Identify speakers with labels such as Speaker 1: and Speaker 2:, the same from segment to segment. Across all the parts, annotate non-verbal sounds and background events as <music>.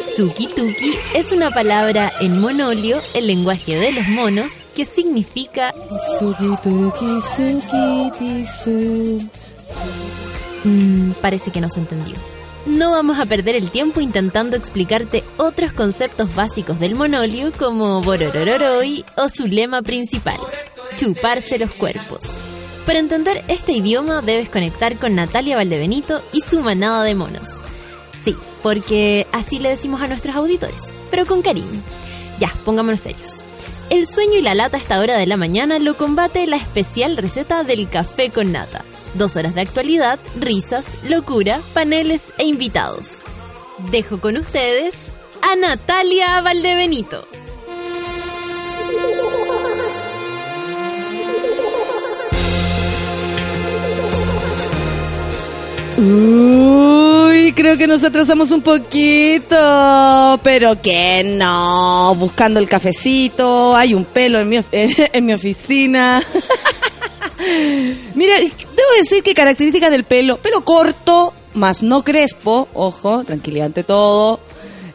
Speaker 1: Suki-tuki es una palabra en monolio, el lenguaje de los monos, que significa
Speaker 2: Suki-tuki, suki-tisu.
Speaker 1: Mm, parece que no se entendió. No vamos a perder el tiempo intentando explicarte otros conceptos básicos del monolio como Bororororoi o su lema principal, chuparse los cuerpos. Para entender este idioma debes conectar con Natalia Valdebenito y su manada de monos. Porque así le decimos a nuestros auditores, pero con cariño. Ya, pongámonos serios. El sueño y la lata a esta hora de la mañana lo combate la especial receta del café con nata. Dos horas de actualidad, risas, locura, paneles e invitados. Dejo con ustedes a Natalia Valdebenito.
Speaker 2: Uy, creo que nos atrasamos un poquito, pero que no, buscando el cafecito, hay un pelo en mi, <laughs> en, mi oficina. <laughs> Mira, debo decir que características del pelo, pelo corto, más no crespo, ojo, tranquilidad ante todo.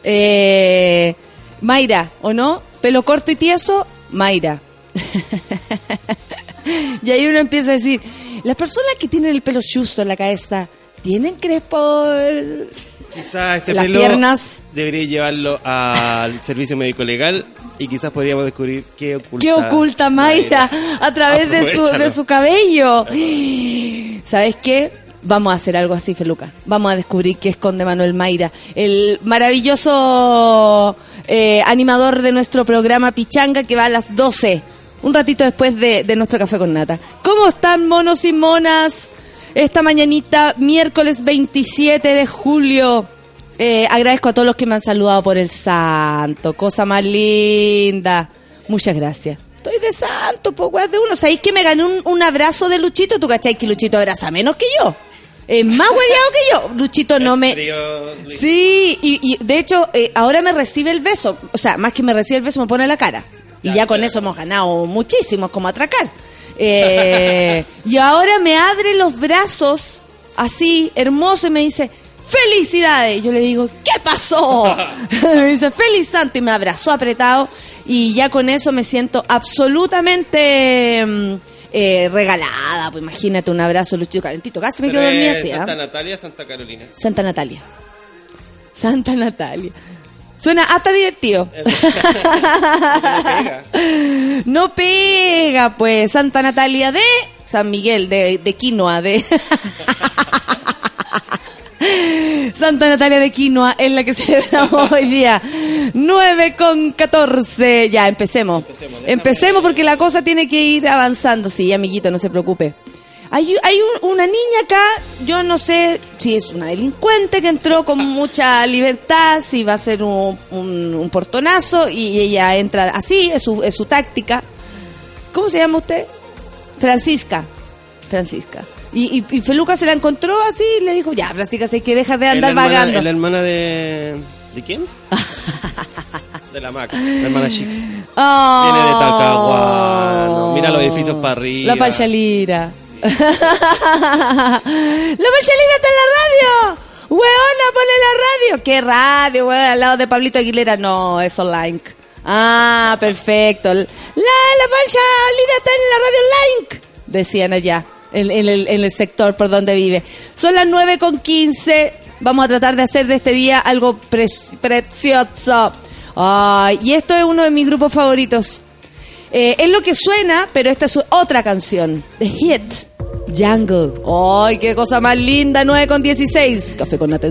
Speaker 2: Eh, Mayra, ¿o no? Pelo corto y tieso, Mayra. <laughs> y ahí uno empieza a decir, las personas que tienen el pelo justo en la cabeza, ¿tienen crespo? el-
Speaker 3: Quizás este
Speaker 2: Las
Speaker 3: pelo
Speaker 2: piernas.
Speaker 3: debería llevarlo al <laughs> servicio médico legal y quizás podríamos descubrir qué oculta,
Speaker 2: ¿Qué oculta Mayra a través de su, de su cabello? <laughs> ¿Sabes qué? Vamos a hacer algo así, Feluca. Vamos a descubrir qué esconde Manuel Mayra, el maravilloso eh, animador de nuestro programa Pichanga que va a las 12, un ratito después de, de nuestro café con nata. ¿Cómo están, monos y monas? Esta mañanita, miércoles 27 de julio. Eh, agradezco a todos los que me han saludado por el santo. Cosa más linda. Muchas gracias. Estoy de santo, po, weas de uno. ¿Sabéis que me gané un, un abrazo de Luchito? ¿Tú cacháis que Luchito abraza menos que yo? Es más hueveado que yo. Luchito no me... Sí, y, y de hecho, eh, ahora me recibe el beso. O sea, más que me recibe el beso, me pone la cara. Y ya con eso hemos ganado muchísimo, como atracar. Eh, <laughs> y ahora me abre los brazos, así, hermoso, y me dice, ¡Felicidades! Yo le digo, ¿qué pasó? <laughs> <laughs> me dice, ¡Feliz Santo! Y me abrazó apretado. Y ya con eso me siento absolutamente mm, eh, regalada. Pues imagínate un abrazo, Luchito calentito. Casi me quedo dormida así. ¿ah?
Speaker 3: Santa Natalia, Santa Carolina.
Speaker 2: Santa Natalia. Santa Natalia. Suena hasta divertido. <laughs>
Speaker 3: pega.
Speaker 2: No pega, pues. Santa Natalia de San Miguel, de, de Quinoa, de. <laughs> Santa Natalia de Quinoa es la que celebramos <laughs> hoy día. 9 con 14. Ya, empecemos. Empecemos porque la cosa tiene que ir avanzando. Sí, amiguito, no se preocupe. Hay, hay un- una niña acá, yo no sé si es una delincuente que entró con mucha libertad, si va a ser un, un- un portonazo y ella entra así, es su, es su táctica. ¿Cómo se llama usted? Francisca. Francisca. Y, y, y Feluca se la encontró así y le dijo, ya, Francisca, sé que dejas de
Speaker 3: ¿Es la
Speaker 2: andar
Speaker 3: hermana,
Speaker 2: vagando.
Speaker 3: la hermana de... ¿De quién? <laughs> de la Mac, la hermana chica.
Speaker 2: Oh.
Speaker 3: Viene de Talcahuano. Mira los edificios para arriba.
Speaker 2: La Panchalira. La Panchalira está en la radio. Weona, pone la radio. ¿Qué radio, weón? Al lado de Pablito Aguilera. No, es online. Ah, perfecto. La, la Panchalira está en la radio online. Decían allá, en, el, en el sector por donde vive. Son las 9 con 15. Vamos a tratar de hacer de este día algo pre- precioso. Ay, y esto es uno de mis grupos favoritos. Eh, es lo que suena, pero esta es otra canción. The Hit. Jungle. ¡Ay, qué cosa más linda! 9 con 16. Café con Nata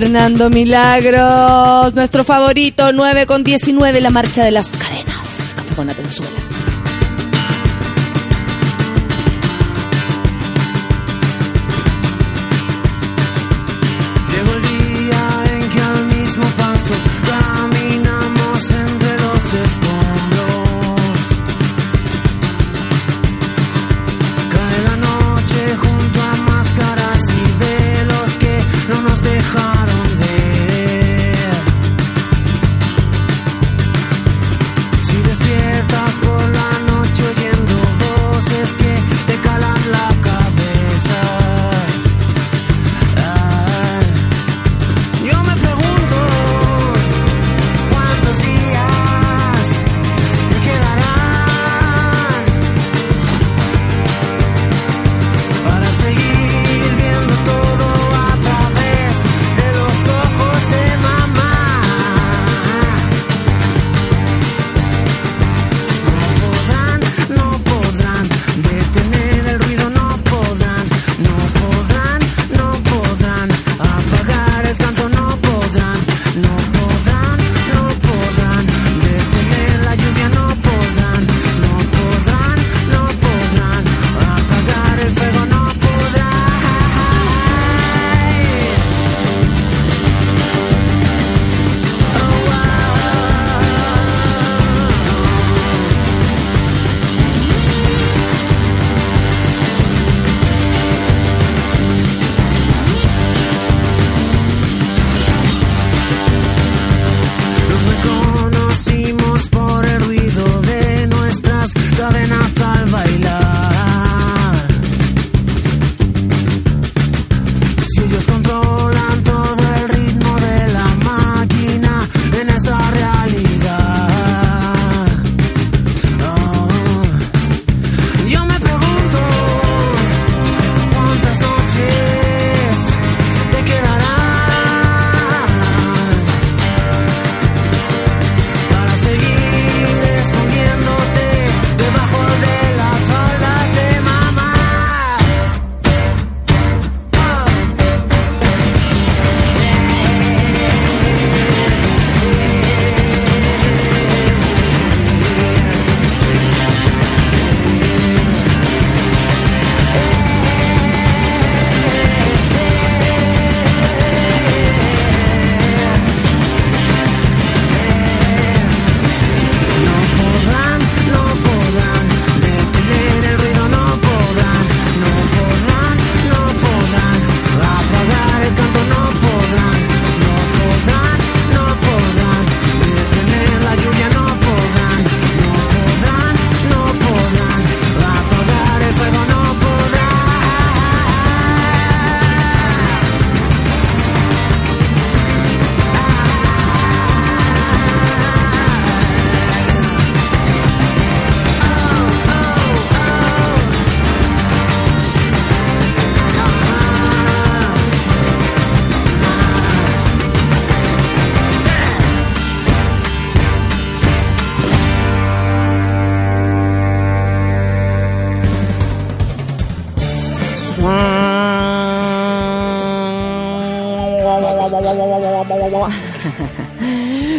Speaker 4: Fernando Milagros, nuestro favorito, 9 con 19, la marcha de las cadenas. Café Atenzuela.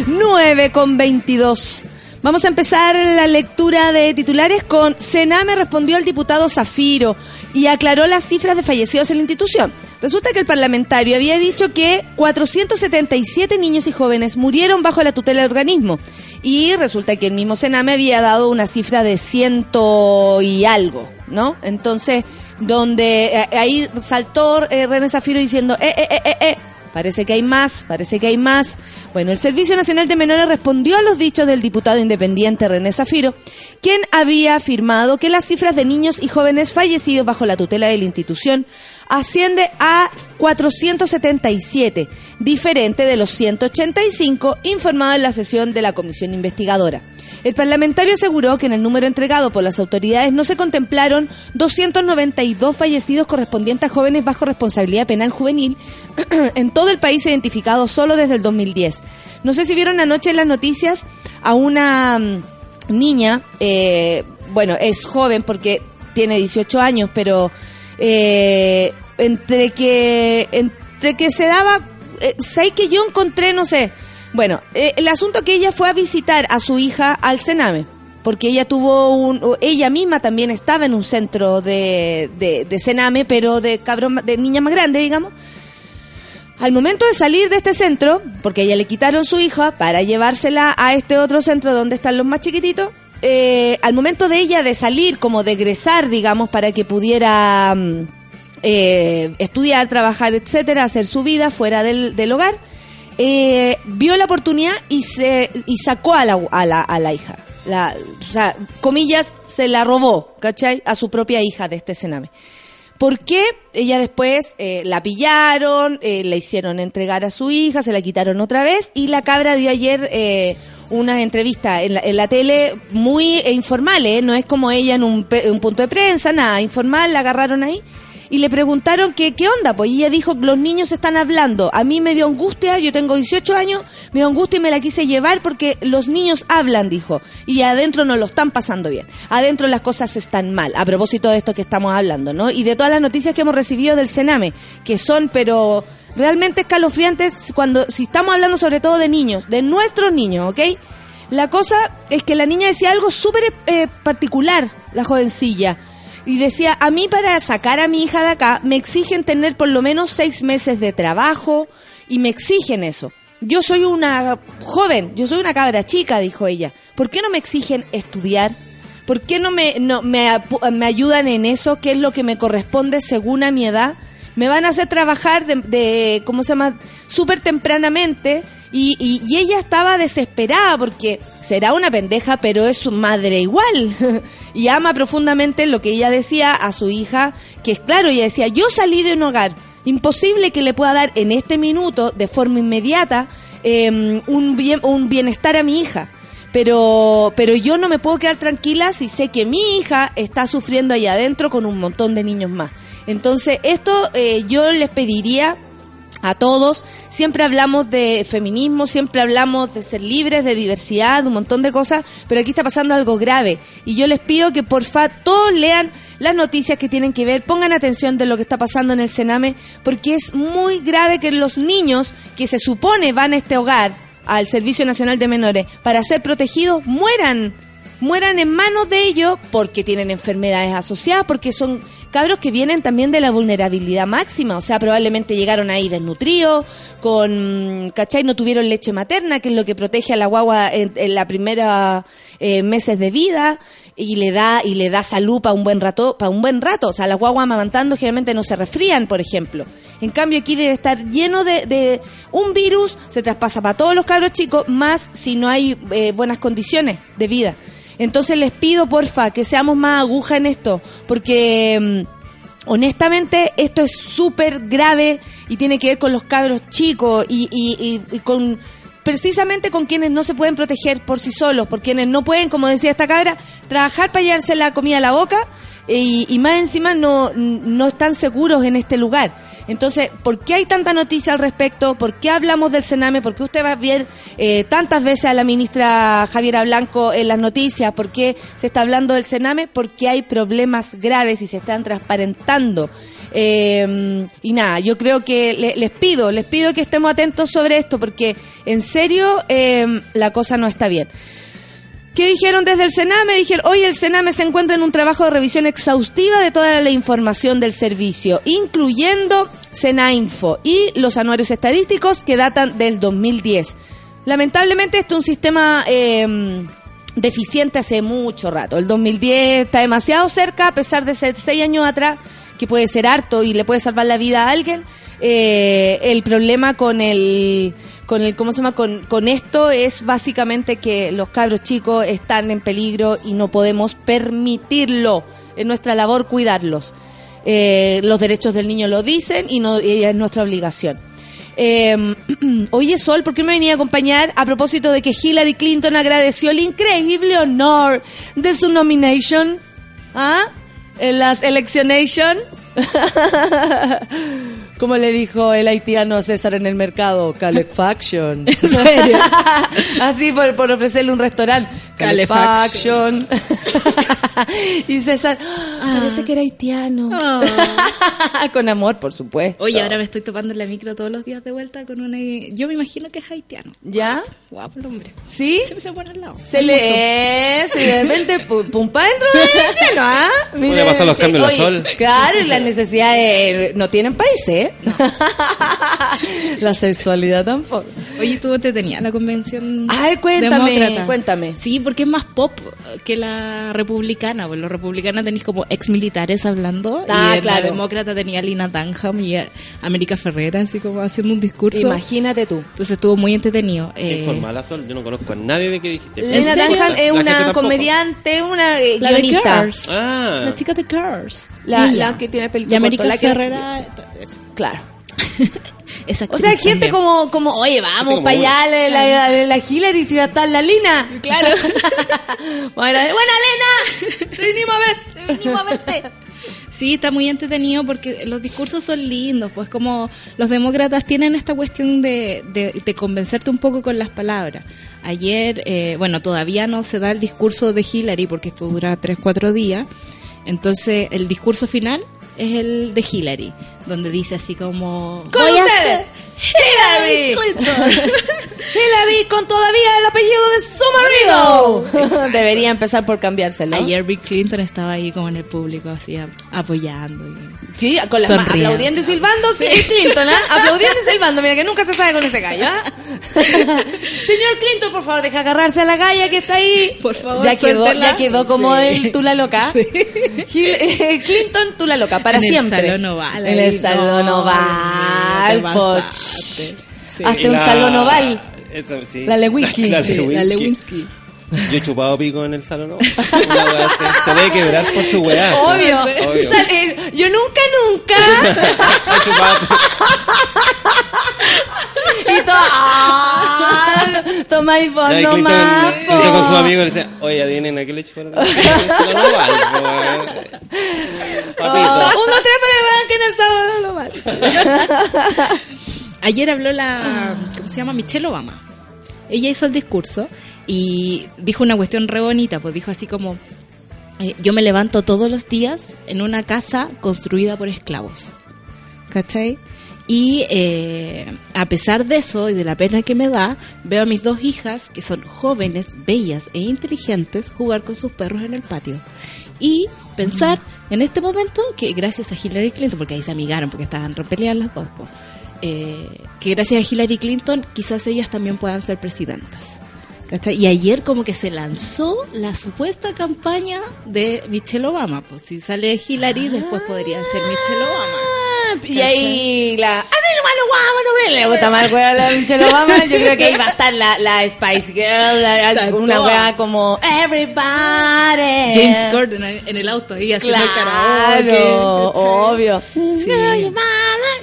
Speaker 4: <laughs> 9 con 22. Vamos a empezar la lectura de titulares con Sename respondió al diputado Zafiro y aclaró las cifras de fallecidos en la institución. Resulta que el parlamentario había dicho que 477 niños y jóvenes murieron bajo la tutela del organismo y resulta que el mismo Sename había dado una cifra de ciento y algo, ¿no? Entonces, donde eh, ahí saltó eh, René Zafiro diciendo, eh, eh, eh, eh, eh, Parece que hay más, parece que hay más. Bueno, el Servicio Nacional de Menores respondió a los dichos del diputado independiente René Zafiro, quien había afirmado que las cifras de niños y jóvenes fallecidos bajo la tutela de la institución asciende a 477, diferente de los 185 informados en la sesión de la comisión investigadora. El parlamentario aseguró que en el número entregado por las autoridades no se contemplaron 292 fallecidos correspondientes a jóvenes bajo responsabilidad penal juvenil <clears throat> en todo el país identificados solo desde el 2010. No sé si vieron anoche en las noticias a una mm, niña, eh, bueno, es joven porque tiene 18 años, pero eh, entre que entre que se daba
Speaker 2: eh, ¿sabes que yo encontré, no sé? Bueno, eh, el asunto que ella fue a visitar a su hija al Sename, porque ella tuvo un, ella misma también estaba en un centro de, de, de pero de cabrón, de niña más grande, digamos. Al momento de salir de este centro, porque ella le quitaron su hija para llevársela a este otro centro donde están los más chiquititos, eh, al momento de ella de salir, como de egresar, digamos, para que pudiera mm, eh, estudiar, trabajar, etcétera, hacer su vida fuera del, del hogar, eh, vio la oportunidad y se y sacó a la, a la, a la hija. La, o sea, comillas, se la robó, ¿cachai? A su propia hija de este cename. ¿Por qué? Ella después eh, la pillaron, eh, le hicieron entregar a su hija, se la quitaron otra vez y la cabra dio ayer eh, una entrevista en la, en la tele muy eh, informal, ¿eh? no es como ella en un, un punto de prensa, nada, informal, la agarraron ahí y le preguntaron que qué onda, pues y ella dijo, los niños están hablando, a mí me dio angustia, yo tengo 18 años, me dio angustia y me la quise llevar porque los niños hablan, dijo, y adentro no lo están pasando bien, adentro las cosas están mal, a propósito de esto que estamos hablando, ¿no? Y de todas las noticias que hemos recibido del Sename, que son, pero realmente escalofriantes cuando, si estamos hablando sobre todo de niños, de nuestros niños, ¿ok? La cosa es que la niña decía algo súper eh, particular, la jovencilla. Y decía, a mí para sacar a mi hija de acá me exigen tener por lo menos seis meses de trabajo y me exigen eso. Yo soy una joven, yo soy una cabra chica, dijo ella. ¿Por qué no me exigen estudiar? ¿Por qué no me, no, me, me ayudan en eso, que es lo que me corresponde según a mi edad? Me van a hacer trabajar de, de ¿cómo se llama? Súper tempranamente. Y, y, ella estaba desesperada porque será una pendeja, pero es su madre igual. <laughs> y ama profundamente lo que ella decía a su hija, que es claro, ella decía, yo salí de un hogar, imposible que le pueda dar en este minuto, de forma inmediata, eh, un, bien, un bienestar a mi hija pero pero yo no me puedo quedar tranquila si sé que mi hija está sufriendo ahí adentro con un montón de niños más. Entonces, esto eh, yo les pediría a todos, siempre hablamos de feminismo, siempre hablamos de ser libres, de diversidad, un montón de cosas, pero aquí está pasando algo grave. Y yo les pido que porfa todos lean las noticias que tienen que ver, pongan atención de lo que está pasando en el Sename, porque es muy grave que los niños que se supone van a este hogar, al Servicio Nacional de Menores, para ser protegidos, mueran mueran en manos de ellos porque tienen enfermedades asociadas, porque son cabros que vienen también de la vulnerabilidad máxima, o sea, probablemente llegaron ahí desnutridos, con, ¿cachai? No tuvieron leche materna, que es lo que protege a la guagua en, en la primera eh, meses de vida y le da y le da salud para un buen rato, para un buen rato, o sea, las guaguas amamantando generalmente no se resfrían, por ejemplo. En cambio aquí debe estar lleno de, de un virus, se traspasa para todos los cabros chicos, más si no hay eh, buenas condiciones de vida. Entonces les pido, porfa, que seamos más aguja en esto, porque mm, honestamente esto es súper grave y tiene que ver con los cabros chicos y, y- y- y con precisamente con quienes no se pueden proteger por sí solos, por quienes no pueden, como decía esta cabra, trabajar para llevarse la comida a la boca y, y más encima no, no están seguros en este lugar. Entonces, ¿por qué hay tanta noticia al respecto? ¿Por qué hablamos del Sename? ¿Por qué usted va a ver eh, tantas veces a la ministra Javiera Blanco en las noticias? ¿Por qué se está hablando del Sename? Porque hay problemas graves y se están transparentando. Eh, y nada, yo creo que le- les pido, les pido que estemos atentos sobre esto porque en serio eh, la cosa no está bien. ¿Qué dijeron desde el Sename? Dijeron, hoy el Sename se encuentra en un trabajo de revisión exhaustiva de toda la información del servicio, incluyendo Senainfo y los anuarios estadísticos que datan del 2010. Lamentablemente este es un sistema eh, deficiente hace mucho rato. El 2010 está demasiado cerca, a pesar de ser seis años atrás, que puede ser harto y le puede salvar la vida a alguien. Eh, el problema con el con el cómo se llama con, esto es básicamente que los cabros chicos están en peligro y no podemos permitirlo es nuestra labor cuidarlos Eh, los derechos del niño lo dicen y no y es nuestra obligación eh, <clears throat> oye Sol ¿por qué me venía a acompañar a propósito de que Hillary Clinton agradeció el increíble honor de su nomination ¿ah? En las eleccionation <laughs> Como le dijo el haitiano a César en el mercado, Calefaction. <laughs> ¿En serio? <laughs> Así por, por ofrecerle un restaurante.
Speaker 5: Calefaction. <laughs>
Speaker 2: Y César, "Ah, parece que era haitiano. Con amor, por supuesto.
Speaker 5: Oye, ahora me estoy topando en la micro todos los días de vuelta con una... Yo me imagino que es haitiano.
Speaker 2: ¿Ya?
Speaker 5: Guapo el hombre.
Speaker 2: ¿Sí?
Speaker 5: Siempre se pone al lado.
Speaker 2: Se le y de repente pu- pumpa dentro del haitiano, ¿ah?
Speaker 3: Puede pasar los cambios
Speaker 2: oye,
Speaker 3: al sol.
Speaker 2: Claro, y las necesidades no tienen país, ¿eh? <laughs> la sexualidad tampoco.
Speaker 5: Oye, tú te tenías la convención
Speaker 2: Ay, cuéntame,
Speaker 5: demócrata.
Speaker 2: cuéntame.
Speaker 5: Sí, porque es más pop que la republicana. Pues los republicanos tenéis como ex militares hablando.
Speaker 2: Ah,
Speaker 5: y
Speaker 2: claro.
Speaker 5: la demócrata tenía a Lina Dunham y a América Ferrera, así como haciendo un discurso.
Speaker 2: Imagínate tú.
Speaker 5: Entonces estuvo muy entretenido.
Speaker 3: Qué
Speaker 5: Eh,
Speaker 3: informal, la Sol. Yo no conozco a nadie de que dijiste.
Speaker 2: Lena
Speaker 5: serio?
Speaker 2: Dunham es una comediante, una eh,
Speaker 5: la de
Speaker 2: guionista.
Speaker 3: Ah.
Speaker 5: La chica de Girls.
Speaker 2: La,
Speaker 5: Ella.
Speaker 2: la que tiene el pelito
Speaker 5: Y América
Speaker 2: la que-
Speaker 5: Ferrera.
Speaker 2: Claro. <laughs> O sea, gente
Speaker 5: también.
Speaker 2: como, como, oye, vamos para allá, la, la, la, la Hillary si va a estar la Lina.
Speaker 5: Claro. <laughs>
Speaker 2: bueno, buena Lena, te vinimos a ver, te vinimos a verte. <laughs>
Speaker 5: Sí, está muy entretenido porque los discursos son lindos, pues como los demócratas tienen esta cuestión de, de, de convencerte un poco con las palabras. Ayer, eh, bueno, todavía no se da el discurso de Hillary porque esto dura 3-4 días, entonces el discurso final es el de Hillary, donde dice así como...
Speaker 2: Con
Speaker 5: "Voy a
Speaker 2: ustedes, Hillary Hillary con todavía el apellido de su marido. Debería empezar por cambiárselo.
Speaker 5: Ayer Bill Clinton estaba ahí como en el público, así apoyando. y-
Speaker 2: Sí, con las manos aplaudiendo y silbando. Es Clinton, ¿ah? Aplaudiendo y silbando. Mira que nunca se sabe con ese gallo, ¿ah? Señor Clinton, por favor, deja agarrarse a la galla que está ahí.
Speaker 5: Por favor,
Speaker 2: ya quedó, ya quedó como
Speaker 5: Sí.
Speaker 2: el Tula Loca. Gil- eh, Clinton, Tula Loca, para
Speaker 5: En el
Speaker 2: siempre.
Speaker 5: Salón Oval,
Speaker 2: En el salón
Speaker 5: no,
Speaker 2: oval.
Speaker 5: Pasaste. Sí.
Speaker 2: Hasta
Speaker 3: Y
Speaker 2: un
Speaker 3: la-
Speaker 2: salón oval.
Speaker 3: esa, sí.
Speaker 2: La Lewinsky. <laughs>
Speaker 3: La
Speaker 5: la Lewinsky.
Speaker 3: Yo he chupado pico en el salón. ¿no? Wea así. Se debe quebrar por su weá.
Speaker 2: Obvio.
Speaker 3: Obvio.
Speaker 2: Sale- yo nunca, nunca. <laughs>
Speaker 3: He chupado-
Speaker 2: y todo. ¡Ah! Toma y vos
Speaker 3: Clinton
Speaker 2: po.
Speaker 3: con sus amigos le decía, oye, adivinen a qué le chuparon. oval, weón.
Speaker 2: Oh, <laughs>
Speaker 3: Papito.
Speaker 2: uno, tres para el banco en el sábado no más.
Speaker 5: Ayer habló la, ¿cómo se llama? Michelle Obama. Ella hizo el discurso y dijo una cuestión re bonita, pues dijo así como, eh, yo me levanto todos los días en una casa construida por esclavos. ¿Cachai? Y eh, a pesar de eso y de la pena que me da, veo a mis dos hijas, que son jóvenes, bellas e inteligentes, jugar con sus perros en el patio. Y pensar en este momento que gracias a Hillary Clinton, porque ahí se amigaron, porque estaban repeleadas las dos, po, eh, que gracias a Hillary Clinton quizás ellas también puedan ser presidentas. Y ayer como que se lanzó la supuesta campaña de Michelle Obama. Pues si sale Hillary, después podría ser Michelle Obama.
Speaker 2: Y ahí la. "Ah, Le gusta más el huevo a la Michelle Obama. Yo creo que ahí va a estar la, la Spice Girl. la- una hueá como Everybody.
Speaker 5: James Corden en el auto ahí haciendo el karaoke.
Speaker 2: Claro, obvio.
Speaker 5: Sí.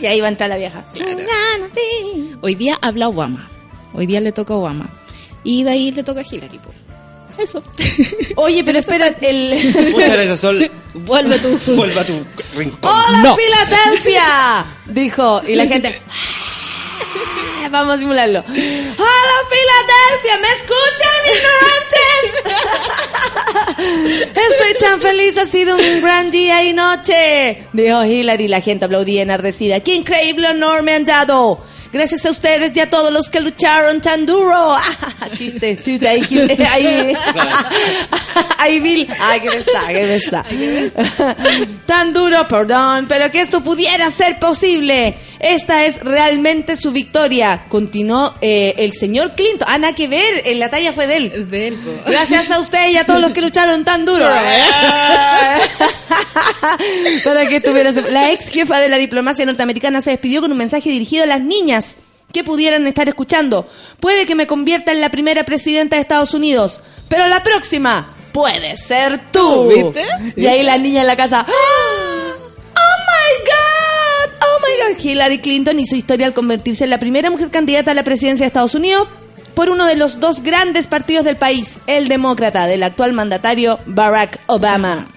Speaker 2: Y ahí va a entrar la vieja.
Speaker 5: Claro. Hoy día habla Obama. Hoy día le toca a Obama. Y de ahí le toca a Hillary. po. Eso. <laughs>
Speaker 2: Oye, pero espera, el. <laughs>
Speaker 3: Muchas gracias, Sol. <laughs>
Speaker 5: Vuelve tú.
Speaker 3: Vuelva a tu rincón.
Speaker 2: ¡Hola,
Speaker 5: No.
Speaker 2: Filadelfia! Dijo, y la gente. "Ah, Vamos a simularlo. ¡Hola, Filadelfia! ¿Me escuchan, ignorantes? Estoy tan feliz, ha sido un gran día y noche. Dijo Hillary, la gente aplaudía enardecida. ¡Qué increíble honor me han dado! Gracias a ustedes y a todos los que lucharon tan duro. <laughs> Ah, chiste, chiste, ahí, ahí, <laughs> ahí Bill. Ay, qué besa, qué besa. Tan duro, perdón, pero que esto pudiera ser posible. Esta es realmente su victoria. Continuó eh, el señor Clinton. Ah, nada que ver, en la talla fue de él.
Speaker 5: De él, po.
Speaker 2: Gracias a usted y a todos los que lucharon tan duro. <laughs> Para que tuvieras... La ex jefa de la diplomacia norteamericana se despidió con un mensaje dirigido a las niñas que pudieran estar escuchando. Puede que me convierta en la primera presidenta de Estados Unidos, pero la próxima puede ser tú.
Speaker 5: ¿Viste?
Speaker 2: Y ahí la niña en la casa. ¡Ah! ¡Oh my God! ¡Oh my God! Hillary Clinton hizo historia al convertirse en la primera mujer candidata a la presidencia de Estados Unidos por uno de los dos grandes partidos del país, el demócrata del actual mandatario Barack Obama.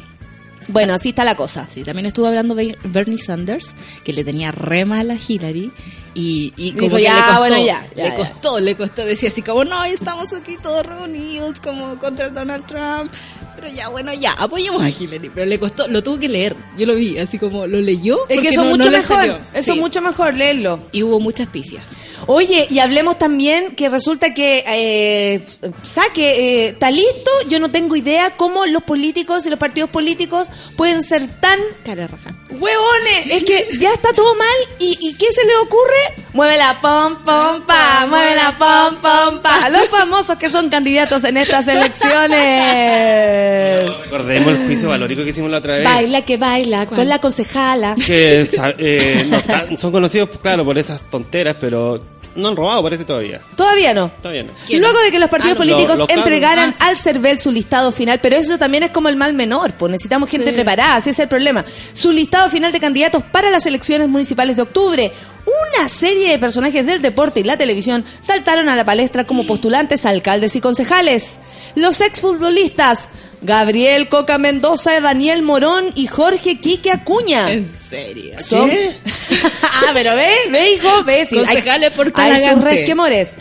Speaker 2: Bueno, así está la cosa.
Speaker 5: Sí, también estuvo hablando Be- Bernie Sanders, que le tenía re mal a Hillary. Y, y como que
Speaker 2: ya,
Speaker 5: le costó,
Speaker 2: bueno, ya, ya,
Speaker 5: le costó, le costó, decía así como, no, estamos aquí todos reunidos como contra Donald Trump. pero ya, bueno, ya, apoyemos a Hillary. Pero le costó, lo tuvo que leer. Yo lo vi, así como lo leyó.
Speaker 2: Es que eso es
Speaker 5: no
Speaker 2: mucho mejor. Eso es
Speaker 5: Sí.
Speaker 2: mucho mejor, leerlo.
Speaker 5: Y hubo muchas pifias.
Speaker 2: Oye, y hablemos también que resulta que eh, saque eh, está listo. Yo no tengo idea cómo los políticos y los partidos políticos pueden ser tan
Speaker 5: Cara raja.
Speaker 2: huevones. Es que ya está todo mal. ¿Y, y qué se le ocurre? Mueve la pom pom pa, mueve la pom pom pa. Los famosos que son candidatos en estas elecciones. <laughs>
Speaker 3: Recordemos el juicio valórico que hicimos la otra vez.
Speaker 2: Baila que baila con la concejala.
Speaker 3: Que eh, no son conocidos, claro, por esas tonteras, pero no han robado, parece todavía.
Speaker 2: Todavía no.
Speaker 3: Todavía.
Speaker 2: Luego de que los partidos
Speaker 5: Ah,
Speaker 2: políticos entregaran.
Speaker 5: Ah,
Speaker 2: al CERVEL su listado final, pero eso también es como el mal menor, pues necesitamos gente
Speaker 5: Sí.
Speaker 2: preparada, ese es el problema. Su listado final de candidatos para las elecciones municipales de octubre. Una serie de personajes del deporte y la televisión saltaron a la palestra como postulantes a alcaldes y concejales. Los exfutbolistas Gabriel Coca Mendoza, Daniel Morón y Jorge Quique Acuña.
Speaker 5: En serio.
Speaker 2: Son- <laughs> ah, pero ve, ve, hijo, ve. sí, hay-
Speaker 5: Concejales por
Speaker 2: Hay sus
Speaker 5: Talagante.
Speaker 2: resquemores.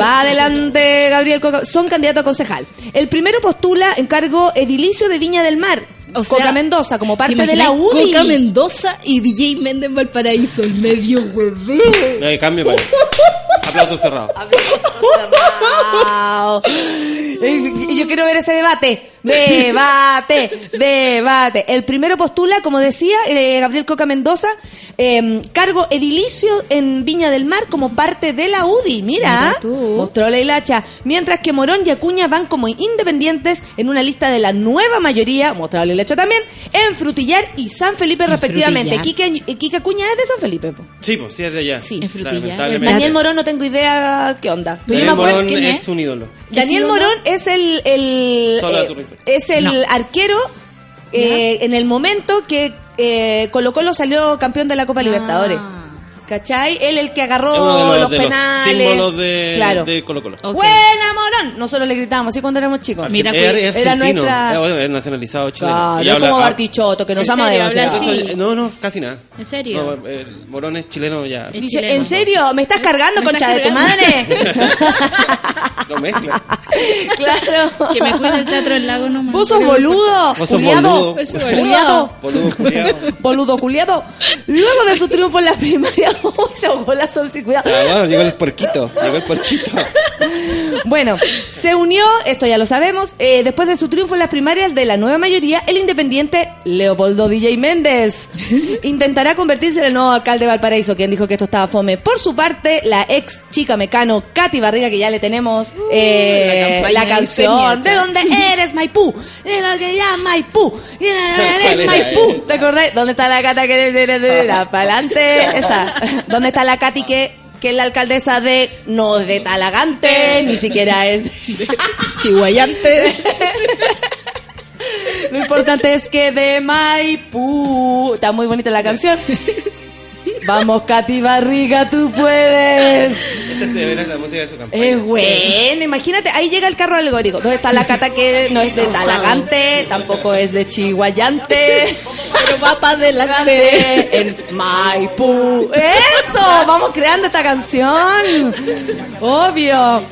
Speaker 2: Va adelante Gabriel Coca. Son candidato a concejal. El primero postula en cargo edilicio de Viña del Mar.
Speaker 5: O sea,
Speaker 2: Coca Mendoza, como parte
Speaker 5: ¿te
Speaker 2: de la? UDI.
Speaker 5: Coca Mendoza y DJ Méndez Valparaíso, el medio hueveo.
Speaker 3: No hay cambio para Aplauso cerrado.
Speaker 2: Wow. Eh, <laughs> Yo quiero ver ese debate. Debate, debate. El primero postula, como decía eh, Gabriel Coca Mendoza, eh, cargo edilicio en Viña del Mar como parte de la UDI. Mira, mostró la hilacha. Mientras que Morón y Acuña van como independientes en una lista de la nueva mayoría, mostró la hilacha también, en Frutillar y San Felipe
Speaker 5: En
Speaker 2: respectivamente. Quique, Quique Acuña es de San Felipe. po.
Speaker 3: Sí, pues sí es de allá.
Speaker 2: Sí.
Speaker 5: En Frutillar.
Speaker 3: Lamentablemente.
Speaker 2: Daniel Morón no tengo idea qué onda. Pero
Speaker 3: Daniel Morón
Speaker 2: quién
Speaker 3: es un ídolo.
Speaker 2: Daniel. Morón es el, el eh, es el
Speaker 5: No.
Speaker 2: arquero eh, en el momento que eh, Colo Colo salió campeón de la Copa Libertadores.
Speaker 5: Ah.
Speaker 2: ¿Cachai? Él el que agarró
Speaker 3: uno de
Speaker 2: los,
Speaker 3: los, de los
Speaker 2: penales.
Speaker 3: símbolos de,
Speaker 2: claro.
Speaker 3: de Colo Colo.
Speaker 5: Ok.
Speaker 2: Buena Morón. Nosotros le gritábamos así cuando éramos chicos.
Speaker 5: Mira,
Speaker 3: es
Speaker 2: era
Speaker 3: argentino.
Speaker 2: nuestra-
Speaker 3: Eh, bueno, es nacionalizado chileno.
Speaker 2: Claro,
Speaker 3: Sí,
Speaker 2: no
Speaker 3: habla-
Speaker 2: como
Speaker 3: ah,
Speaker 2: Bartichotto, que nos
Speaker 5: ¿En
Speaker 2: ama
Speaker 5: serio?
Speaker 2: demasiado.
Speaker 3: No, no, casi nada.
Speaker 5: ¿En serio?
Speaker 3: No, el Morón es chileno ya.
Speaker 5: Es
Speaker 2: Dice,
Speaker 5: chileno.
Speaker 2: ¿en serio? ¿Me estás cargando,
Speaker 5: ¿Me
Speaker 2: concha
Speaker 5: estás
Speaker 2: de tu
Speaker 5: cargando?
Speaker 2: madre? <laughs>
Speaker 3: Lo mezcla. <laughs>
Speaker 2: claro.
Speaker 5: Que me cuide el teatro del lago nomás.
Speaker 2: Vos sos boludo.
Speaker 3: Vos sos
Speaker 2: culiado.
Speaker 3: boludo.
Speaker 2: Culiado.
Speaker 3: Boludo, culiao. <laughs>
Speaker 2: Boludo culiado. Luego de su triunfo en la primaria, se ahogó la sol, sí, cuidado.
Speaker 3: Ah, bueno, llegó el porquito. Llegó el porquito.
Speaker 2: Bueno, se unió, esto ya lo sabemos, eh, después de su triunfo en las primarias de la nueva mayoría, el independiente Leopoldo DJ Méndez intentará convertirse en el nuevo alcalde de Valparaíso, quien dijo que esto estaba fome. Por su parte, la ex chica mecano Katy Barriga, que ya le tenemos eh,
Speaker 5: la
Speaker 2: canción. ¿De dónde eres, Maipú? De lo que ya Maipú. ¿De dónde
Speaker 3: ¿Cuál
Speaker 2: eres, Maipú? ¿Te acordás? ¿Dónde está la Cata que... Para adelante, esa. ¿Dónde está la Katy que... que es la alcaldesa de no de Talagante, ni siquiera es. <laughs>
Speaker 5: Chihuayante.
Speaker 2: Lo importante es que de Maipú. Está muy bonita la canción. Vamos, Katy Barriga, tú puedes.
Speaker 3: Esta se verá la música de su campaña.
Speaker 2: Es bueno, imagínate, ahí llega el carro alegórico. ¿Dónde está la cata que no es de Talagante? Tampoco es de Chihuayante.
Speaker 5: Pero va para adelante.
Speaker 2: En Maipú. ¡Eso! Vamos creando esta canción. Obvio.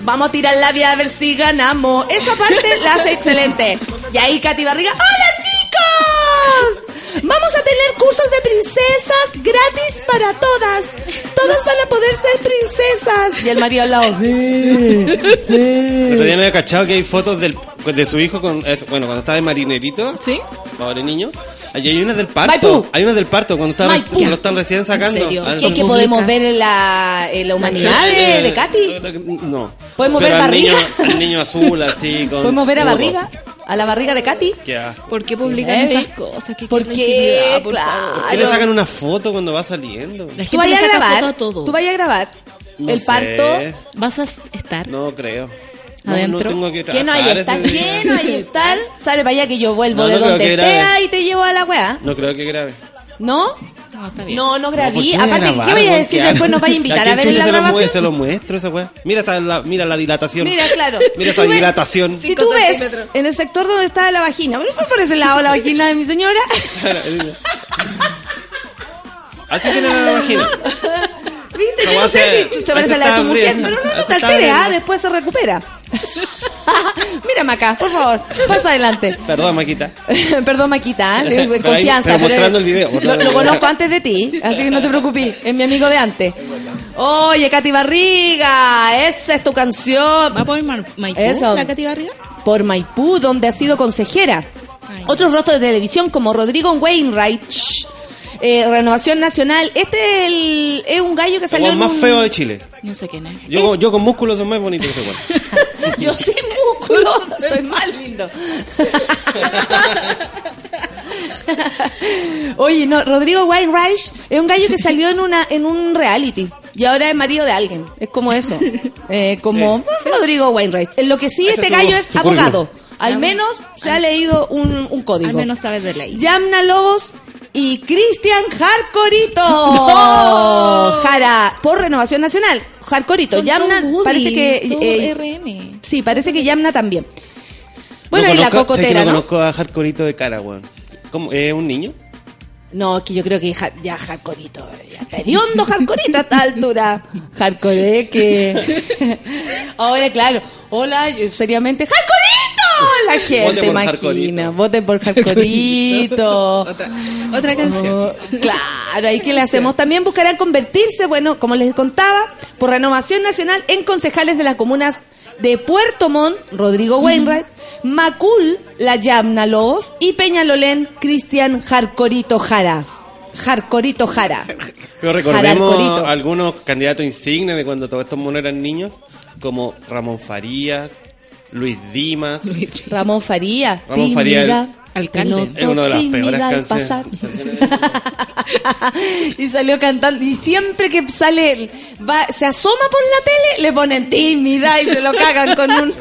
Speaker 2: Vamos a tirar la vía a ver si ganamos. Esa parte la hace excelente. Y ahí Katy Barriga. ¡Hola, chicos! Vamos a tener cursos de princesas gratis para todas. Todas van a poder ser princesas. Y el marido al lado. Sí, sí.
Speaker 3: día me había cachado que hay fotos del, de su hijo con, bueno, cuando estaba de marinerito.
Speaker 5: ¿Sí?
Speaker 3: Pobre niño. Allí hay una del parto. Hay una del parto cuando está,
Speaker 2: Maipú.
Speaker 3: lo están recién sacando. Ah,
Speaker 2: ¿Qué,
Speaker 3: no.
Speaker 2: que podemos ver en la, en la humanidad de, de Katy?
Speaker 3: No.
Speaker 2: ¿Podemos
Speaker 3: Pero
Speaker 2: ver
Speaker 3: niño,
Speaker 2: barriga?
Speaker 3: al niño azul, así, <laughs> con.
Speaker 2: ¿Podemos ver a barriga? ¿A la barriga de Katy?
Speaker 3: Qué asco.
Speaker 5: ¿Por qué publican
Speaker 2: ¿Eh?
Speaker 5: esas cosas? ¿Qué
Speaker 2: ¿Por qué?
Speaker 5: por
Speaker 2: Claro.
Speaker 3: ¿Por qué le sacan una foto cuando va saliendo?
Speaker 5: La
Speaker 2: ¿Tú vayas a grabar?
Speaker 5: foto a todo.
Speaker 2: ¿Tú vayas a grabar?
Speaker 3: No
Speaker 2: el
Speaker 3: sé.
Speaker 2: parto.
Speaker 5: ¿Vas a estar?
Speaker 3: No creo. No,
Speaker 5: ¿Adentro?
Speaker 3: No tengo que
Speaker 2: ¿Quién no hay estar? ¿Quién no hay estar? Sale para allá que yo vuelvo
Speaker 3: No,
Speaker 2: de
Speaker 3: no creo
Speaker 2: donde
Speaker 3: que
Speaker 2: esté
Speaker 3: grabe.
Speaker 2: y te llevo a la weá.
Speaker 3: No creo que grabe.
Speaker 2: ¿No?
Speaker 5: No, está bien.
Speaker 2: No, no
Speaker 3: ¿por
Speaker 2: grabí.
Speaker 3: qué
Speaker 2: Aparte,
Speaker 3: grabar,
Speaker 2: ¿qué voy a decir
Speaker 3: ¿Qué
Speaker 2: después? ¿Nos vaya a <laughs> invitar a ver la
Speaker 3: se lo
Speaker 2: grabación?
Speaker 3: se lo muestro esa weá. Mira, esta la, mira la dilatación.
Speaker 2: Mira, claro.
Speaker 3: Mira esa dilatación.
Speaker 2: Si tú ves en el sector donde está la vagina, pero por ese lado la vagina de mi señora. <laughs>
Speaker 3: Así tiene la vagina. <laughs>
Speaker 2: Yo no sé
Speaker 3: se-
Speaker 2: si se parece a la de tu mujer, pero no, no te alteres, ¿ah? después se recupera. <laughs> Mírame acá, por favor, pasa adelante.
Speaker 3: Perdón, Maquita. <laughs>
Speaker 2: Perdón, Maquita, ¿eh? <laughs>
Speaker 3: Pero ahí-
Speaker 2: confianza.
Speaker 3: pero mostrando el video,
Speaker 2: Lo, lo conozco antes de ti, así que no te preocupes. Es mi amigo de antes. Oye, Katy Barriga, esa es tu canción.
Speaker 5: ¿Va por Ma- Maipú,
Speaker 2: Eso.
Speaker 5: la Katy Barriga?
Speaker 2: Por Maipú, donde ha sido consejera.
Speaker 5: Ay.
Speaker 2: Otros rostros de televisión como Rodrigo Wainwright, eh, Renovación Nacional. Este es, el- es un gallo que
Speaker 3: El
Speaker 2: salió en
Speaker 3: más
Speaker 2: un-
Speaker 3: feo de Chile.
Speaker 5: No sé quién es.
Speaker 3: Yo, con- yo con músculos soy más bonito que ese weón. <laughs>
Speaker 2: Yo sin músculo, soy más lindo. <laughs> Oye, no, Rodrigo Wainwright es un gallo que salió en una en un reality y ahora es marido de alguien. Es como eso. <laughs> Eh, como Rodrigo Wainwright. En lo que sí,
Speaker 3: Ese
Speaker 2: este
Speaker 3: su-
Speaker 2: gallo es
Speaker 3: su
Speaker 2: abogado.
Speaker 3: currículum.
Speaker 2: Al menos se ha leído un, un código.
Speaker 5: Al menos sabes de ley.
Speaker 2: Yamna Lobos y Cristian Jarcorito. <laughs> Jara, por Renovación Nacional. Jarcorito.
Speaker 5: Son
Speaker 2: Yamna,
Speaker 5: Woody,
Speaker 2: parece que. eh,
Speaker 5: RN.
Speaker 2: Sí, parece que Yamna también. Bueno,
Speaker 3: No
Speaker 2: y la
Speaker 3: que
Speaker 2: cocotera,
Speaker 3: no
Speaker 2: ¿no?
Speaker 3: conozco a Hardcoreito de cara, weón. ¿Cómo? ¿Es un niño?
Speaker 2: No, es que yo creo que ja- ya Hardcoreito, ya está hediondo Hardcoreito a esta altura. <laughs> Hardcore que... <laughs> Ahora, claro, hola, yo seriamente, ¡Hardcoreito! La gente imagina,
Speaker 3: Hardcoreito.
Speaker 2: vote por Hardcoreito.
Speaker 5: Otra, otra canción.
Speaker 2: Oh, claro, ahí que le hacemos. También buscarán convertirse, bueno, como les contaba, por renovación nacional en concejales de las comunas de Puerto Montt, Rodrigo Wainwright, Macul, La Yamna Lobos y Peñalolén, Cristian Jarcorito Jara. Jarcorito Jara.
Speaker 3: Pero recordemos
Speaker 2: Jararcorito.
Speaker 3: algunos candidatos insignes de cuando todos estos monos eran niños, como Ramón Farías, Luis Dimas.
Speaker 2: Ramón Faría.
Speaker 3: Ramón Faría, el-
Speaker 2: tímida,
Speaker 5: alcalde.
Speaker 3: Es una de las
Speaker 2: tímida
Speaker 3: peores
Speaker 2: al
Speaker 3: canciones.
Speaker 2: pasar. <laughs> y salió cantando y siempre que sale va, se asoma por la tele le ponen tímida y se lo cagan con un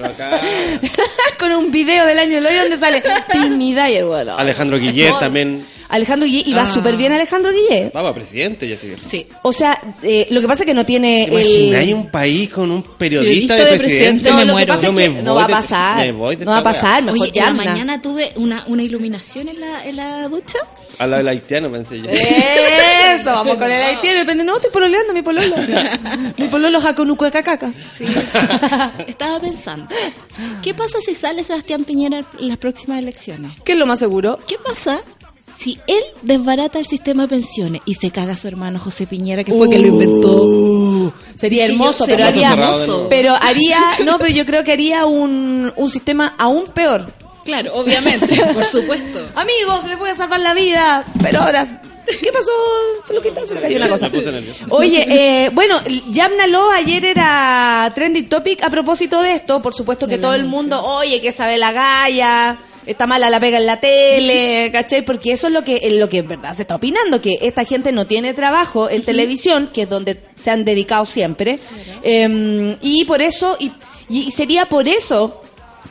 Speaker 2: <laughs> con un video del año del hoyo donde sale tímida y el bueno
Speaker 3: Alejandro Guillet también.
Speaker 2: Alejandro Guillé y va
Speaker 5: Ah.
Speaker 2: súper bien Alejandro Guillé
Speaker 3: Va para presidente, ya sí.
Speaker 5: Sí.
Speaker 2: o sea eh, lo que pasa es que no tiene
Speaker 3: Imagináis
Speaker 2: el
Speaker 3: un país con un periodista,
Speaker 5: Periodista
Speaker 3: de
Speaker 5: de
Speaker 3: presidente.
Speaker 5: presidente,
Speaker 2: no,
Speaker 5: me
Speaker 2: lo que pasa es no va a pasar
Speaker 3: me voy de
Speaker 2: no va a pasar mejor
Speaker 5: Oye,
Speaker 2: llama.
Speaker 5: mañana tuve una, una iluminación en la, en la ducha.
Speaker 3: A la del haitiano, pensé yo.
Speaker 2: Eso, <laughs> vamos con el haitiano. Depende, no, estoy pololeando mi pololo. <laughs> mi pololo jaconuco de cacaca.
Speaker 5: Sí. <laughs> Estaba pensando, ¿qué pasa si sale Sebastián Piñera en las próximas elecciones?
Speaker 2: ¿Qué es lo más seguro?
Speaker 5: ¿Qué pasa si él desbarata el sistema de pensiones y se caga a su hermano José Piñera, que fue que lo inventó?
Speaker 2: Uh, sería hermoso, pero haría, pero haría, no, pero yo creo que haría un, un sistema aún peor.
Speaker 5: Claro, obviamente, <laughs> por supuesto.
Speaker 2: Amigos, les voy a salvar la vida, pero ahora, ¿qué pasó? Feluquita? Se le cayó una cosa. Oye, eh, bueno, Yamna Lo ayer era trending topic a propósito de esto. Por supuesto que todo el mundo, oye, que sabe la galla, está mala la pega en la tele, <laughs> ¿cachai? Porque eso es lo que, es lo que en verdad se está opinando, que esta gente no tiene trabajo en televisión, que es donde se han dedicado siempre. Eh, y por eso, y, y sería por eso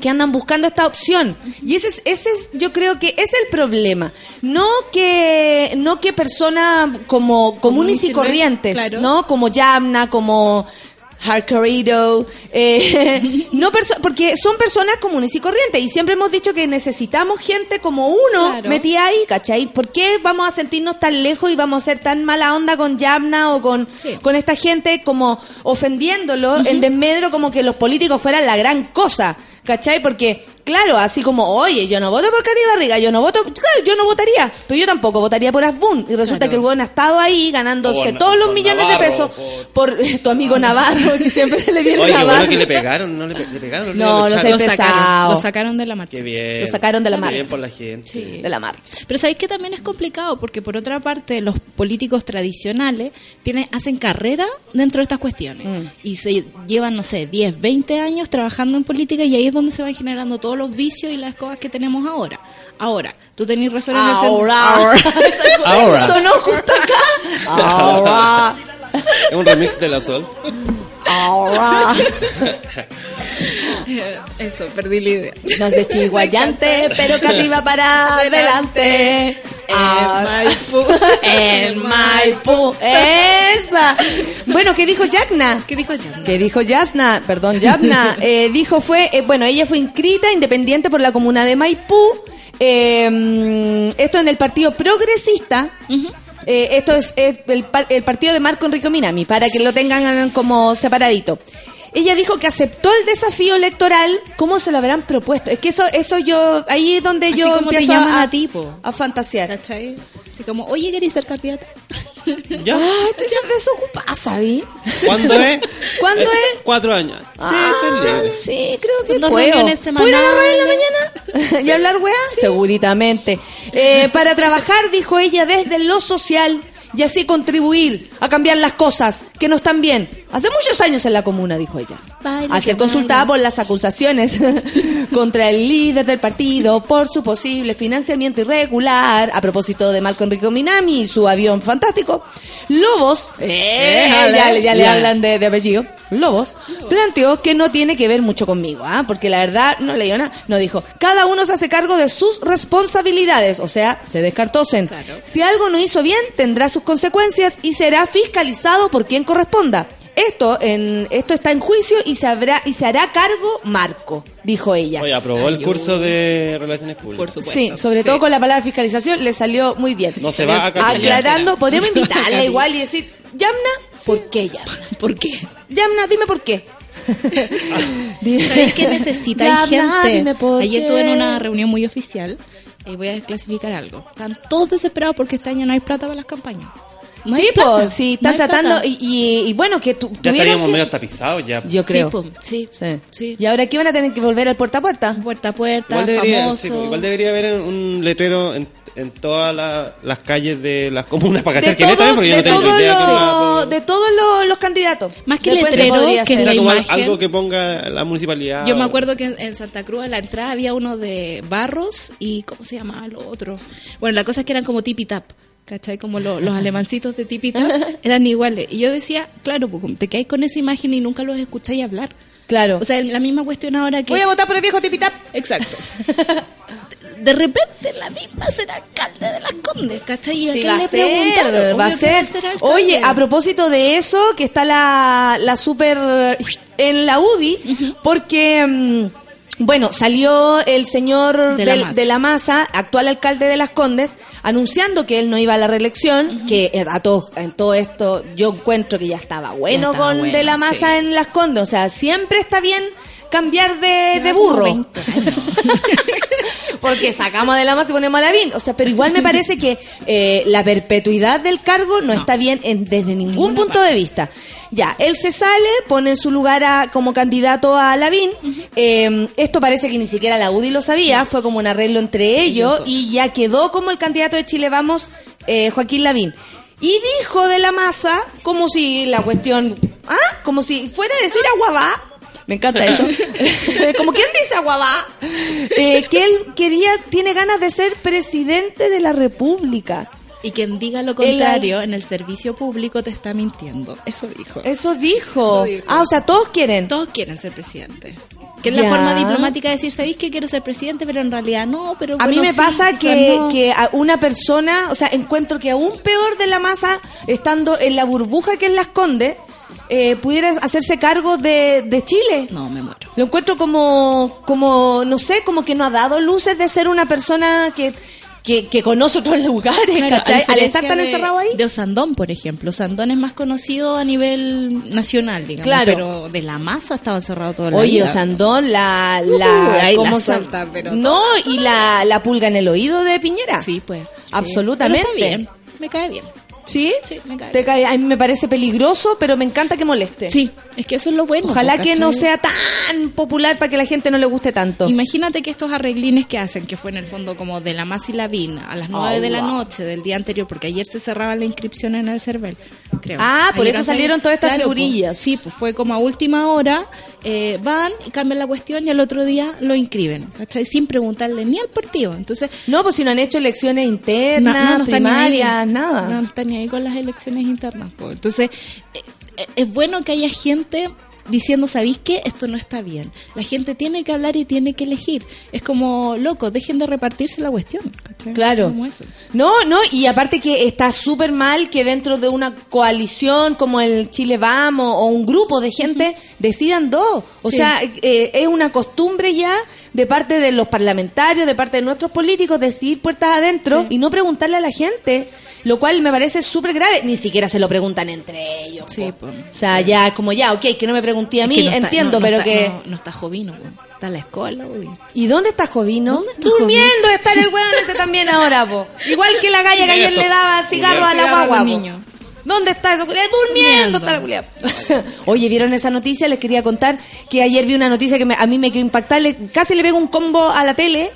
Speaker 2: que andan buscando esta opción. Y ese es, ese es, yo creo que es el problema. No que, no que personas como comunes y corrientes,
Speaker 5: claro.
Speaker 2: ¿no? Como Yamna, como Hardcoreito, eh, <laughs> no porque son personas comunes y corrientes y siempre hemos dicho que necesitamos gente como uno
Speaker 5: Claro.
Speaker 2: metida ahí, ¿cachai? ¿Por qué vamos a sentirnos tan lejos y vamos a ser tan mala onda con Yamna o con,
Speaker 5: Sí.
Speaker 2: con esta gente como ofendiéndolo en desmedro como que los políticos fueran la gran cosa, ¿cachai? Porque, claro, así como, oye, yo no voto por Cari Barriga, yo no voto, claro, yo no votaría, pero yo tampoco votaría por Asbun. Y resulta
Speaker 5: Claro.
Speaker 2: que el weón ha estado ahí ganándose
Speaker 3: Por-
Speaker 2: todos los millones
Speaker 3: Navarro,
Speaker 2: de pesos
Speaker 3: por-
Speaker 2: por, <laughs> tu amigo Navarro, que siempre le viene
Speaker 3: Oye,
Speaker 2: Navarro.
Speaker 3: bueno que le pegaron, no le, pe- le pegaron.
Speaker 2: No, no
Speaker 3: lo
Speaker 5: sacaron, lo sacaron de la marcha.
Speaker 3: Qué bien.
Speaker 2: Lo sacaron de la
Speaker 3: Qué
Speaker 2: marca.
Speaker 3: bien por la gente.
Speaker 5: Sí.
Speaker 2: de la mar.
Speaker 5: Pero sabéis que también es complicado porque por otra parte los políticos tradicionales tienen hacen carrera dentro de estas cuestiones
Speaker 2: Mm.
Speaker 5: y se llevan no sé 10, 20 años trabajando en política y ahí es donde se van generando todos los vicios y las cosas que tenemos ahora. Ahora, tú tenés razón en ese-
Speaker 2: Ahora. <laughs>
Speaker 3: Ahora.
Speaker 2: Sonó justo acá. Ahora.
Speaker 3: Es un remix de la Sol.
Speaker 2: Ahora. <laughs>
Speaker 5: Eso, perdí la idea.
Speaker 2: No es de Chihuayante, pero cativa para adelante. Ah. En <laughs> Maipú. Esa. Bueno, ¿qué dijo Yagna?
Speaker 5: ¿Qué dijo Jan?
Speaker 2: que dijo Yasna, perdón, Yasna, <laughs> eh, dijo fue, eh, bueno, ella fue inscrita independiente por la comuna de Maipú, eh, esto en el Partido Progresista, eh, esto es, eh, el, el partido de Marco Enrico Minami, para que lo tengan como separadito. Ella dijo que aceptó el desafío electoral. ¿Cómo se lo habrán propuesto? Es que eso, eso yo, ahí es donde
Speaker 5: Así
Speaker 2: yo
Speaker 5: como te llaman
Speaker 2: a,
Speaker 5: a ti, po.
Speaker 2: a fantasear.
Speaker 5: ¿Cachai? Así como, oye, ¿querés ser candidata? <laughs>
Speaker 3: ¿Ya?
Speaker 2: Ah, estoy desocupada, ¿sabí?
Speaker 3: ¿Cuándo es? <laughs>
Speaker 2: ¿Cuándo
Speaker 3: Eh,
Speaker 2: es?
Speaker 3: Cuatro años.
Speaker 2: Ah,
Speaker 3: sí, estoy libre.
Speaker 2: sí, creo que
Speaker 5: dos
Speaker 2: puedo.
Speaker 5: reuniones
Speaker 2: ¿Puedo ir a la radio en la mañana? <laughs> ¿Y hablar weá? Seguritamente. Eh, para trabajar, dijo ella, desde lo social y así contribuir a cambiar las cosas que no están bien. Hace muchos años en la comuna, dijo ella.
Speaker 5: Baila,
Speaker 2: Al ser consultada
Speaker 5: baila.
Speaker 2: por las acusaciones <laughs> contra el líder del partido por su posible financiamiento irregular, a propósito de Marco Enrique Minami y su avión fantástico, Lobos, eh, ya, le- ya le
Speaker 5: Ya.
Speaker 2: hablan de, de apellido, Lobos, planteó que no tiene que ver mucho conmigo, ¿ah? porque la verdad no leyó nada, no dijo, cada uno se hace cargo de sus responsabilidades, o sea, se descartósen.
Speaker 5: Claro.
Speaker 2: Si algo no hizo bien, tendrá sus consecuencias y será fiscalizado por quien corresponda. Esto, en, esto está en juicio y se, habrá, y se hará cargo Marco, dijo ella.
Speaker 3: Oye, aprobó el curso
Speaker 5: uy.
Speaker 3: de Relaciones Públicas.
Speaker 5: Por supuesto.
Speaker 2: Sí, sobre todo con la palabra fiscalización le salió muy bien.
Speaker 3: No se va a.
Speaker 2: Aclarando, podríamos invitarla igual y decir, Yamna, ¿por qué Yamna?
Speaker 5: ¿Por qué?
Speaker 2: Yamna, dime por qué. <laughs>
Speaker 5: ¿Sabes qué necesita? Hay
Speaker 2: Yamna,
Speaker 5: gente.
Speaker 2: dime por
Speaker 5: Ayer estuve en una reunión muy oficial. Y voy a desclasificar algo. Están todos desesperados porque este año no hay plata para las campañas. No
Speaker 2: sí, pues, sí, están tratando, y, y- y bueno, que tu,
Speaker 3: Ya estaríamos
Speaker 2: que-
Speaker 3: medio tapizados ya.
Speaker 2: Yo creo.
Speaker 5: Sí, po, sí,
Speaker 2: Sí.
Speaker 5: sí.
Speaker 2: Y ahora aquí van a tener que volver al puerta a puerta.
Speaker 5: Puerta a puerta,
Speaker 3: Igual debería,
Speaker 5: famoso.
Speaker 3: sí, igual debería haber un letrero en, en todas la- las calles de las comunas para cachar quién es también,
Speaker 2: todos,
Speaker 3: porque yo no
Speaker 2: de
Speaker 3: tengo
Speaker 2: todos
Speaker 3: idea. quién
Speaker 2: los-
Speaker 3: va a-
Speaker 2: de todos los, los candidatos.
Speaker 5: Más que
Speaker 2: Después
Speaker 5: letrero, que
Speaker 3: sea,
Speaker 5: la imagen.
Speaker 3: algo que ponga la municipalidad.
Speaker 5: Yo me acuerdo que en- en Santa Cruz a la entrada había uno de Barros y ¿cómo se llamaba lo otro? Bueno, la cosa es que eran como tipi tap, ¿cachai? Como lo- los alemancitos de tipi tap eran iguales. Y yo decía, claro, pues te quedáis con esa imagen y nunca los escucháis hablar.
Speaker 2: Claro.
Speaker 5: O sea, la misma cuestión ahora que...
Speaker 2: Voy a votar por el viejo Tipitap.
Speaker 5: Exacto. <laughs> De repente la misma será alcalde de las Condes, ¿cachai? ¿Y
Speaker 2: Sí, va
Speaker 5: le
Speaker 2: a ser, va a
Speaker 5: Obvio que
Speaker 2: ser.
Speaker 5: alcalde.
Speaker 2: Oye, a propósito de eso, que está la, la super en la UDI, porque, mm, bueno, salió el señor
Speaker 5: De la
Speaker 2: del- de la masa, actual alcalde de Las Condes, anunciando que él no iba a la reelección, que eh, a todos, en todo esto yo encuentro que ya estaba bueno
Speaker 5: estaba
Speaker 2: con
Speaker 5: bueno,
Speaker 2: de la masa
Speaker 5: sí.
Speaker 2: en Las Condes, o sea, siempre está bien cambiar de, de burro.
Speaker 5: 20 años. <laughs>
Speaker 2: Porque sacamos de la masa y ponemos a Lavín. O sea, pero igual me parece que eh, la perpetuidad del cargo no, está bien en- desde ningún punto de vista. Ya, él se sale, pone en su lugar a- como candidato a Lavín. Eh, esto parece que ni siquiera la UDI lo sabía, fue como un arreglo entre ellos y ya quedó como el candidato de Chile Vamos, eh, Joaquín Lavín. Y dijo de la masa, como si la cuestión, ¿ah? Como si fuera a decir aguabá. Me encanta eso. <laughs> como quien dice aguabá. Eh, que él quería, tiene ganas de ser presidente de la República.
Speaker 5: Y quien diga lo contrario en el servicio público te está mintiendo. Eso dijo.
Speaker 2: Eso dijo.
Speaker 5: Eso dijo.
Speaker 2: Ah, o sea, todos quieren.
Speaker 5: Todos quieren ser presidente. Que es la forma diplomática de decir, ¿sabéis que quiero ser presidente? Pero en realidad no, pero
Speaker 2: A mí me
Speaker 5: sí,
Speaker 2: pasa que,
Speaker 5: no.
Speaker 2: que a una persona, o sea, encuentro que aún peor de la masa, estando en la burbuja que él la esconde, eh, pudiera hacerse cargo de, de Chile.
Speaker 5: No, me muero.
Speaker 2: Lo encuentro como, como, no sé, como que no ha dado luces de ser una persona que, que, que conoce otros <laughs> lugares,
Speaker 5: Claro.
Speaker 2: Al estar tan
Speaker 5: de-
Speaker 2: encerrado ahí.
Speaker 5: De Osandón, por ejemplo. Osandón es más conocido a nivel nacional, digamos.
Speaker 2: Claro.
Speaker 5: Pero de la masa estaba encerrado todo el
Speaker 2: Oye, Osandón, la, la,
Speaker 5: ahí la
Speaker 2: ¿cómo se-
Speaker 5: suelta, pero
Speaker 2: no, y la, la pulga en el oído de Piñera.
Speaker 5: Sí, pues. sí.
Speaker 2: Absolutamente.
Speaker 5: Pero está bien. Me cae bien.
Speaker 2: ¿Sí?
Speaker 5: Sí, me cae
Speaker 2: Te cae- a mí me parece peligroso, pero me encanta que moleste.
Speaker 5: Sí, es que eso es lo bueno.
Speaker 2: Ojalá que no sea tan popular para que la gente no le guste tanto.
Speaker 5: Imagínate que estos arreglines que hacen, que fue en el fondo como de la más y la vina, a las 9 de la
Speaker 2: wow.
Speaker 5: noche del día anterior, porque ayer se cerraba la inscripción en el CERVEL, creo.
Speaker 2: Ah, por
Speaker 5: Ayer
Speaker 2: eso salieron todas estas
Speaker 5: Claro,
Speaker 2: figurillas.
Speaker 5: pues, sí, pues fue como a última hora, eh, van y cambian la cuestión y al otro día lo inscriben, ¿cachai? Sin preguntarle ni al partido. Entonces,
Speaker 2: No, pues si no han hecho elecciones
Speaker 5: no,
Speaker 2: internas,
Speaker 5: no, no ahí.
Speaker 2: primarias, nada.
Speaker 5: No, no están ni ahí con las elecciones internas. pues. Entonces, eh, eh, es bueno que haya gente diciendo, ¿sabéis qué? Esto no está bien. La gente tiene que hablar y tiene que elegir. Es como, loco, dejen de repartirse la cuestión. ¿cachai?
Speaker 2: Claro. No, no, y aparte que está súper mal que dentro de una coalición como el Chile Vamos o un grupo de gente decidan dos. O
Speaker 5: Sí.
Speaker 2: sea, eh, es una costumbre ya de parte de los parlamentarios, de parte de nuestros políticos, decidir puertas adentro
Speaker 5: Sí.
Speaker 2: y no preguntarle a la gente. Lo cual me parece súper grave. Ni siquiera se lo preguntan entre ellos.
Speaker 5: Sí,
Speaker 2: po.
Speaker 5: pues.
Speaker 2: O sea, ya, como ya, ok, que no me pregunté a
Speaker 5: Es
Speaker 2: mí,
Speaker 5: que no está-
Speaker 2: entiendo,
Speaker 5: no- no
Speaker 2: pero
Speaker 5: está-
Speaker 2: que...
Speaker 5: No, no está Jovino, po. está en la escuela, uy.
Speaker 2: ¿Y dónde está Jovino?
Speaker 5: ¿Dónde está
Speaker 2: Durmiendo está el weón ese también ahora, po. Igual que la galla que ayer le daba cigarro a la guagua. ¿Dónde está esa culia? Durmiendo está la culia. <laughs> Oye, ¿vieron esa noticia? Les quería contar que ayer vi una noticia que me- a mí me quedó impactable. Casi le pego un combo a la tele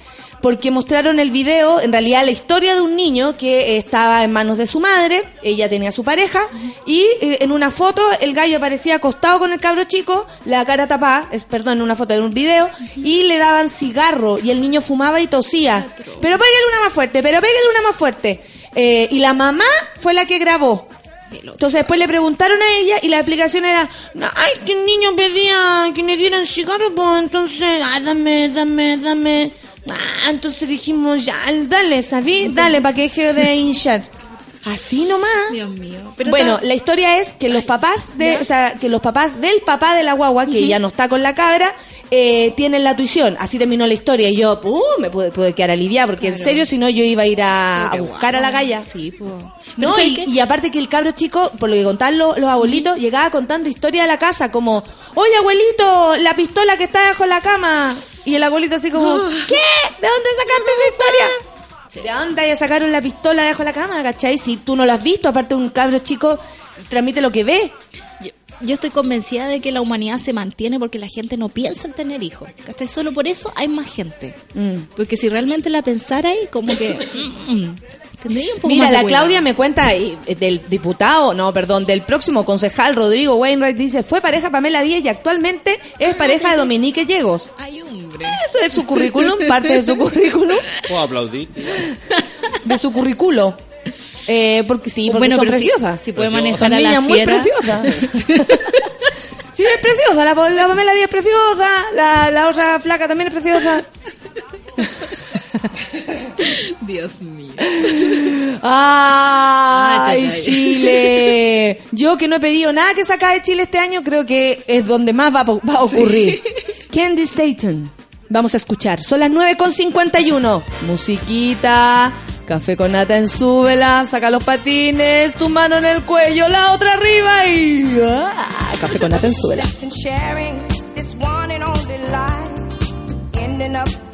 Speaker 2: porque mostraron el video, en realidad la historia de un niño que estaba en manos de su madre, ella tenía su pareja, y eh, en una foto el gallo aparecía acostado con el cabro chico, la cara tapada, es, perdón, en una foto, en un video, y le daban cigarro, y el niño fumaba y tosía. Pero pégale una más fuerte, pero pégale una más fuerte. Eh, y la mamá fue la que grabó. Entonces después le preguntaron a ella y la explicación era, "No, ay, que el niño pedía que le dieran cigarro, pues entonces, ah, dame, dame, dame. Ah, entonces dijimos, ya, dale, ¿sabí? Dale, para que deje de <laughs> hinchar. Así nomás.
Speaker 5: Dios mío. Pero
Speaker 2: bueno, la historia es que los papás de,
Speaker 5: ¿Ya?
Speaker 2: o sea, que los papás del papá de la guagua, que ya no está con la cabra, eh, tienen la tuición. Así terminó la historia y yo, uh, me pude, pude quedar aliviada porque en serio, si no yo iba a ir a, a
Speaker 5: Qué
Speaker 2: buscar a la galla.
Speaker 5: Sí, pues.
Speaker 2: No, y, y aparte que el cabro chico, por lo que contaban los, los abuelitos, llegaba contando historia de la casa, como, oye abuelito, la pistola que está debajo de la cama. Y el abuelito así como, ¿qué? ¿De dónde sacaste esa historia? ¿De dónde ya sacaron la pistola debajo de la cama? ¿Cachai? Si tú no lo has visto, aparte un cabro chico transmite lo que ve.
Speaker 5: Yo, yo estoy convencida de que la humanidad se mantiene porque la gente no piensa en tener hijos. ¿Cachai? Solo por eso hay más gente.
Speaker 2: Mm.
Speaker 5: Porque si realmente la pensarais, como que... <laughs> mm, mm, tendría un poco
Speaker 2: Mira,
Speaker 5: más de
Speaker 2: la
Speaker 5: cuidado.
Speaker 2: Claudia me cuenta eh, del diputado, no, perdón, del próximo concejal Rodrigo Wainwright, dice, fue pareja Pamela Díaz y actualmente es pareja de Dominique Llegos.
Speaker 5: Ay, hombre.
Speaker 2: Eso es su currículum, parte de su currículum,
Speaker 3: Puedo aplaudir. <laughs>
Speaker 2: de su currículo. Eh, porque sí, porque
Speaker 5: bueno,
Speaker 2: son
Speaker 5: si, si puede manejar a
Speaker 2: niñas
Speaker 5: la
Speaker 2: muy
Speaker 5: fiera...
Speaker 2: preciosas. <laughs> Sí, es preciosa, la, la Pamela Díaz es preciosa, la, la otra flaca también es preciosa. <laughs> <laughs>
Speaker 5: Dios mío.
Speaker 2: ¡Ay,
Speaker 5: Ay.
Speaker 2: Chile! <laughs> Yo que no he pedido nada que sacar de Chile este año, creo que es donde más va, va a ocurrir. <laughs> Candy Staton. Vamos a escuchar. Son las 9.51. Musiquita. Café con nata en súbela. Saca los patines. Tu mano en el cuello. La otra arriba. Y. ¡ah! Café con nata en súbela.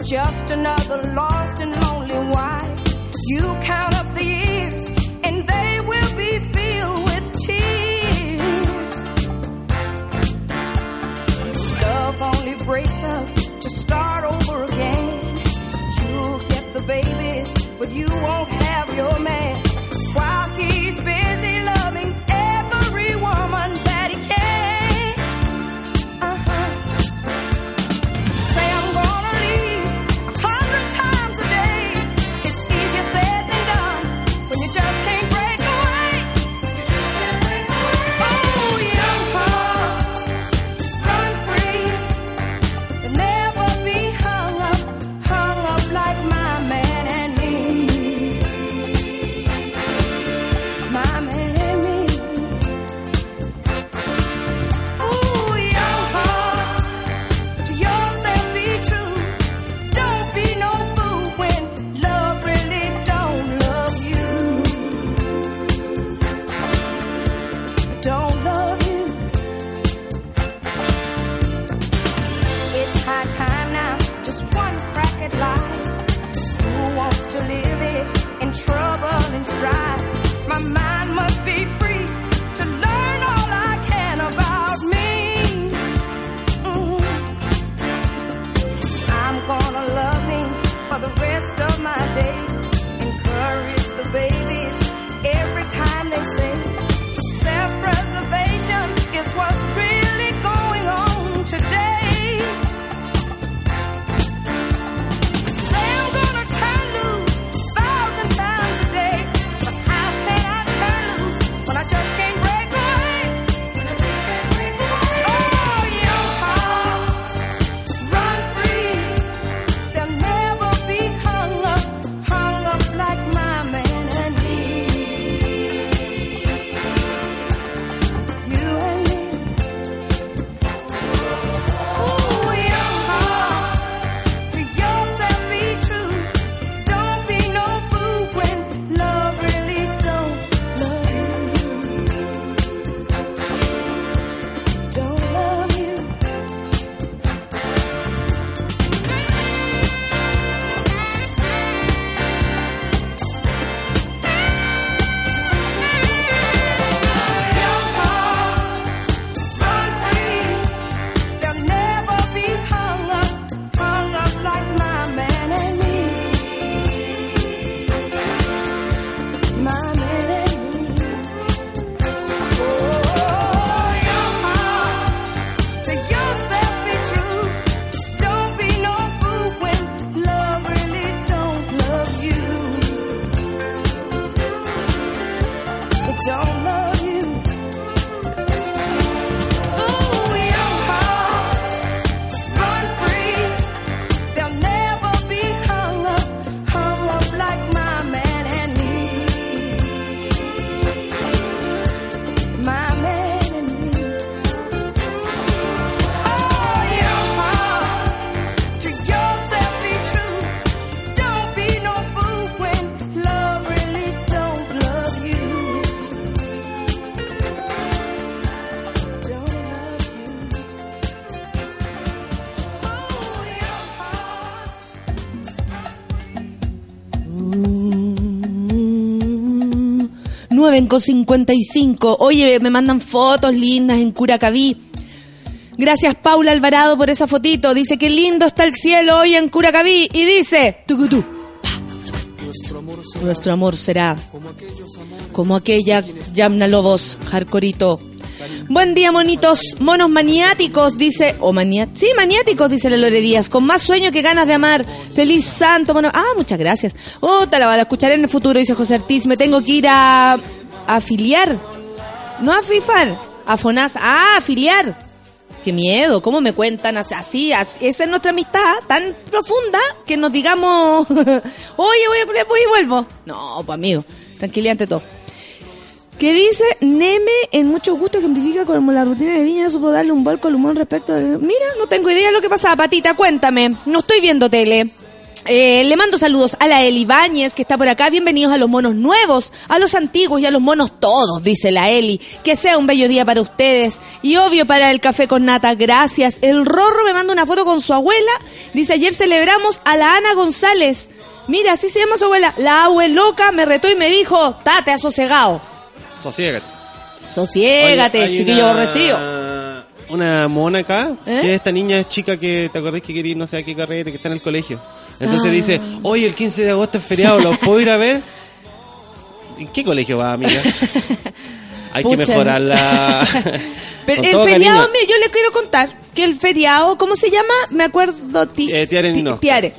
Speaker 6: Just another lost and lonely wife. You count up the years, and they will be filled with tears. Love only breaks up to start over again. You'll get the babies, but you won't have your man.
Speaker 2: 9 con 55. Oye, me mandan fotos lindas en Curacaví. Gracias Paula Alvarado por esa fotito. Dice que lindo está el cielo hoy en Curacaví. Y dice, tucutú. Nuestro amor será como aquella Yamna Lobos, Jarcorito. Buen día, monitos, monos maniáticos, dice, o maniat sí, maniáticos, dice la Lore Díaz, con más sueño que ganas de amar. Feliz santo, mono. Ah, muchas gracias. Oh, te la, la escucharé en el futuro, dice José Ortiz. Me tengo que ir a afiliar. No a FIFAR, a FONAS. Ah, afiliar. Qué miedo, ¿cómo me cuentan así? así esa es nuestra amistad tan profunda que nos digamos, <laughs> oye, voy a voy y vuelvo. No, pues amigo, tranquilidad todo. Que dice, Neme en mucho gusto ejemplifica como la rutina de Viña supo darle un vuelco al humor respecto al... Mira, no tengo idea de lo que pasaba, Patita, cuéntame. No estoy viendo tele. Eh, le mando saludos a la Eli Báñez, que está por acá. Bienvenidos a los monos nuevos, a los antiguos y a los monos todos, dice la Eli. Que sea un bello día para ustedes. Y obvio para el café con nata, gracias. El Rorro me manda una foto con su abuela. Dice, ayer celebramos a la Ana González. Mira, así se llama su abuela. La abueloca me retó y me dijo, tate asosegado.
Speaker 3: Sosiégate.
Speaker 2: Sosiégate,
Speaker 3: Oye,
Speaker 2: chiquillo
Speaker 3: una-. Una mona acá,
Speaker 2: ¿Eh?
Speaker 3: que es esta niña chica que te acordás que quería no sé a qué carrera, que está en el colegio. Entonces
Speaker 2: Ah.
Speaker 3: dice, oye, el 15 de agosto es feriado, ¿los puedo ir a ver? ¿En qué colegio va, amiga? <laughs> Hay que
Speaker 2: Pucha.
Speaker 3: mejorar la... <laughs>
Speaker 2: Pero el feriado, mire, yo le quiero contar que el feriado, ¿cómo se llama? Me acuerdo ti.
Speaker 3: Eh, Tiare
Speaker 2: ti-
Speaker 3: no.
Speaker 2: Tiare.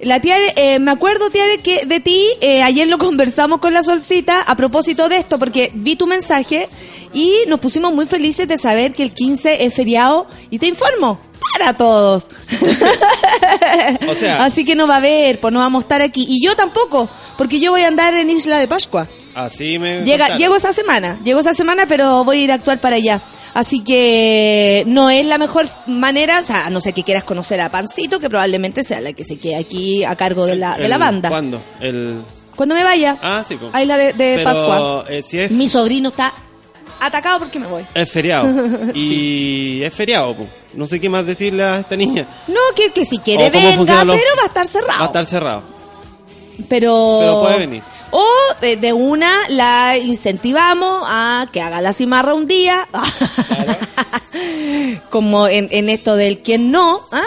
Speaker 2: La Tiare, eh, me acuerdo, Tiare, que de ti, eh, ayer lo conversamos con la Solcita a propósito de esto, porque vi tu mensaje y nos pusimos muy felices de saber que el 15 es feriado y te informo, para todos.
Speaker 3: O sea- <laughs>
Speaker 2: Así que no va a haber, pues no vamos a estar aquí. Y yo tampoco, porque yo voy a andar en Isla de Pascua.
Speaker 3: Así me...
Speaker 2: Llega,
Speaker 3: contaron.
Speaker 2: llego esa semana, llego esa semana, pero voy a ir a actuar para allá. Así que no es la mejor manera, o sea, a no sé que quieras conocer a Pancito, que probablemente sea la que se quede aquí a cargo de la, de la banda.
Speaker 3: ¿Cuándo? El...
Speaker 2: Cuando me vaya
Speaker 3: Ah, sí, pues.
Speaker 2: a Isla de, de
Speaker 3: Pero,
Speaker 2: Pascua.
Speaker 3: eh, si es,
Speaker 2: Mi sobrino está atacado porque me voy.
Speaker 3: es feriado. <laughs> Y es feriado, pues. No sé qué más decirle a esta niña.
Speaker 2: No, que, que si quiere venga,
Speaker 3: los-
Speaker 2: pero va a estar cerrado.
Speaker 3: Va a estar cerrado.
Speaker 2: Pero,
Speaker 3: Pero puede venir.
Speaker 2: O eh, de una la incentivamos a que haga la cimarra un día. <laughs> Como en, en esto del quien no. ¿ah?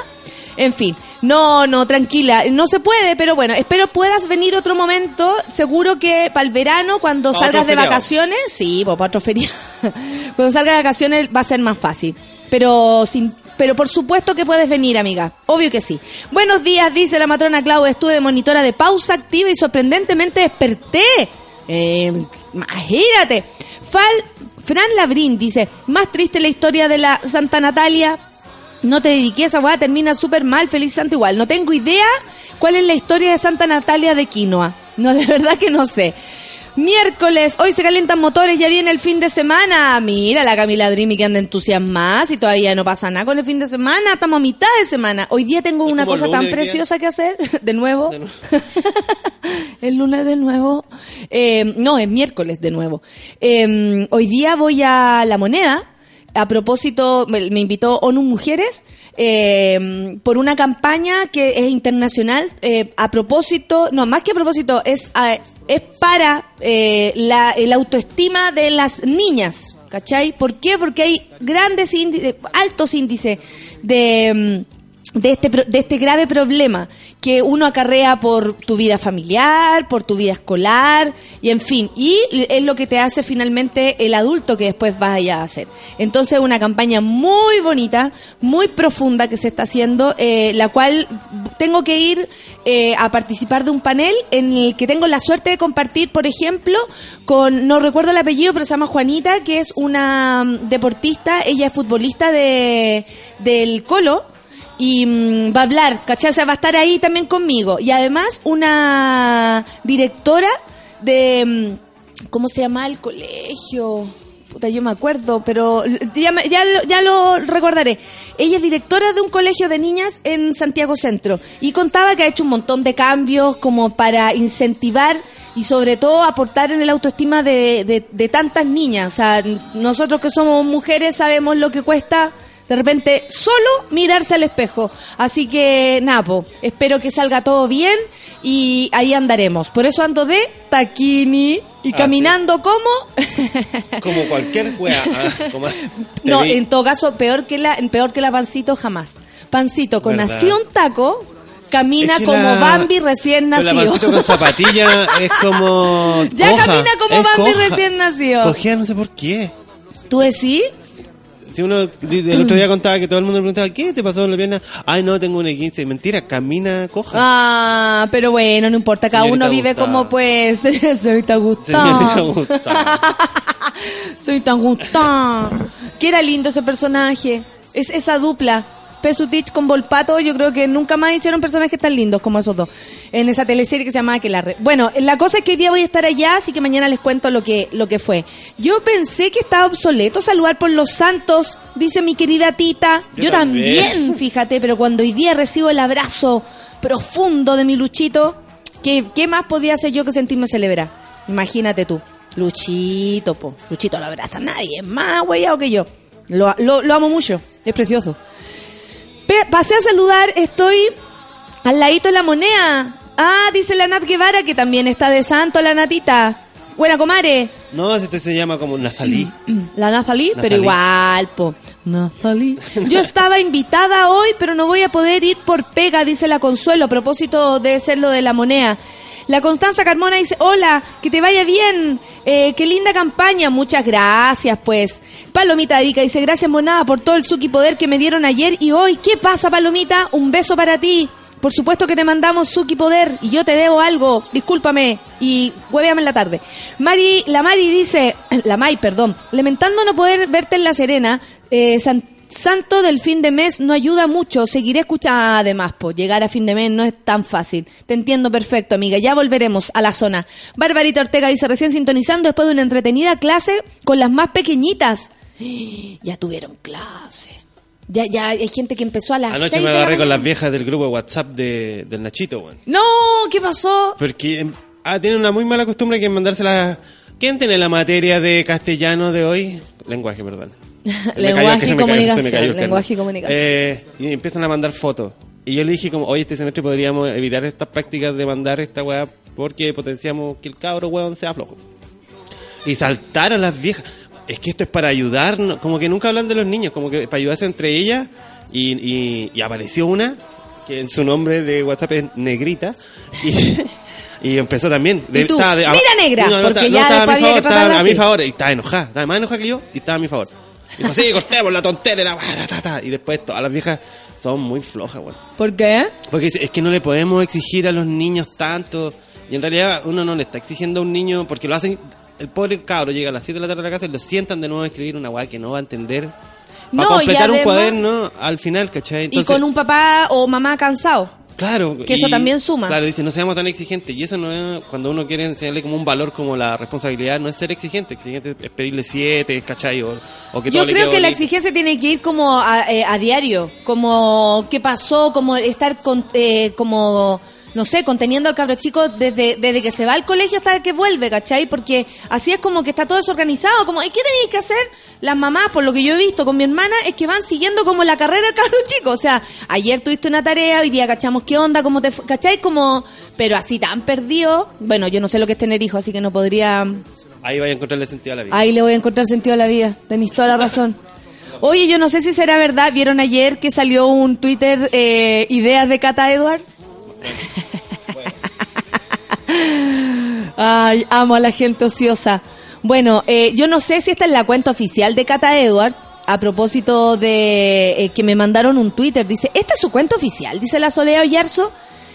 Speaker 2: En fin. No, no, tranquila. No se puede, pero bueno, espero puedas venir otro momento. Seguro que para el verano, cuando salgas de
Speaker 3: feriado.
Speaker 2: vacaciones. Sí, pues, para otro feriado. <laughs> cuando salgas de vacaciones va a ser más fácil. Pero sin pero por supuesto que puedes venir, amiga. Obvio que sí. Buenos días, dice la matrona Clau. Estuve de monitora de pausa activa y sorprendentemente desperté. Eh, imagínate. Fal, Fran Labrín dice, más triste la historia de la Santa Natalia. No te dediqué a esa weá, termina súper mal, feliz santo igual. No tengo idea cuál es la historia de Santa Natalia de Quinoa. No, de verdad que no sé. Miércoles, hoy se calientan motores, ya viene el fin de semana. Mira la Camila Dreamy que anda entusiasmada y todavía no pasa nada con el fin de semana. Estamos a mitad de semana. Hoy día tengo una cosa tan preciosa que hacer. <laughs> De nuevo.
Speaker 3: De nuevo. <laughs>
Speaker 2: el lunes de nuevo. Eh, no, es miércoles de nuevo. Eh, hoy día voy a La Moneda. A propósito, me, invitó ONU Mujeres eh, por una campaña que es internacional. eh, a propósito, no, más que a propósito, es, a- es para eh, la, el autoestima de las niñas. ¿Cachai? ¿Por qué? Porque hay grandes índices, altos índices de. De este, de este grave problema que uno acarrea por tu vida familiar, por tu vida escolar, y en fin, y es lo que te hace finalmente el adulto que después vaya a hacer. Entonces, una campaña muy bonita, muy profunda que se está haciendo, eh, la cual tengo que ir eh, a participar de un panel en el que tengo la suerte de compartir, por ejemplo, con, no recuerdo el apellido, pero se llama Juanita, que es una mm, deportista, ella es futbolista de, del Colo, y mm, va a hablar, ¿cachai? O sea, va a estar ahí también conmigo. Y además una directora de... mm, ¿Cómo se llama el colegio? Puta, yo me acuerdo, pero ya, ya, ya lo recordaré. Ella es directora de un colegio de niñas en Santiago Centro y contaba que ha hecho un montón de cambios como para incentivar y sobre todo aportar en el autoestima de, de- de tantas niñas. O sea, nosotros que somos mujeres sabemos lo que cuesta de repente solo mirarse al espejo. Así que, Napo, espero que salga todo bien y ahí andaremos. Por eso ando de taquini. Y
Speaker 3: Ah,
Speaker 2: caminando como... <laughs>
Speaker 3: Como cualquier wea. ah, como- <laughs>
Speaker 2: no,
Speaker 3: vi-
Speaker 2: en todo caso, peor que la, peor que la pancito jamás. Pancito con
Speaker 3: ¿Verdad?
Speaker 2: así un taco, camina
Speaker 3: Es que
Speaker 2: como
Speaker 3: la-
Speaker 2: Bambi recién
Speaker 3: pero La
Speaker 2: nacido.
Speaker 3: pancito con zapatilla <laughs> es como.
Speaker 2: Ya
Speaker 3: coja,
Speaker 2: camina como Bambi
Speaker 3: coja.
Speaker 2: recién nacido.
Speaker 3: Cogía no sé por qué.
Speaker 2: ¿Tú decís?
Speaker 3: Si uno el otro día contaba que todo el mundo preguntaba, ¿qué te pasó en la pierna? Ay, no, tengo un E15. Mentira, camina coja.
Speaker 2: Ah, pero bueno, no importa, cada
Speaker 3: Señorita
Speaker 2: uno vive
Speaker 3: Gustavo.
Speaker 2: como pues. <laughs> Soy tan gustado. <laughs> Soy tan gustado. Que era lindo ese personaje. Es esa dupla. Pesutich con Volpato, yo creo que nunca más hicieron personajes tan lindos como esos dos. En esa teleserie que se llamaba Aquelarre. Bueno, la cosa es que hoy día voy a estar allá, así que mañana les cuento lo que, lo que fue. Yo pensé que estaba obsoleto saludar por los santos, dice mi querida tita. Yo,
Speaker 3: Yo
Speaker 2: también.
Speaker 3: también.
Speaker 2: fíjate, pero cuando hoy día recibo el abrazo profundo de mi Luchito, ¿qué, qué más podía hacer yo que sentirme celebrar? Imagínate tú. Luchito, po. Luchito lo abraza nadie, es más huellado que yo. Lo, lo, lo amo mucho, es precioso. Pasé a saludar, estoy al ladito de la moneda. Ah, dice la Nat Guevara que también está de santo la Natita. Buena comare.
Speaker 3: No, si este se llama como Nazalí. <clears throat>
Speaker 2: La Nazalí, pero igual, po. Nazalí. Yo estaba invitada hoy, pero no voy a poder ir por pega, dice la Consuelo, a propósito de ser lo de la moneda. La Constanza Carmona dice, hola, que te vaya bien, eh, qué linda campaña, muchas gracias, pues. Palomita Erika dice, gracias monada por todo el suki poder que me dieron ayer y hoy. ¿Qué pasa, Palomita? Un beso para ti. Por supuesto que te mandamos Suki Poder y yo te debo algo, discúlpame y hueveame en la tarde. Mari, la Mari dice, <clears throat> la Mai, perdón, lamentando no poder verte en La Serena, eh, Santo del fin de mes no ayuda mucho, seguiré escuchando además, pues llegar a fin de mes no es tan fácil. Te entiendo perfecto, amiga, ya volveremos a la zona. Barbarita Ortega dice, recién sintonizando después de una entretenida clase con las más pequeñitas. <gasps> Ya tuvieron clase. Ya, ya hay gente que empezó a las
Speaker 3: Anoche
Speaker 2: seis
Speaker 3: me
Speaker 2: de la
Speaker 3: agarré con las viejas del grupo de WhatsApp de, del Nachito, weón.
Speaker 2: No, ¿qué pasó?
Speaker 3: Porque em, ah, tienen una muy mala costumbre que mandárselas. ¿Quién tiene la materia de castellano de hoy? Lenguaje, perdón. <laughs>
Speaker 2: Lenguaje y comunicación, lenguaje y comunicación.
Speaker 3: Eh, y empiezan a mandar fotos. Y yo le dije como, oye, este semestre podríamos evitar estas prácticas de mandar esta weá porque potenciamos que el cabro weón sea flojo. Y saltaron las viejas. Es que esto es para ayudarnos, como que nunca hablan de los niños, como que para ayudarse entre ellas. Y, y- y apareció una, que en su nombre de WhatsApp es Negrita. Y, <laughs> y empezó también.
Speaker 2: ¿Y tú?
Speaker 3: estaba
Speaker 2: Mira, negra, porque ya
Speaker 3: estaba a mi favor, estaba a mi favor. Y estaba enojada, estaba más enojada que yo y estaba a mi favor. Dijo, sí, cortemos la tontera y la weá, ta, ta, ta. Y después todas las viejas son muy flojas, weón.
Speaker 2: ¿Por qué?
Speaker 3: Porque es, es que no le podemos exigir a los niños tanto. Y en realidad uno no le está exigiendo a un niño porque lo hacen. El pobre cabro llega a las 7 de la tarde a la casa y lo sientan de nuevo a escribir una weá que no va a entender. Para
Speaker 2: No, y
Speaker 3: completar un
Speaker 2: además-
Speaker 3: cuaderno al final, ¿cachai?
Speaker 2: y con un papá o mamá cansado.
Speaker 3: Claro.
Speaker 2: que eso
Speaker 3: y-
Speaker 2: también suma.
Speaker 3: Claro, dice, no seamos tan exigentes. Y eso no es. Cuando uno quiere enseñarle como un valor como la responsabilidad, no es ser exigente. Exigente es pedirle 7, ¿cachai? O, o que
Speaker 2: Yo
Speaker 3: todo
Speaker 2: creo que la exigencia tiene que ir como a, eh, a diario, como qué pasó, como estar con, eh, como no sé, conteniendo al cabro chico desde, desde que se va al colegio hasta que vuelve, ¿cachai? Porque así es como que está todo desorganizado, como, ¿y qué tenéis que hacer? Las mamás, por lo que yo he visto con mi hermana, es que van siguiendo como la carrera del cabro chico, o sea, ayer tuviste una tarea, hoy día cachamos qué onda, cómo te, ¿cachai? Como, pero así tan perdido, bueno, yo no sé lo que es tener hijos, así que no podría...
Speaker 3: Ahí vaya a encontrarle sentido a la vida.
Speaker 2: Ahí le voy a encontrar sentido a la vida. Tenéis toda la razón. Oye, yo no sé si será verdad. ¿Vieron ayer que salió un Twitter eh, ideas de Cata Edward? Ay, amo a la gente ociosa. Bueno, eh, yo no sé si esta es la cuenta oficial de Cata Edward. A propósito de eh, que me mandaron un Twitter, dice, ¿esta es su cuenta oficial? Dice la Soledad Oyarzo.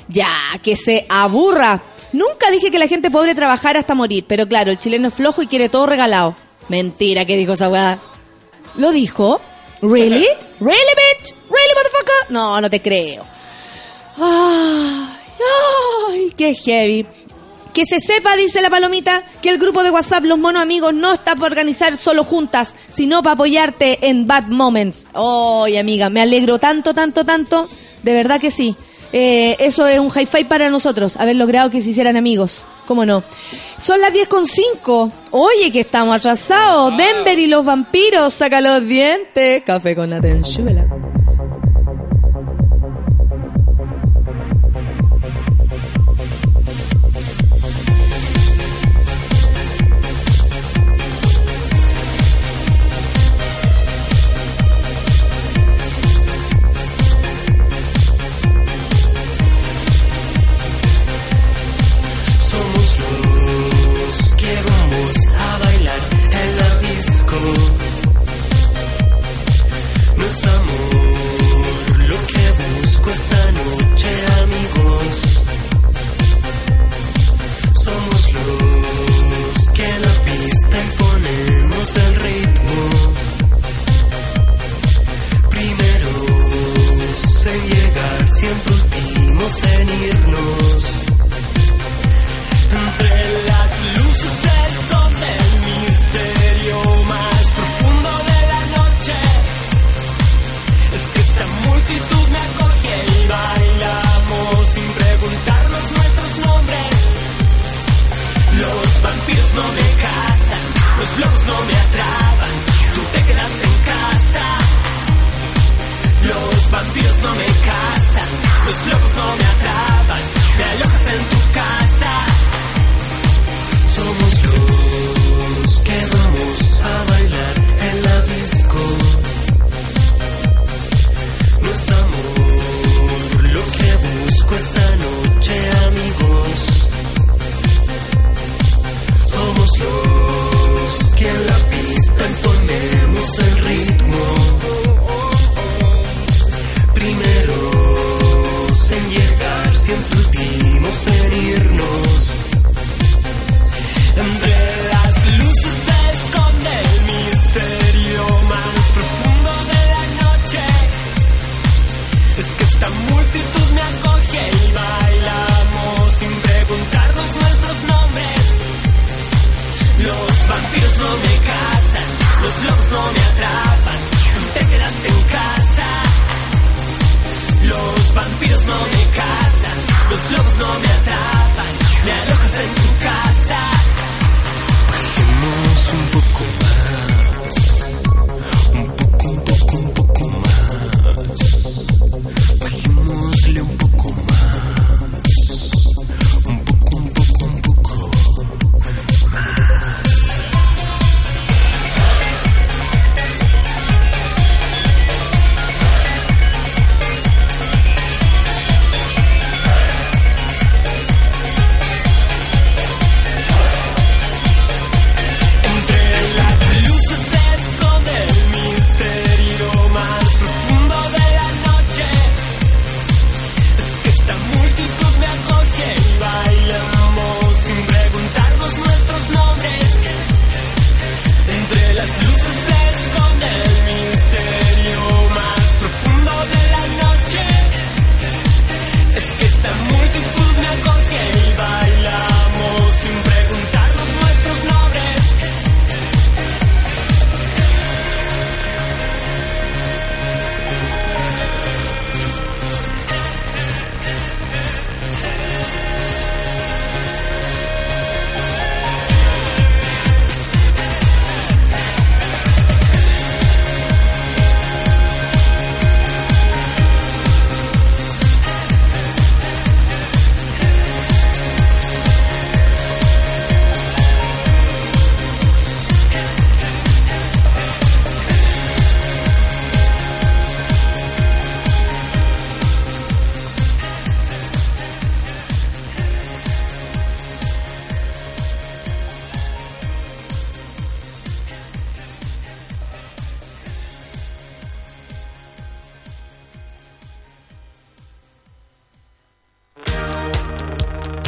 Speaker 2: Ya, que se aburra. Nunca dije que la gente pobre trabajara hasta morir, pero claro, el chileno es flojo y quiere todo regalado. Mentira que dijo esa weá. ¿Lo dijo? ¿Really? <laughs> ¿Really, bitch? ¿Really, motherfucker? No, no te creo. Ay, ay, qué heavy. Que se sepa, dice la palomita, que el grupo de WhatsApp Los Monos Amigos no está para organizar solo juntas, sino para apoyarte en bad moments. Ay, amiga, me alegro tanto, tanto, tanto. De verdad que sí. Eh, eso es un hi-fi para nosotros, haber logrado que se hicieran amigos. ¿Cómo no? Son las 10 con 5. Oye, que estamos atrasados. Denver y los vampiros, saca los dientes. Café con la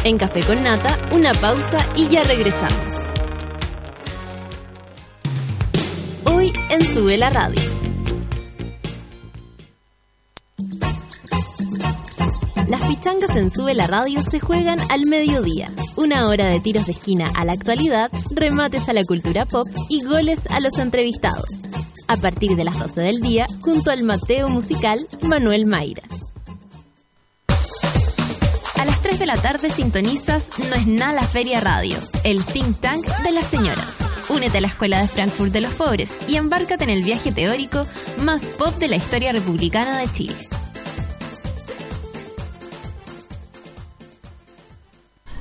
Speaker 7: En
Speaker 1: Café con Nata, una pausa y ya regresamos. Hoy en Sube la Radio. Las pichangas en Sube la Radio se juegan al mediodía. Una hora de tiros de esquina a la actualidad, remates a la cultura pop y goles a los entrevistados. A partir de las 12 del día, junto al Mateo musical Manuel Mayra. La tarde sintonizas No es nada la Feria Radio, el think tank de las señoras. Únete a la Escuela de Frankfurt de los Pobres y embárcate en el viaje teórico más pop de la historia republicana de Chile.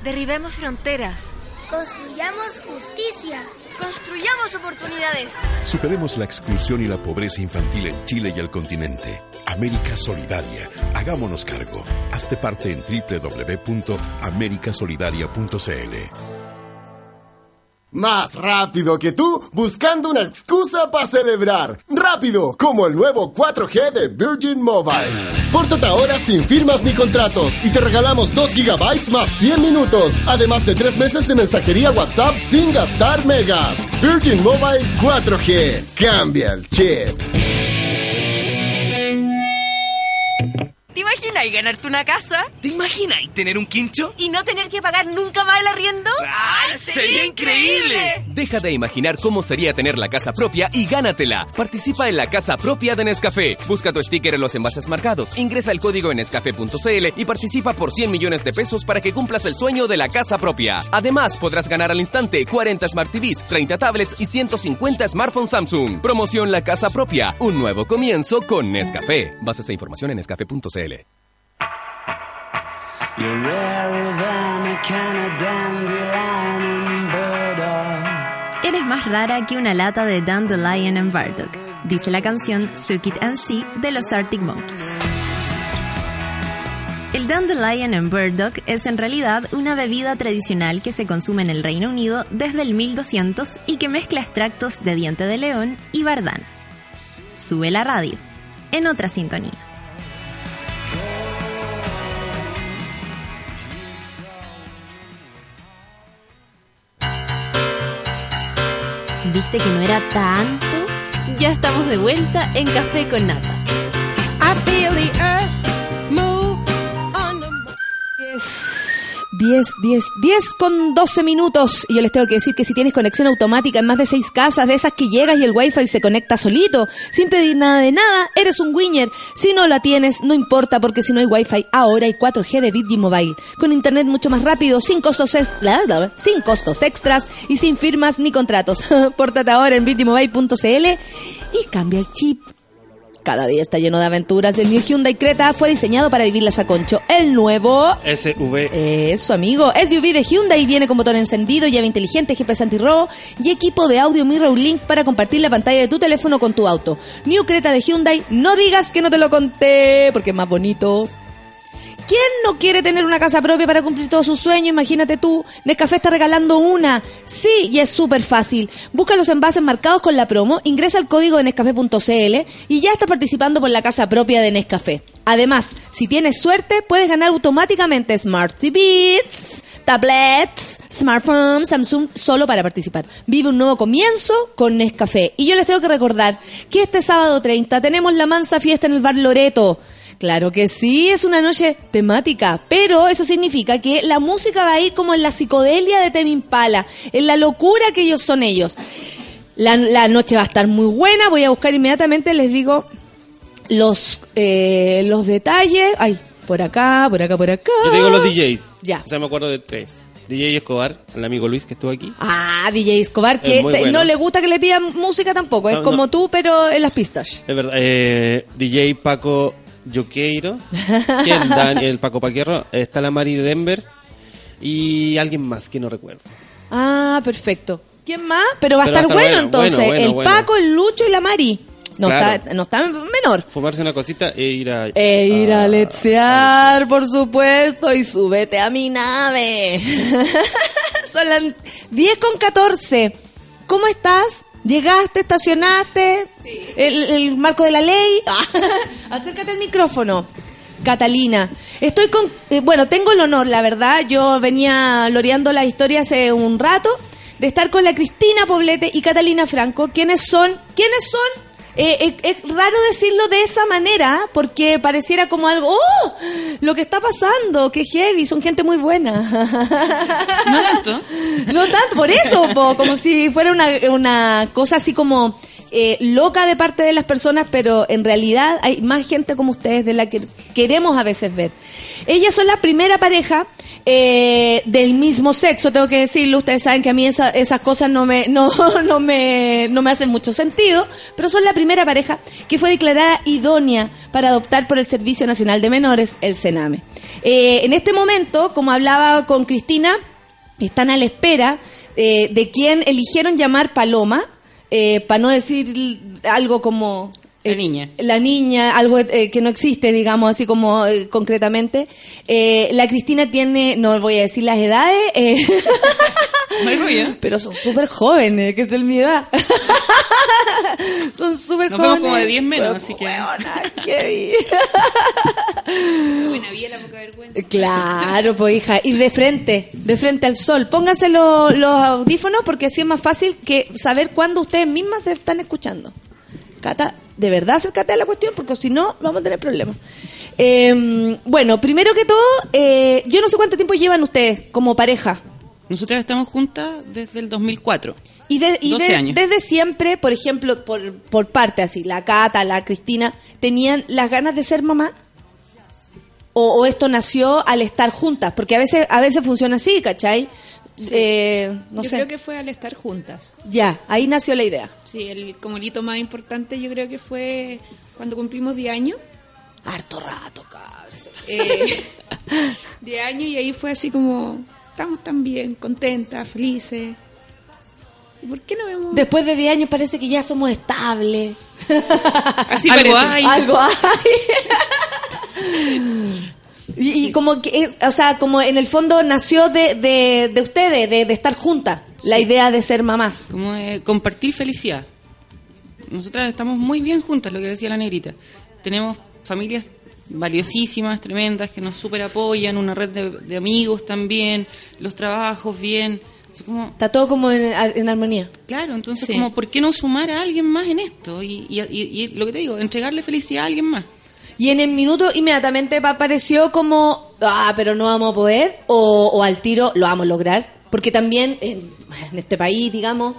Speaker 8: Derribemos fronteras.
Speaker 9: Construyamos justicia. Construyamos oportunidades.
Speaker 10: Superemos la exclusión y la pobreza infantil en Chile y el continente. América Solidaria. Hagámonos cargo. Hazte parte en www.americasolidaria.cl.
Speaker 11: Más rápido que tú, buscando una excusa para celebrar. Rápido, como el nuevo 4G de Virgin Mobile. Pórtate ahora sin firmas ni contratos y te regalamos 2 gigabytes más 100 minutos, además de 3 meses de mensajería WhatsApp sin gastar megas. Virgin Mobile 4G. Cambia el chip.
Speaker 9: ¿Te imaginas
Speaker 12: imagináis ganarte una casa
Speaker 13: ¿Te imagináis tener un quincho?
Speaker 12: y no tener que pagar nunca más el arriendo?
Speaker 13: ¡Ay, sería increíble!
Speaker 10: Deja de imaginar cómo sería tener la casa propia y gánatela. Participa en la casa propia de Nescafé. Busca tu sticker en los envases marcados. Ingresa el código en nescafé.cl y participa por 100 millones de pesos para que cumplas el sueño de la casa propia. Además, podrás ganar al instante 40 Smart TVs, 30 tablets y 150 smartphones Samsung. Promoción La Casa Propia. Un nuevo comienzo con Nescafé. Bases e información en nescafé.cl.
Speaker 14: Burdock.
Speaker 1: Eres más rara que una lata de Dandelion and Bardock, dice la canción Suck It and See de los Arctic Monkeys. El Dandelion and Burdock es en realidad una bebida tradicional que se consume en el Reino Unido desde el 1200 y que mezcla extractos de diente de león y bardana. Sube la radio, en otra sintonía. ¿Viste que no era tanto? Ya estamos de vuelta en Café con Nata.
Speaker 2: I feel the earth move my- 10, 10, 10, 10 con 12 minutos. Y yo les tengo que decir que si tienes conexión automática en más de 6 casas, de esas que llegas y el wifi se conecta solito, sin pedir nada de nada, eres un winner. Si no la tienes, no importa, porque si no hay wifi, ahora hay 4G de Digi Mobile. Con internet mucho más rápido, sin costos, sin costos extras y sin firmas ni contratos. <laughs> Pórtate ahora en digimobile.cl y cambia el chip. Cada día está lleno de aventuras. El New Hyundai Creta fue diseñado para vivirlas a concho. El nuevo
Speaker 3: SV.
Speaker 2: eso, amigo. SUV de Hyundai viene con motor encendido, llave inteligente, GPS antirrobo y equipo de audio Mirror Link para compartir la pantalla de tu teléfono con tu auto. New Creta de Hyundai, no digas que no te lo conté, porque es más bonito. ¿Quién no quiere tener una casa propia para cumplir todos sus sueños? Imagínate tú. Nescafé está regalando una. Sí, y es súper fácil. Busca los envases marcados con la promo, ingresa el código de Nescafé.cl y ya estás participando por la casa propia de Nescafé. Además, si tienes suerte, puedes ganar automáticamente Smart TVs, tablets, smartphones, Samsung, solo para participar. Vive un nuevo comienzo con Nescafé. Y yo les tengo que recordar que este sábado 30 tenemos la mansa fiesta en el bar Loreto. Claro que sí, es una noche temática, pero eso significa que la música va a ir como en la psicodelia de Temi Impala, en la locura que ellos son ellos. La, la noche va a estar muy buena, voy a buscar inmediatamente, les digo los, eh, los detalles. Ay, por acá, por acá, por acá.
Speaker 3: Yo te digo los DJs.
Speaker 2: Ya.
Speaker 3: O sea, me acuerdo de tres. DJ Escobar, el amigo Luis que estuvo aquí.
Speaker 2: Ah, DJ Escobar, que
Speaker 3: Es muy
Speaker 2: te-
Speaker 3: bueno.
Speaker 2: no le gusta que le pidan música tampoco, es como
Speaker 3: no.
Speaker 2: tú, pero en las pistas.
Speaker 3: Es verdad. Eh, DJ Paco Yoqueiro, <laughs> que es Dan- el Paco Paquerro. Está la Mari de Denver. Y alguien más que no recuerdo.
Speaker 2: Ah, perfecto. ¿Quién más? Pero va a estar bueno, entonces.
Speaker 3: bueno, bueno,
Speaker 2: el. Paco, el Lucho y la Mari. No,
Speaker 3: Claro.
Speaker 2: está, no está menor.
Speaker 3: Fumarse una cosita e ir a.
Speaker 2: E ir a
Speaker 3: a-
Speaker 2: letsear, por supuesto, y súbete a mi nave. <laughs> Son las 10 con 14. ¿Cómo estás? ¿Llegaste? ¿Estacionaste? ¿El, el marco de la ley? <laughs> Acércate al micrófono. Catalina, estoy con... eh, bueno, tengo el honor, la verdad, yo venía loreando la historia hace un rato, de estar con la Cristina Poblete y Catalina Franco, quienes son... ¿Quiénes son? Eh, eh, es raro decirlo de esa manera porque pareciera como algo, ¡oh! Lo que está pasando, qué heavy, son gente muy buena. <laughs> No tanto. No tanto, por eso, po, como si fuera una, una cosa así como eh, loca de parte de las personas, pero en realidad hay más gente como ustedes de la que queremos a veces ver. Ellas son la primera pareja eh, del mismo sexo, tengo que decirlo. Ustedes saben que a mí esa- esas cosas no me, <laughs> no, no, me, no me hacen mucho sentido, pero son la primera pareja que fue declarada idónea para adoptar por el Servicio Nacional de Menores, el CENAME. Eh, en este momento, como hablaba con Cristina, están a la espera eh, de quien eligieron llamar Paloma, para no decir algo como... La niña. La niña, algo eh, que no existe, digamos, así como eh, concretamente. Eh, la Cristina tiene, no voy a decir las edades, eh, <laughs> pero son súper jóvenes, que es de mi edad. <laughs> son súper
Speaker 15: Nos vemos
Speaker 2: jóvenes.
Speaker 15: como de 10 menos, así que.
Speaker 2: weona, qué
Speaker 5: Buena vida, la poca vergüenza.
Speaker 2: Claro, pues hija, y de frente, de frente al sol. Pónganse lo- los audífonos porque así es más fácil que saber cuándo ustedes mismas se están escuchando. Cata, de verdad acércate a la cuestión porque si no vamos a tener problemas. Eh, bueno, primero que todo, eh, yo no sé cuánto tiempo llevan ustedes como pareja.
Speaker 15: Nosotras estamos juntas desde el 2004.
Speaker 2: Y, de- y
Speaker 15: 12
Speaker 2: de-
Speaker 15: años.
Speaker 2: desde siempre, por ejemplo, por, por parte así, la Cata, la Cristina, ¿tenían las ganas de ser mamá? O, o esto nació al estar juntas? Porque a veces, a veces funciona así, ¿cachai? Eh, no
Speaker 16: yo
Speaker 2: sé.
Speaker 16: creo que fue al estar juntas.
Speaker 2: Ya, ahí nació la idea.
Speaker 16: Sí, el, como el hito más importante yo creo que fue cuando cumplimos 10 años.
Speaker 2: Harto rato, cabrón.
Speaker 16: Eh, <laughs> 10 años y ahí fue así como, estamos tan bien, contentas, felices. ¿Y por qué no vemos?
Speaker 2: Después de 10 años parece que ya somos estables. <laughs>
Speaker 16: Así
Speaker 2: Algo
Speaker 16: parece.
Speaker 2: hay. Algo <laughs> hay. Y, y como que, es- o sea, como en el fondo nació de, de, de ustedes, de, de estar juntas, la idea de ser mamás.
Speaker 15: Como de compartir felicidad. Nosotras estamos muy bien juntas, lo que decía la negrita. Tenemos familias valiosísimas, tremendas, que nos super apoyan, una red de, de amigos también, los trabajos bien. Así como,
Speaker 2: Está todo como en, en armonía.
Speaker 15: claro, entonces
Speaker 2: Sí.
Speaker 15: como, ¿por qué no sumar a alguien más en esto? Y, y, y- y lo que te digo, entregarle felicidad a alguien más.
Speaker 2: Y en el minuto inmediatamente pa- pareció como, ah, pero no vamos a poder, o, o al tiro lo vamos a lograr. Porque también en, en este país, digamos,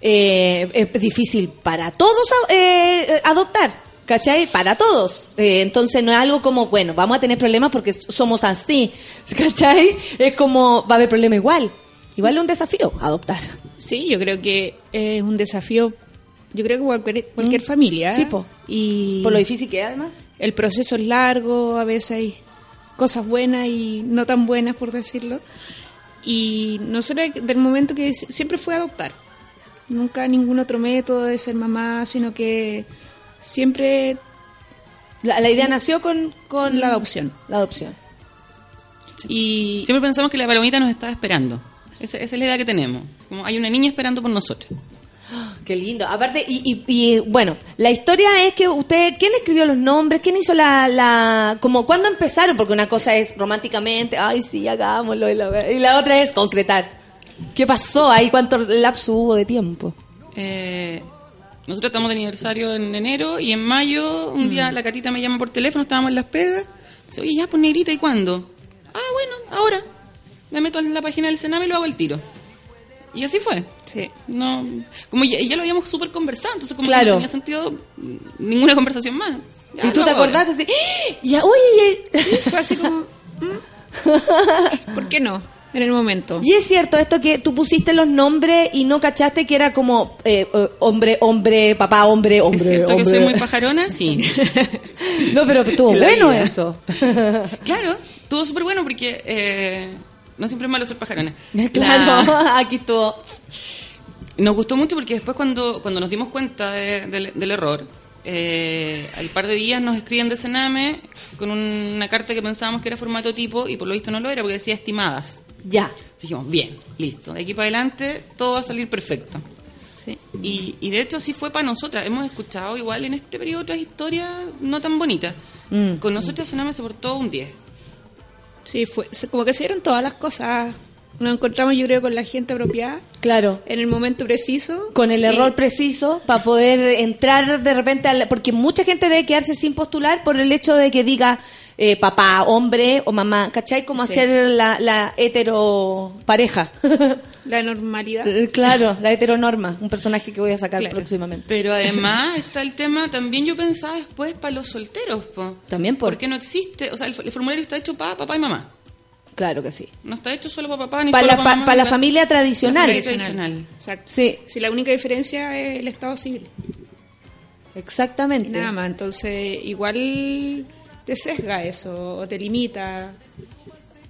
Speaker 2: eh, es difícil para todos eh, adoptar, ¿cachai? Para todos. Eh, entonces no es algo como, bueno, vamos a tener problemas porque somos así, <laughs> ¿cachai? Es como, va a haber problema igual. Igual es un desafío adoptar.
Speaker 16: Sí, yo creo que es un desafío, yo creo que cualquier, cualquier familia.
Speaker 2: Mm. Sí, po.
Speaker 16: Y
Speaker 2: Por lo difícil que es, además.
Speaker 16: El proceso es largo, a veces hay cosas buenas y no tan buenas, por decirlo. Y nosotros, del momento que si- siempre fue adoptar. Nunca ningún otro método de ser mamá, sino que siempre...
Speaker 2: La, la idea nació con, con
Speaker 16: la adopción.
Speaker 2: La adopción.
Speaker 15: Y siempre pensamos que la palomita nos estaba esperando. Esa, esa es la idea que tenemos. Es Como hay una niña esperando por nosotros. <gasps>
Speaker 2: Qué lindo. Aparte, y, y, y, bueno, la historia es que usted, ¿quién escribió los nombres? ¿Quién hizo la, la, como, cuándo empezaron? Porque una cosa es románticamente, ay, sí, hagámoslo, y la, y la otra es concretar. ¿Qué pasó ahí? ¿Cuánto lapso hubo de tiempo?
Speaker 15: Eh, nosotros estamos de aniversario en enero y en mayo, un día la catita me llama por teléfono, estábamos en las pegas. Dice, oye, ya, pues negrita, ¿y cuándo? Ah, bueno, ahora. Me meto en la página del Sename y lo hago al tiro. Y así fue.
Speaker 16: Sí.
Speaker 15: No, como ya, ya lo habíamos súper conversado, entonces como
Speaker 2: Claro.
Speaker 15: que no tenía sentido mm, ninguna conversación más. Ya,
Speaker 2: ¿Y tú te acordaste? Así, ¡Ah! ya, oye,
Speaker 16: Fue así como... ¿Por qué no? En el momento.
Speaker 2: y es cierto esto que tú pusiste los nombres y no cachaste que era como eh, eh, hombre, hombre, papá, hombre, hombre,
Speaker 15: ¿Es cierto que soy muy pajarona? Sí. <laughs>
Speaker 2: No, pero estuvo <laughs> bueno
Speaker 15: vida.
Speaker 2: eso.
Speaker 15: claro, estuvo súper bueno porque eh, no siempre es malo ser pajarona. <laughs>
Speaker 2: Claro,
Speaker 15: La- <laughs>
Speaker 2: aquí estuvo.
Speaker 15: Nos gustó mucho porque después cuando, cuando nos dimos cuenta de- del, del error, eh, al par de días nos escriben de Sename con una carta que pensábamos que era formato tipo y por lo visto no lo era porque decía estimadas.
Speaker 2: Ya.
Speaker 15: Dijimos, bien, listo, de aquí para adelante todo va a salir perfecto. Y, y de hecho así fue para nosotras. Hemos escuchado igual en este periodo otras historias no tan bonitas.
Speaker 2: Mm.
Speaker 15: Con nosotras Sename se portó un 10.
Speaker 16: Sí, fue como que se dieron todas las cosas. Nos encontramos, yo creo, con la gente apropiada.
Speaker 2: Claro.
Speaker 16: En el momento preciso.
Speaker 2: Con el error preciso para poder entrar de repente al, porque mucha gente debe quedarse sin postular por el hecho de que diga eh, papá, hombre o mamá, ¿cachai? Como
Speaker 16: Sí.
Speaker 2: hacer la, la hetero pareja. <laughs>
Speaker 16: La normalidad.
Speaker 2: claro, la heteronorma, un personaje que voy a sacar
Speaker 16: Claro.
Speaker 2: próximamente.
Speaker 15: Pero <laughs> además está el tema, también yo pensaba después para los solteros, po.
Speaker 2: También por.
Speaker 15: porque no existe, o sea, el, el formulario está hecho para papá y mamá.
Speaker 2: Claro que sí.
Speaker 15: No está hecho solo para papá ni
Speaker 2: Para la,
Speaker 15: para mamá.
Speaker 2: para la familia tradicional.
Speaker 15: La familia tradicional.
Speaker 16: Exacto.
Speaker 2: Sí.
Speaker 16: Si la única diferencia es el estado civil.
Speaker 2: Exactamente.
Speaker 16: Y nada más. Entonces, igual te sesga eso o te limita.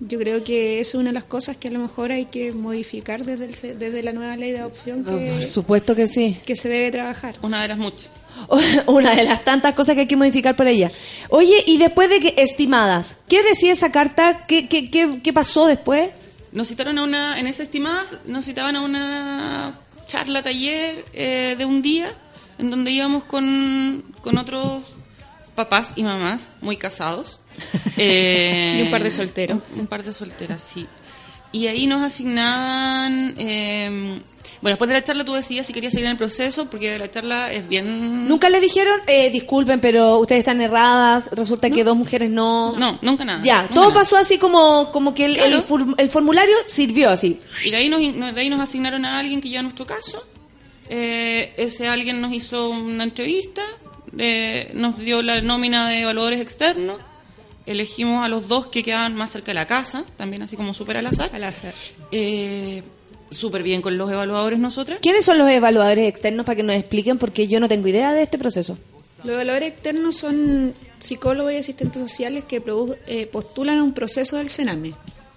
Speaker 16: Yo creo que eso es una de las cosas que a lo mejor hay que modificar desde, el se- desde la nueva ley de adopción
Speaker 2: Oh,
Speaker 16: que,
Speaker 2: por supuesto que sí.
Speaker 16: que se debe trabajar.
Speaker 15: Una de las muchas. <laughs>
Speaker 2: Una de las tantas cosas que hay que modificar por ella. Oye, y después de que, estimadas, ¿qué decía esa carta? ¿Qué, qué, qué, qué pasó después?
Speaker 15: Nos citaron a una, en esa estimada, nos citaban a una charla, taller eh, de un día, en donde íbamos con, con otros papás y mamás muy casados. Eh, <laughs>
Speaker 16: Y un par de solteros.
Speaker 15: Un, un par de solteras, sí. y ahí nos asignaban... eh, bueno, después de la charla tú decías si querías seguir en el proceso, porque la charla es bien...
Speaker 2: Nunca le dijeron, eh, disculpen, pero ustedes están erradas, resulta que dos mujeres no...
Speaker 15: No, nunca nada.
Speaker 2: Ya,
Speaker 15: nunca
Speaker 2: todo
Speaker 15: nada.
Speaker 2: pasó así como, como que el, el
Speaker 15: Claro.
Speaker 2: for- el formulario sirvió así.
Speaker 15: Y de ahí nos, de ahí nos asignaron a alguien que ya nuestro caso. Eh, ese alguien nos hizo una entrevista, eh, nos dio la nómina de evaluadores externos. Elegimos a los dos que quedaban más cerca de la casa, también así como súper al azar.
Speaker 16: Al azar.
Speaker 15: Eh, súper bien con los evaluadores nosotras.
Speaker 2: ¿Quiénes son los evaluadores externos para que nos expliquen? Porque yo no tengo idea de este proceso.
Speaker 16: Los evaluadores externos son psicólogos y asistentes sociales que produ- eh, postulan un proceso del Sename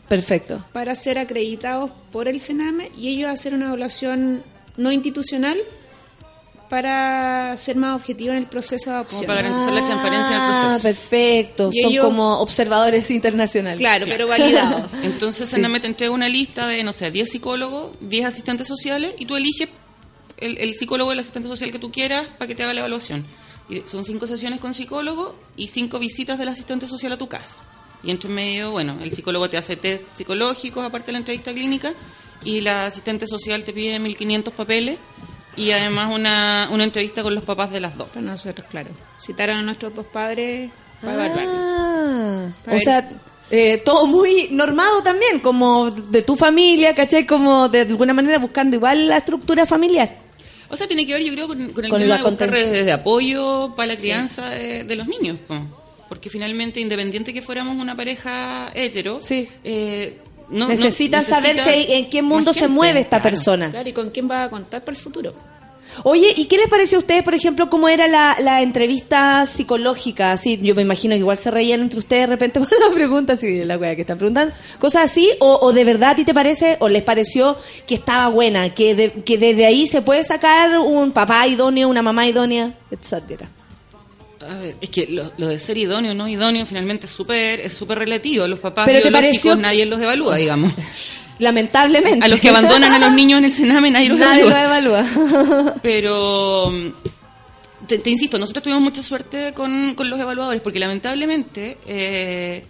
Speaker 2: Perfecto.
Speaker 16: para ser acreditados por el Sename y ellos hacer una evaluación no institucional para ser más objetivo en el proceso de adopción.
Speaker 15: para garantizar la transparencia del proceso.
Speaker 2: Ah, perfecto.
Speaker 16: Y
Speaker 2: Son
Speaker 16: ellos-
Speaker 2: como observadores internacionales.
Speaker 16: Claro, pero validados. <laughs>
Speaker 15: Entonces
Speaker 2: Sí.
Speaker 15: Sename te entrega una lista de, no sé, 10 psicólogos, 10 asistentes sociales y tú eliges el, el psicólogo o el asistente social que tú quieras para que te haga la evaluación. Y son cinco sesiones con psicólogo y cinco visitas del asistente social a tu casa. Y entre medio, bueno, el psicólogo te hace test psicológicos aparte de la entrevista clínica y la asistente social te pide 1500 papeles y además una, una entrevista con los papás de las dos.
Speaker 16: Para nosotros, claro. Citaron a nuestros dos padres para.
Speaker 2: Ah,
Speaker 16: Para
Speaker 2: o
Speaker 16: ver-
Speaker 2: sea, eh, todo muy normado también, como de tu familia, ¿cachai? Como de alguna manera buscando igual la estructura familiar.
Speaker 15: O sea, tiene que ver, yo creo, con, con el
Speaker 2: Con
Speaker 15: tema de buscar redes de apoyo para la crianza de, de los niños. po. Porque finalmente, independiente que fuéramos una pareja hetero, eh, no-
Speaker 2: Necesitan saber
Speaker 15: necesita
Speaker 2: si- en qué mundo se mueve esta
Speaker 15: claro.
Speaker 2: persona.
Speaker 16: Claro, y con quién va a contar para el futuro.
Speaker 2: Oye, ¿y qué les pareció a ustedes, por ejemplo, cómo era la, la entrevista psicológica? Así, yo me imagino que igual se reían entre ustedes de repente <laughs> por la pregunta, así, de la wea que están preguntando. Cosas así, o, o de verdad a ti te parece, o les pareció que estaba buena, que, de- que desde ahí se puede sacar un papá idóneo, una mamá idónea, etcétera.
Speaker 15: A ver, es que lo, lo de ser idóneo o no idóneo finalmente es súper es súper relativo. Los papás
Speaker 2: Pero
Speaker 15: biológicos
Speaker 2: pareció-
Speaker 15: nadie los evalúa, digamos. <laughs>
Speaker 2: Lamentablemente.
Speaker 15: A los que abandonan a los <laughs> niños en el Sename nadie los
Speaker 2: Nadie
Speaker 15: evalúa.
Speaker 2: lo evalúa. <laughs>
Speaker 15: Pero te, te insisto, nosotros tuvimos mucha suerte con, con los evaluadores, porque lamentablemente, eh,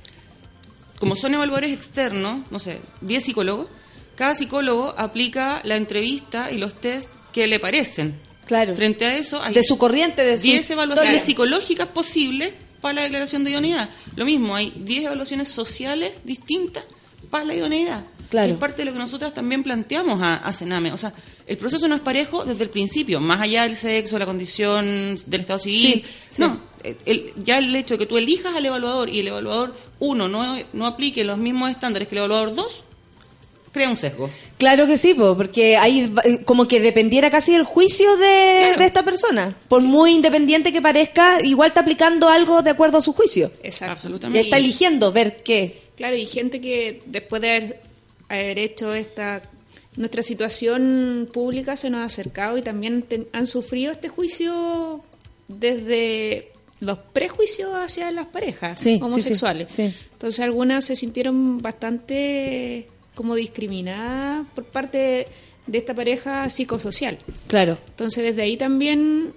Speaker 15: como son evaluadores externos, no sé, 10 psicólogos, cada psicólogo aplica la entrevista y los test que le parecen.
Speaker 2: Claro.
Speaker 15: Frente a eso, hay
Speaker 2: De su corriente, de su
Speaker 15: 10 evaluaciones psicológicas posibles para la declaración de idoneidad. Lo mismo, hay 10 evaluaciones sociales distintas para la idoneidad.
Speaker 2: Claro.
Speaker 15: Es parte de lo que nosotras también planteamos a, a Sename. O sea, el proceso no es parejo desde el principio, más allá del sexo, la condición del estado civil.
Speaker 2: Sí, sí.
Speaker 15: No, el- el- ya el hecho de que tú elijas al evaluador y el evaluador 1 no, no aplique los mismos estándares que el evaluador 2, crea un sesgo.
Speaker 2: Claro que sí, po, porque ahí eh, como que dependiera casi del juicio de, de esta persona. Por muy independiente que parezca, igual está aplicando algo de acuerdo a su juicio.
Speaker 16: Exacto.
Speaker 2: Y
Speaker 15: Absolutamente.
Speaker 2: está eligiendo ver qué.
Speaker 16: Claro, y gente que después de haber, haber hecho esta nuestra situación pública se nos ha acercado y también ten- han sufrido este juicio desde los prejuicios hacia las parejas
Speaker 2: Sí, sí, sí,
Speaker 16: homosexuales.
Speaker 2: sí.
Speaker 16: Entonces algunas se sintieron bastante como discriminadas por parte de esta pareja psicosocial.
Speaker 2: Claro.
Speaker 16: Entonces desde ahí también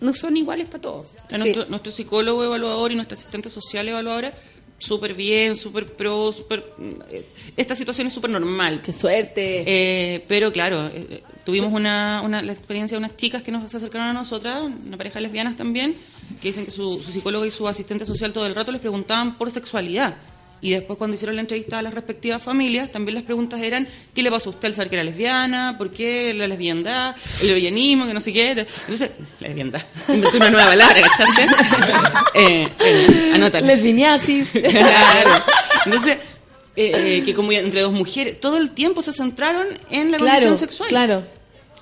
Speaker 16: no son iguales para todos.
Speaker 15: Nuestro, nuestro psicólogo evaluador y nuestra asistente social evaluadora, súper bien, súper pro, súper... eh, Esta situación es súper normal.
Speaker 2: ¡Qué suerte!
Speaker 15: Eh, pero claro, eh, eh, tuvimos una, una, la experiencia de unas chicas que nos acercaron a nosotras, una pareja lesbianas también, que dicen que su, su psicólogo y su asistente social todo el rato les preguntaban por sexualidad. Y después cuando hicieron la entrevista a las respectivas familias, también las preguntas eran, ¿qué le pasó a usted al saber que era lesbiana? ¿Por qué la lesbiandad? ¿El lesbianismo? Que no sé qué. Entonces, lesbiandad. Inventé una nueva palabra, ¿cachaste? <laughs> eh, anótala.
Speaker 2: Lesbiniasis. <laughs>
Speaker 15: Claro. Entonces, eh, eh, que como entre dos mujeres, todo el tiempo se centraron en la
Speaker 2: Claro,
Speaker 15: condición sexual.
Speaker 2: claro.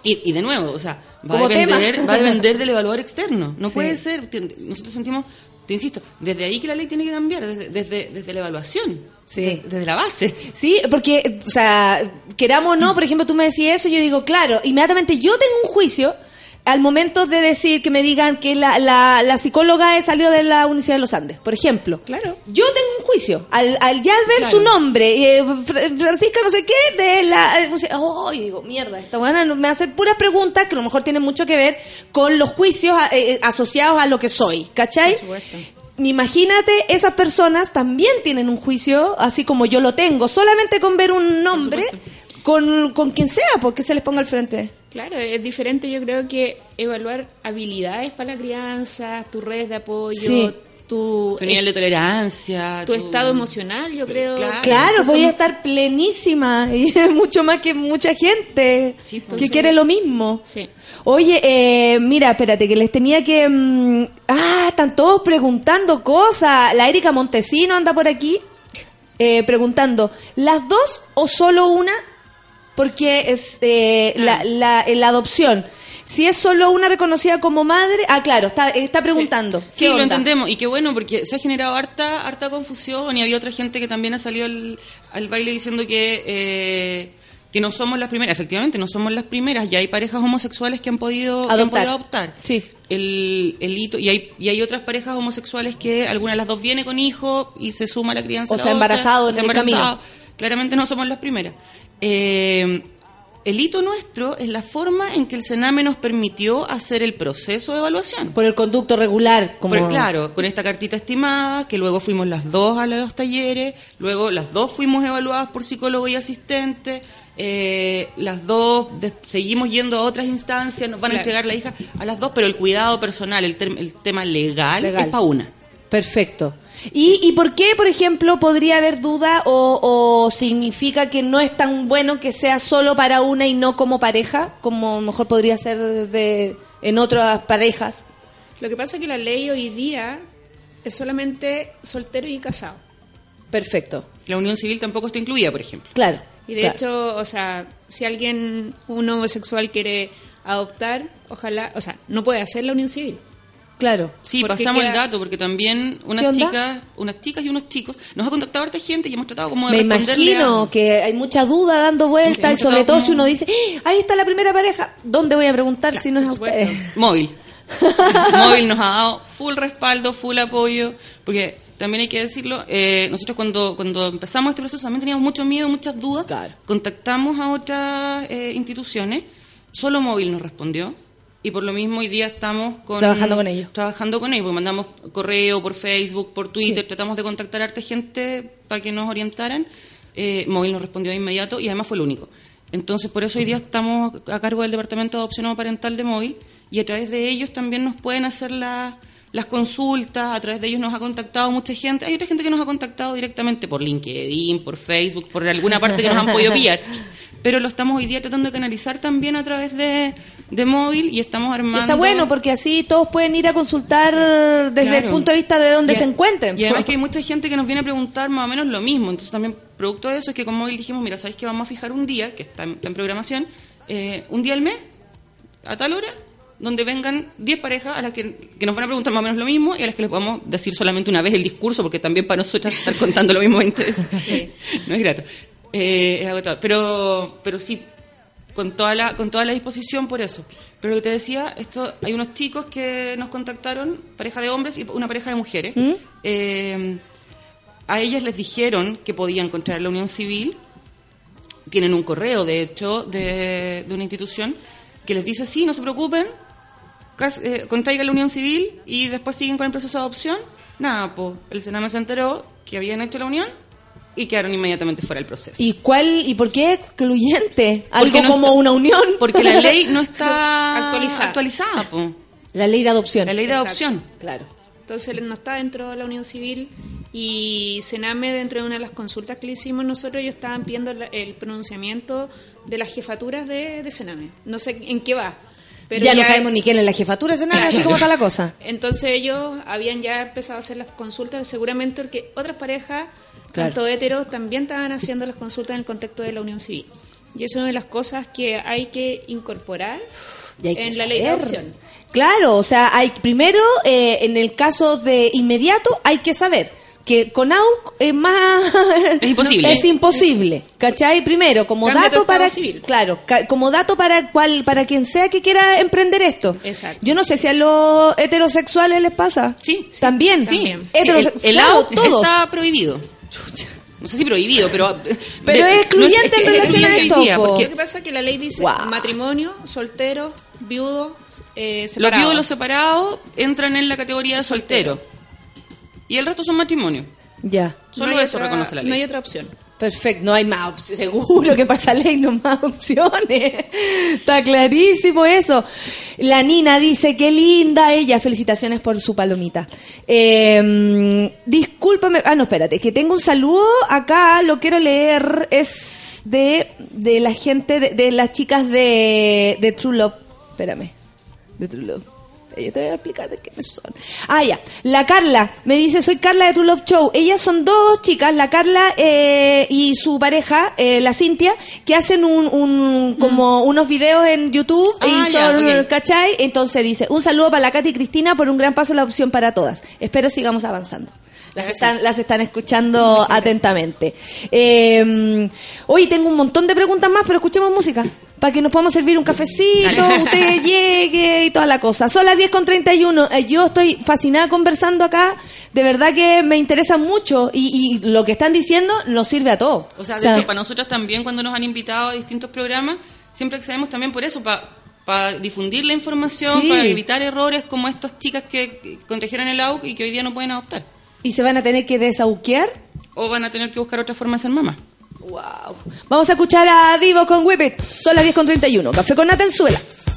Speaker 15: Y, y de nuevo, o sea, va a, depender, va a depender <laughs> del evaluador externo. No
Speaker 2: Sí.
Speaker 15: puede ser. Nosotros sentimos, te insisto, desde ahí que la ley tiene que cambiar, desde, desde, desde la evaluación.
Speaker 2: Sí.
Speaker 15: de- desde la base.
Speaker 2: Sí, porque, o sea, queramos o no, por ejemplo, tú me decías eso, yo digo, claro, inmediatamente yo tengo un juicio al momento de decir que me digan que la, la, la psicóloga salió de la Universidad de los Andes, por ejemplo.
Speaker 16: Claro.
Speaker 2: Yo tengo un juicio. Al, al ya al ver
Speaker 16: Claro.
Speaker 2: su nombre, eh, Fra- Francisca no sé qué, de la... Oh, digo, mierda, esta buena me hace puras preguntas que a lo mejor tienen mucho que ver con los juicios eh, eh, asociados a lo que soy, ¿cachai?
Speaker 16: Por supuesto.
Speaker 2: imagínate, esas personas también tienen un juicio, así como yo lo tengo, solamente con ver un nombre, con, con quien sea, porque se les ponga al frente.
Speaker 16: Claro, es diferente yo creo que evaluar habilidades para la crianza, tus redes de apoyo,
Speaker 2: Sí.
Speaker 16: tu,
Speaker 15: Tu nivel de tolerancia.
Speaker 16: tu estado emocional, yo creo.
Speaker 2: Claro,
Speaker 16: que
Speaker 2: voy a estar plenísima <laughs> y mucho más que mucha gente que
Speaker 16: entonces-
Speaker 2: quiere lo mismo.
Speaker 16: Sí.
Speaker 2: Oye, eh, mira, espérate, que les tenía que... mm, ah, están todos preguntando cosas. La Erika Montesino anda por aquí eh, preguntando, ¿las dos o solo una? Porque es eh, la, la, la adopción. Si es solo una reconocida como madre... Ah, claro, está, está preguntando.
Speaker 15: Sí,
Speaker 2: ¿Qué
Speaker 15: lo entendemos. Y qué bueno, porque se ha generado harta, harta confusión y había otra gente que también ha salido al, al baile diciendo que, eh, que no somos las primeras. Efectivamente, no somos las primeras. Ya hay parejas homosexuales que han podido que han
Speaker 2: Adoptar.
Speaker 15: podido adoptar.
Speaker 2: Sí.
Speaker 15: El, el hito, y, hay, y hay otras parejas homosexuales que alguna de las dos viene con hijos y se suma a la crianza.
Speaker 2: O
Speaker 15: la
Speaker 2: sea,
Speaker 15: otra,
Speaker 2: embarazado en
Speaker 15: sea,
Speaker 2: el camino.
Speaker 15: embarazado. Claramente no somos las primeras. Eh, el hito nuestro es la forma en que el Sename nos permitió hacer el proceso de evaluación.
Speaker 2: Por el conducto regular. Como...
Speaker 15: Por- claro, con esta cartita estimada, que luego fuimos las dos a los talleres, luego las dos fuimos evaluadas por psicólogo y asistente, eh, las dos seguimos yendo a otras instancias, nos van a entregar la hija a las dos, pero el cuidado personal, el, el tema legal,
Speaker 2: Legal.
Speaker 15: es para una.
Speaker 2: Perfecto. ¿Y, ¿Y por qué, por ejemplo, podría haber duda o, o significa que no es tan bueno que sea solo para una y no como pareja, como mejor podría ser de, en otras parejas?
Speaker 16: Lo que pasa es que la ley hoy día es solamente soltero y casado.
Speaker 2: Perfecto.
Speaker 15: La unión civil tampoco está incluida, por ejemplo.
Speaker 2: Claro.
Speaker 16: Y de
Speaker 2: claro.
Speaker 16: hecho, o sea, si alguien, un homosexual quiere adoptar, ojalá, o sea, no puede hacer la unión civil.
Speaker 2: Claro.
Speaker 15: Sí, pasamos el dato, porque también
Speaker 2: ¿Qué
Speaker 15: unas chicas, unas chicas y unos chicos, nos ha contactado harta gente y hemos tratado como de
Speaker 2: Me imagino
Speaker 15: a-
Speaker 2: que hay mucha duda dando vueltas y
Speaker 15: hemos
Speaker 2: sobre todo
Speaker 15: como-
Speaker 2: si uno dice, "Eh, ahí está la primera pareja, ¿dónde voy a preguntar si no es a ustedes? <laughs>
Speaker 15: Móvil. Móvil nos ha dado full respaldo, full apoyo, porque también hay que decirlo, eh, nosotros cuando, cuando empezamos este proceso también teníamos mucho miedo, muchas dudas, contactamos a otras eh, instituciones, solo Móvil nos respondió. Y por lo mismo hoy día estamos con,
Speaker 2: Trabajando con ellos.
Speaker 15: Trabajando con ellos, porque mandamos correo por Facebook, por Twitter, tratamos de contactar a harta gente para que nos orientaran. Eh, Móvil nos respondió de inmediato y además fue el único. Entonces, por eso hoy día estamos a cargo del Departamento de Adopción Parental de Móvil y a través de ellos también nos pueden hacer la- las consultas, a través de ellos nos ha contactado mucha gente. Hay otra gente que nos ha contactado directamente por LinkedIn, por Facebook, por alguna <laughs> parte que nos han podido pillar. Pero lo estamos hoy día tratando de canalizar también a través de, de móvil y estamos
Speaker 2: Y
Speaker 15: armando.
Speaker 2: está bueno porque así todos pueden ir a consultar desde el punto de vista de donde
Speaker 15: Y
Speaker 2: se encuentren.
Speaker 15: Y además que hay mucha gente que nos viene a preguntar más o menos lo mismo. Entonces también, producto de eso, es que con móvil dijimos, mira, ¿sabéis que vamos a fijar un día, que está en, está en programación, eh, un día al mes, a tal hora, donde vengan 10 parejas a las que, que nos van a preguntar más o menos lo mismo y a las que les podamos decir solamente una vez el discurso, porque también para nosotras estar <laughs> contando lo mismo 20 veces <laughs> no es grato. Eh, es agotador. Pero, pero sí, con toda la con toda la disposición por eso. Pero lo que te decía, esto hay unos chicos que nos contactaron, pareja de hombres y una pareja de mujeres.
Speaker 2: ¿Mm?
Speaker 15: Eh, a ellas les dijeron que podían encontrar la unión civil. Tienen un correo, de hecho, de, de una institución que les dice, sí, no se preocupen, eh, contraigan la unión civil y después siguen con el proceso de adopción. Nada, pues el Sename se enteró que habían hecho la unión y quedaron inmediatamente fuera del proceso.
Speaker 2: ¿Y cuál y por qué excluyente? Algo
Speaker 15: no
Speaker 2: como
Speaker 15: está-
Speaker 2: una unión.
Speaker 15: Porque la ley no <laughs> está
Speaker 16: Actualizada.
Speaker 15: actualizada po.
Speaker 2: La ley de adopción.
Speaker 15: La ley de
Speaker 16: Exacto.
Speaker 15: adopción.
Speaker 2: Claro.
Speaker 16: Entonces él no está dentro de la unión civil y Sename, dentro de una de las consultas que le hicimos nosotros, ellos estaban pidiendo el pronunciamiento de las jefaturas de, de Sename. No sé en qué va. Pero
Speaker 2: ya, no sabemos ni quién es la jefatura de Sename, así como está la cosa.
Speaker 16: Entonces ellos habían ya empezado a hacer las consultas, seguramente porque otras parejas,
Speaker 2: Claro.
Speaker 16: tanto heteros, también estaban haciendo las consultas en el contexto de la unión civil. Y eso es una de las cosas que hay que incorporar
Speaker 2: Y hay que
Speaker 16: en la ley de adopción.
Speaker 2: Claro, o sea, hay primero, eh, en el caso de inmediato, hay que saber que con AUC es más...
Speaker 15: Es <laughs> imposible.
Speaker 2: es imposible, ¿cachai? Primero, como
Speaker 16: Cambia
Speaker 2: dato para...
Speaker 16: civil.
Speaker 2: Claro, ca- como dato para cual, para quien sea que quiera emprender esto.
Speaker 16: Exacto.
Speaker 2: Yo no sé si a los heterosexuales les pasa.
Speaker 15: Sí.
Speaker 2: También.
Speaker 15: Sí,
Speaker 16: También.
Speaker 15: Sí, el, el
Speaker 2: claro, todos.
Speaker 15: está prohibido. No sé si prohibido, pero...
Speaker 2: Pero es excluyente
Speaker 15: que
Speaker 2: en relación a esto,
Speaker 15: hoy día,
Speaker 2: po.
Speaker 15: porque
Speaker 16: Lo que pasa es que la ley dice matrimonio, soltero, viudo, eh,
Speaker 15: los
Speaker 16: separado.
Speaker 15: viudos y los separados entran en la categoría de soltero. y el resto son matrimonios.
Speaker 2: Ya.
Speaker 15: Solo
Speaker 16: No
Speaker 15: eso
Speaker 16: otra-
Speaker 15: reconoce la ley.
Speaker 16: No hay otra opción.
Speaker 2: Perfecto, no hay más opciones. Seguro que para esa ley no más <laughs> opciones. Está clarísimo eso. La Nina dice, qué linda ella. Felicitaciones por su palomita. Eh, discúlpame. Ah, no, espérate. Que tengo un saludo acá. Lo quiero leer. Es de, de la gente, de, de las chicas de, de True Love. Espérame. De True Love. Yo te voy a explicar de quiénes son. Ah, ya. La Carla me dice, soy Carla de True Love Show. Ellas son dos chicas, la Carla eh, y su pareja, eh, la Cintia, que hacen un, un como unos videos en YouTube
Speaker 15: Ah,
Speaker 2: y son,
Speaker 15: ok.
Speaker 2: ¿cachai? Entonces dice, un saludo para la Katy y Cristina por un gran paso la opción para todas. Espero sigamos avanzando. Las están, las están escuchando atentamente. Eh, hoy tengo un montón de preguntas más, pero escuchemos música. Para que nos podamos servir un cafecito, usted <laughs> llegue y toda la cosa. Son las 10 con 31. Eh, yo estoy fascinada conversando acá. De verdad que me interesa mucho. Y, y lo que están diciendo nos sirve a todos.
Speaker 15: O sea, de hecho, para nosotros también, cuando nos han invitado a distintos programas, siempre accedemos también por eso, para difundir la información,
Speaker 2: Sí.
Speaker 15: para evitar errores como estas chicas que, contrajeron el AUC y que hoy día no pueden adoptar.
Speaker 2: y se van a tener que desauquear.
Speaker 15: O van a tener que buscar otra forma de ser mamá.
Speaker 2: Wow. Vamos a escuchar a Divo con Whip. Son las 10 con 31. Café con Natenzuela.
Speaker 13: Correct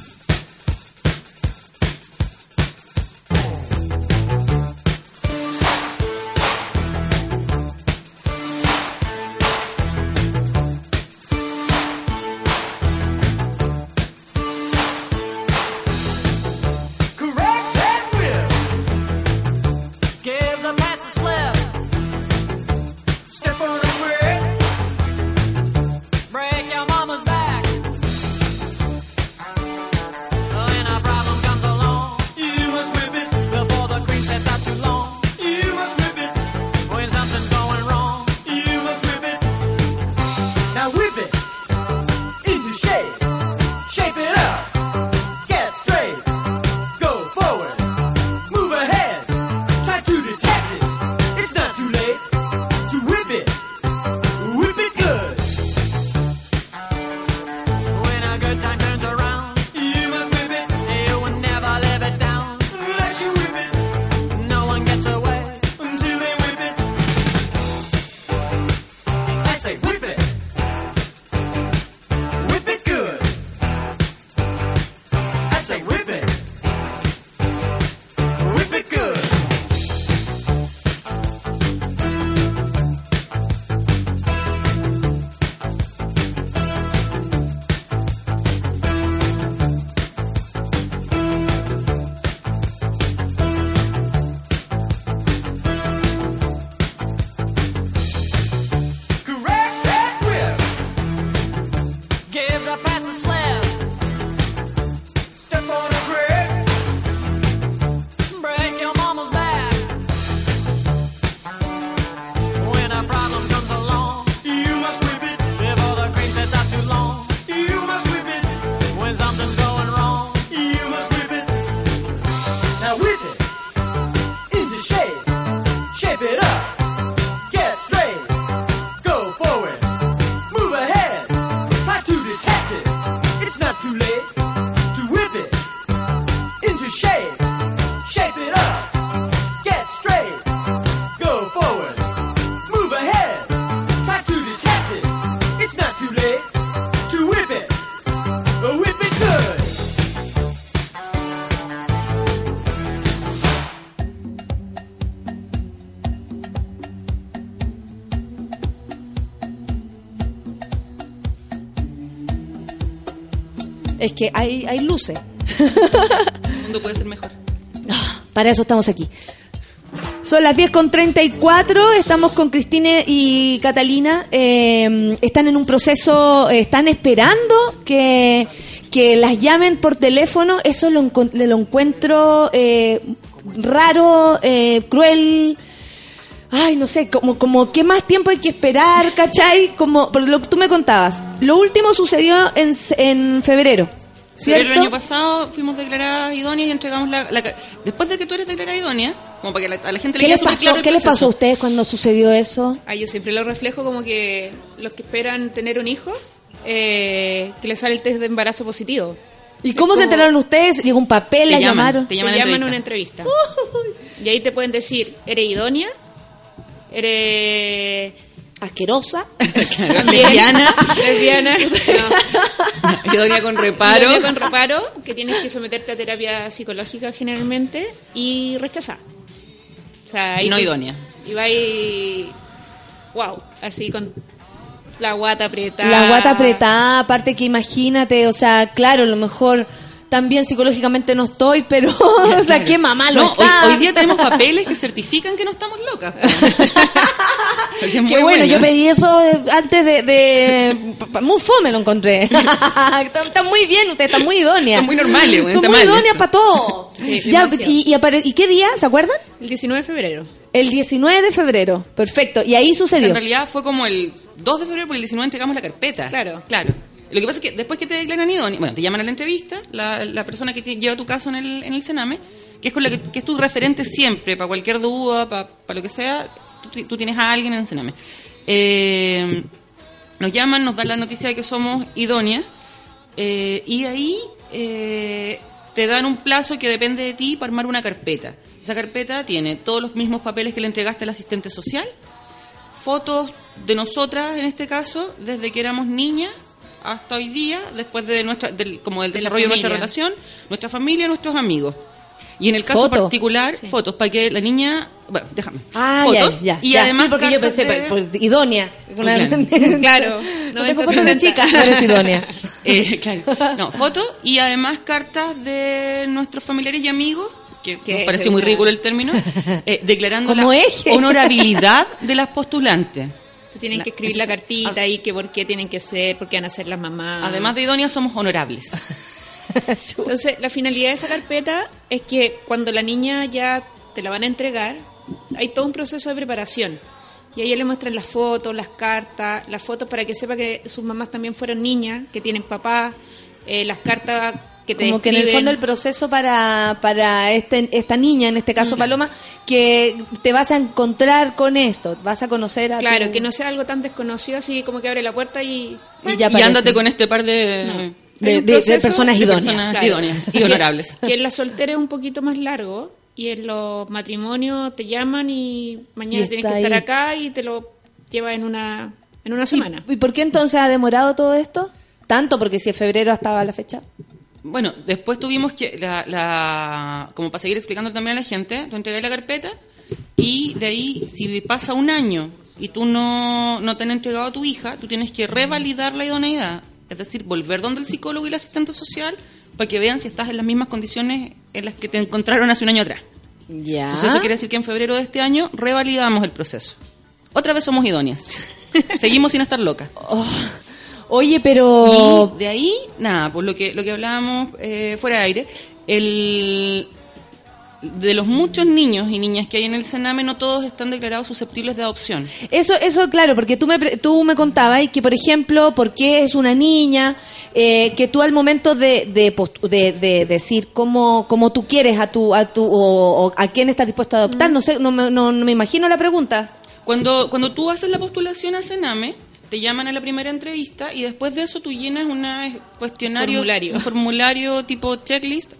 Speaker 2: Es que hay, hay luces.
Speaker 15: El mundo puede ser mejor.
Speaker 2: Para eso estamos aquí. Son las 10 con 34, estamos con Cristina y Catalina. eh, están en un proceso, están esperando que, que las llamen por teléfono. Eso lo, lo encuentro eh, raro, eh, cruel. Ay, no sé, como, como qué más tiempo hay que esperar, ¿cachai? Como, por lo que tú me contabas. Lo último sucedió en, en febrero, ¿cierto?
Speaker 15: el año pasado fuimos declaradas idóneas y entregamos la, Después de que tú eres declarada idónea, como para que la- a la gente
Speaker 2: ¿Qué
Speaker 15: le
Speaker 2: les
Speaker 15: quede súper
Speaker 2: pasó,
Speaker 15: claro
Speaker 2: ¿qué les pasó a ustedes cuando sucedió eso?
Speaker 16: Ah, yo siempre lo reflejo como que los que esperan tener un hijo, eh, que les sale el test de embarazo positivo.
Speaker 2: ¿Y cómo se enteraron ustedes? ¿Llegó un papel? ¿La
Speaker 15: llaman,
Speaker 2: llamaron?
Speaker 15: te llaman
Speaker 16: Te
Speaker 15: a
Speaker 16: llaman a
Speaker 15: entrevista.
Speaker 16: una entrevista. Y ahí te pueden decir, ¿eres idónea? ¿Eres
Speaker 2: asquerosa?
Speaker 16: lesbiana? lesbiana. No.
Speaker 15: Con reparo.
Speaker 16: Con reparo, que tienes que someterte a terapia psicológica generalmente y rechazar. O sea, ahí
Speaker 15: No
Speaker 16: te-
Speaker 15: idónea.
Speaker 16: Y va y... Wow, así con la guata apretada.
Speaker 2: La guata apretada, aparte que imagínate, o sea, claro, a lo mejor también psicológicamente no estoy, pero, <laughs> o sea, qué mamá lo
Speaker 15: No, hoy,
Speaker 2: está.
Speaker 15: hoy día tenemos papeles que <laughs> certifican que no estamos locas. <laughs>
Speaker 2: Qué bueno,
Speaker 15: buena.
Speaker 2: yo pedí eso eh, antes de... de muy fome lo encontré. está, está muy bien, usted está muy idónea.
Speaker 15: Son muy normales, bueno,
Speaker 2: Son
Speaker 15: está
Speaker 2: muy
Speaker 15: mal
Speaker 2: idóneas para todo.
Speaker 16: Sí,
Speaker 2: Ya,
Speaker 16: demasiado.
Speaker 2: y, y apare- ¿Y qué día? ¿Se acuerdan?
Speaker 16: El 19 de febrero.
Speaker 2: El 19 de febrero. Perfecto. Y ahí
Speaker 15: O sea,
Speaker 2: sucedió.
Speaker 15: en realidad fue como el 2 de febrero, porque el 19 entregamos la carpeta.
Speaker 16: Claro.
Speaker 15: Claro. Lo que pasa es que después que te declaran idónea, bueno, te llaman a la entrevista, la, la persona que lleva tu caso en el, en el Sename, que es con la que, que es tu referente siempre, para cualquier duda, para, para lo que sea, tú tienes a alguien en el Sename. Eh, nos llaman, nos dan la noticia de que somos idóneas, eh, y ahí eh, te dan un plazo que depende de ti para armar una carpeta. Esa carpeta tiene todos los mismos papeles que le entregaste al asistente social, fotos de nosotras en este caso desde que éramos niñas hasta hoy día después de nuestra del, como del
Speaker 16: De
Speaker 15: desarrollo de nuestra relación nuestra familia nuestros amigos y en el caso
Speaker 2: Foto.
Speaker 15: particular fotos para que la niña bueno déjame
Speaker 2: Ah,
Speaker 15: fotos
Speaker 2: ya, ya.
Speaker 15: y
Speaker 2: ya,
Speaker 15: además
Speaker 2: sí, porque yo pensé,
Speaker 15: de-
Speaker 2: pues, idónea.
Speaker 15: Claro. <laughs> <laughs>
Speaker 16: Claro.
Speaker 2: No tengo
Speaker 16: 90,
Speaker 2: fotos de
Speaker 16: 60.
Speaker 2: chica, pero eres idónea. <laughs>
Speaker 15: Eh, claro. No, fotos y además cartas de nuestros familiares y amigos, que
Speaker 16: Que-
Speaker 15: nos pareció muy ridículo el término, eh, declarando la
Speaker 2: eje.
Speaker 15: honorabilidad de las postulantes.
Speaker 16: Te tienen
Speaker 15: La-
Speaker 16: que escribir la cartita ahí, que por qué tienen que ser, por qué van a ser las mamás.
Speaker 15: Además de idóneas, somos honorables. <laughs> <laughs>
Speaker 16: Entonces, la finalidad de esa carpeta es que cuando la niña ya te la van a entregar, hay todo un proceso de preparación. Y a ella le muestran las fotos, las cartas, las fotos para que sepa que sus mamás también fueron niñas, que tienen papá, eh, las cartas que te
Speaker 2: Como que en el fondo el proceso para, para este, esta niña, en este caso Paloma, que te vas a encontrar con esto, vas a conocer a
Speaker 16: Claro,
Speaker 2: tu-
Speaker 16: que no sea algo tan desconocido así como que abre la puerta y...
Speaker 2: y,
Speaker 15: Y,
Speaker 2: ya
Speaker 15: ándate con este par de,
Speaker 16: No.
Speaker 2: de, personas
Speaker 15: de
Speaker 2: idóneas.
Speaker 15: personas
Speaker 16: Claro.
Speaker 15: idóneas y honorables. <laughs>
Speaker 16: Que en la soltera es un poquito más largo y en los matrimonios te llaman y mañana
Speaker 2: Y
Speaker 16: tienes que estar
Speaker 2: ahí.
Speaker 16: acá y te lo lleva en una, en una semana.
Speaker 2: ¿Y por qué entonces ha demorado todo esto? Tanto, porque si es febrero hasta la fecha.
Speaker 15: Bueno, después tuvimos que, la, la- como para seguir explicando también a la gente, tú entregas la carpeta y de ahí, si pasa un año y tú no, no te han entregado a tu hija, tú tienes que revalidar la idoneidad. Es decir, volver donde el psicólogo y el asistente social para que vean si estás en las mismas condiciones en las que te encontraron hace un año atrás.
Speaker 2: Ya.
Speaker 15: Entonces eso quiere decir que en febrero de este año revalidamos el proceso. Otra vez somos idóneas. <laughs> Seguimos sin estar locas.
Speaker 2: Oye, pero...
Speaker 15: Y de ahí, nada, pues lo que, lo que hablábamos eh, fuera de aire, el, de los muchos niños y niñas que hay en el Sename, no todos están declarados susceptibles de adopción.
Speaker 2: Eso, eso claro, porque tú me, tú me contabas que, por ejemplo, por qué es una niña, eh, que tú al momento de, de, de- de decir cómo, cómo tú quieres a tu, a tu o, o a quién estás dispuesto a adoptar, no sé, no me, no, no me imagino la pregunta.
Speaker 15: Cuando, cuando tú haces la postulación a Sename, te llaman a la primera entrevista y después de eso tú llenas una cuestionario,
Speaker 16: Formulario.
Speaker 15: un formulario tipo checklist,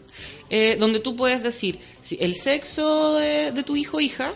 Speaker 15: eh, donde tú puedes decir si el sexo de, de tu hijo o hija,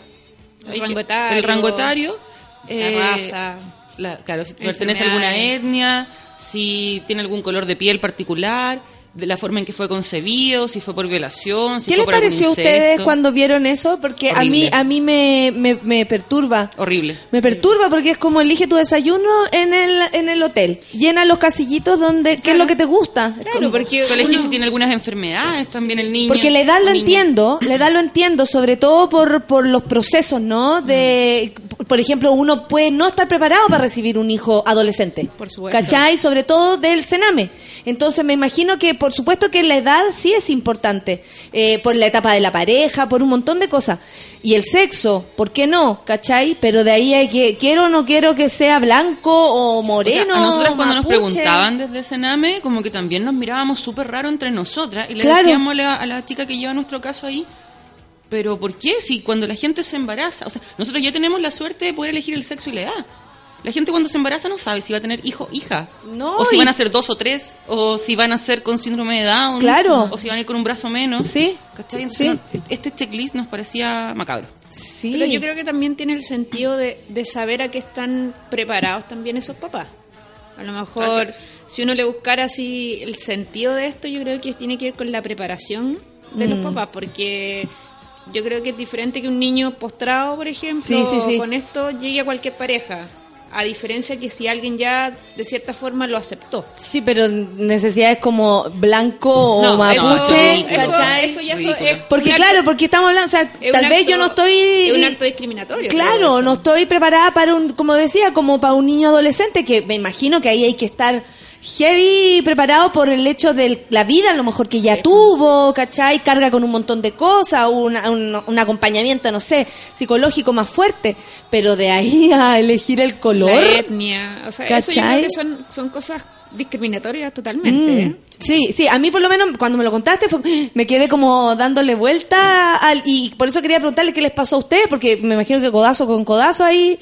Speaker 16: El rango etario,
Speaker 15: el rango etario,
Speaker 16: la
Speaker 15: eh,
Speaker 16: raza,
Speaker 15: la- claro, si pertenece a alguna etnia, si tiene algún color de piel particular, de la forma en que fue concebido, si fue por violación, si
Speaker 2: ¿Qué
Speaker 15: fue
Speaker 2: les
Speaker 15: por
Speaker 2: pareció a ustedes cuando vieron eso? Porque a mí, a mí me, me, me perturba.
Speaker 15: Horrible.
Speaker 2: Me perturba porque es como elige tu desayuno en el, en el hotel. Llena los casillitos donde, ¿qué es lo que te gusta?
Speaker 16: Claro, porque uno-
Speaker 15: si tiene algunas enfermedades también el niño.
Speaker 2: Porque la edad lo
Speaker 15: niña.
Speaker 2: entiendo, la edad lo entiendo, sobre todo por, por los procesos, ¿no? De, por ejemplo, uno puede no estar preparado para recibir un hijo adolescente.
Speaker 16: Por supuesto.
Speaker 2: ¿Cachai? Sobre todo del cename. Entonces me imagino que, por supuesto que la edad sí es importante, eh, por la etapa de la pareja, por un montón de cosas. Y el sexo, ¿por qué no? ¿Cachai? Pero de ahí hay que, quiero o no quiero que sea blanco o
Speaker 15: O sea,
Speaker 2: moreno.
Speaker 15: a nosotras cuando nos preguntaban desde Sename, como que también nos mirábamos súper raro entre nosotras y le
Speaker 2: Claro.
Speaker 15: decíamos a la, a la chica que lleva nuestro caso ahí, pero ¿por qué? Si cuando la gente se embaraza, o sea, nosotros ya tenemos la suerte de poder elegir el sexo y la edad. La gente cuando se embaraza no sabe si va a tener hijo o hija.
Speaker 2: No,
Speaker 15: o si
Speaker 2: y-
Speaker 15: van a ser dos o tres, o si van a ser con síndrome de Down.
Speaker 2: Claro.
Speaker 15: O si van a ir con un brazo menos.
Speaker 2: Sí.
Speaker 15: ¿Cachai? Entonces, no, este checklist nos parecía macabro.
Speaker 2: Sí.
Speaker 16: Pero yo creo que también tiene el sentido de, de saber a qué están preparados también esos papás. A lo mejor, si uno le buscara así el sentido de esto, yo creo que tiene que ver con la preparación de los
Speaker 2: Mm.
Speaker 16: papás, porque yo creo que es diferente que un niño postrado, por ejemplo,
Speaker 2: Sí, sí, sí.
Speaker 16: con esto llegue a cualquier pareja. A diferencia que si alguien ya de cierta forma lo aceptó.
Speaker 2: Sí, pero necesidades como blanco o mapuche,
Speaker 16: eso- eso- eso ya so- es
Speaker 2: Porque claro, porque estamos hablando, o sea,
Speaker 16: es
Speaker 2: tal vez
Speaker 16: acto-
Speaker 2: yo no estoy...
Speaker 16: Es un acto discriminatorio. creo,
Speaker 2: Claro, no estoy preparada para un, como decía, como para un niño adolescente, que me imagino que ahí hay que estar heavy preparado por el hecho de la vida, a lo mejor que ya tuvo, ¿cachai? Carga con un montón de cosas, una- un, un acompañamiento, no sé, psicológico más fuerte, pero de ahí <laughs> a elegir el color...
Speaker 16: La etnia. O sea, eso yo creo que son, son cosas discriminatorias totalmente. ¿eh?
Speaker 2: Mm, Sí, sí, a mí por lo menos cuando me lo contaste fue- me quedé como dándole vuelta al, y por eso quería preguntarle qué les pasó a ustedes, porque me imagino que codazo con codazo ahí.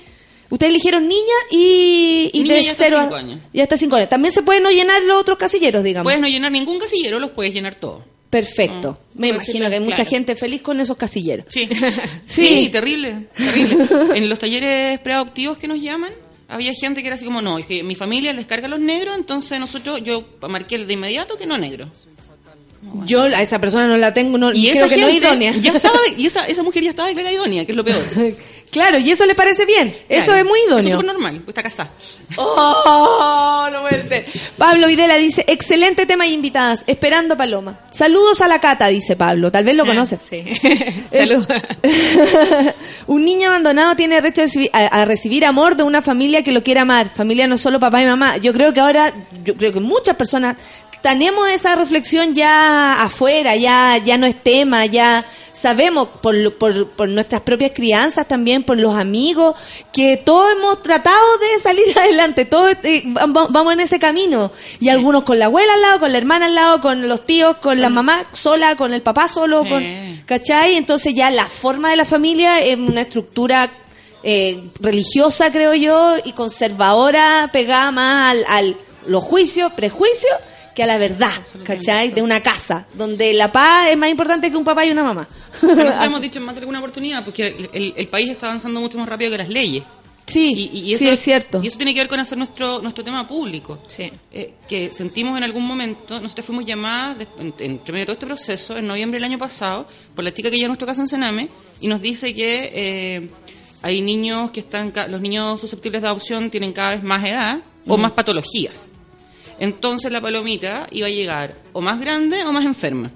Speaker 2: Ustedes eligieron niña y, y
Speaker 15: Niña
Speaker 2: de
Speaker 15: y hasta
Speaker 2: cero a-
Speaker 15: cinco años.
Speaker 2: y hasta cinco años. También se pueden no llenar los otros casilleros, digamos.
Speaker 15: Puedes no llenar ningún casillero, los puedes llenar todos.
Speaker 2: Perfecto. Me
Speaker 15: Puedes
Speaker 2: imagino que hay mucha
Speaker 15: claro.
Speaker 2: gente feliz con esos casilleros.
Speaker 15: Sí. <laughs>
Speaker 2: Sí.
Speaker 15: sí, terrible, terrible. En los talleres preadoptivos que nos llaman, había gente que era así como, no, es que mi familia les carga los negros, entonces nosotros, yo marqué de inmediato que no negro.
Speaker 2: Yo a esa persona no la tengo, no,
Speaker 15: Y
Speaker 2: creo
Speaker 15: esa
Speaker 2: que no es
Speaker 15: gente
Speaker 2: idónea.
Speaker 15: ya estaba de- <laughs> y esa, esa mujer ya estaba declarada idónea, que es lo peor. <laughs>
Speaker 2: claro, y eso le parece bien. Eso es muy idóneo.
Speaker 15: Eso es normal, está casada. <laughs>
Speaker 2: Oh, no puede ser. Pablo Videla dice, excelente tema y invitadas, esperando Paloma. Saludos a la Cata, dice Pablo, tal vez lo conoce.
Speaker 16: Sí. Saludos.
Speaker 2: Un niño abandonado tiene derecho a recibir, a- recibir amor de una familia que lo quiere amar. Familia no solo papá y mamá. Yo creo que ahora, yo creo que muchas personas tenemos esa reflexión ya afuera, ya, ya no es tema, ya sabemos por, por, por nuestras propias crianzas también, por los amigos, que todos hemos tratado de salir <laughs> adelante, todos eh, va- va- vamos en ese camino. Y algunos con la abuela al lado, con la hermana al lado, con los tíos, con la mamá sola, con el papá solo,
Speaker 15: Sí.
Speaker 2: con, ¿cachai? Entonces ya la forma de la familia es una estructura eh, religiosa, creo yo, y conservadora, pegada más al, al los juicios, prejuicios, que a la verdad, ¿cachai? De una casa, donde la paz es más importante que un papá y una mamá.
Speaker 15: Nosotros <laughs> hemos dicho en más de alguna oportunidad, porque el, país está avanzando mucho más rápido que las leyes.
Speaker 2: Sí,
Speaker 15: Y, y
Speaker 2: sí, es cierto.
Speaker 15: Y eso tiene que ver con hacer nuestro nuestro tema público.
Speaker 16: Sí.
Speaker 15: Eh, que sentimos en algún momento, nosotros fuimos llamadas, de- en- entre medio de todo este proceso, en noviembre del año pasado, por la chica que lleva nuestro caso en Sename, y nos dice que eh, hay niños que están, los niños susceptibles de adopción tienen cada vez más edad o
Speaker 16: Mm.
Speaker 15: más patologías. Entonces la palomita iba a llegar o más grande o más enferma.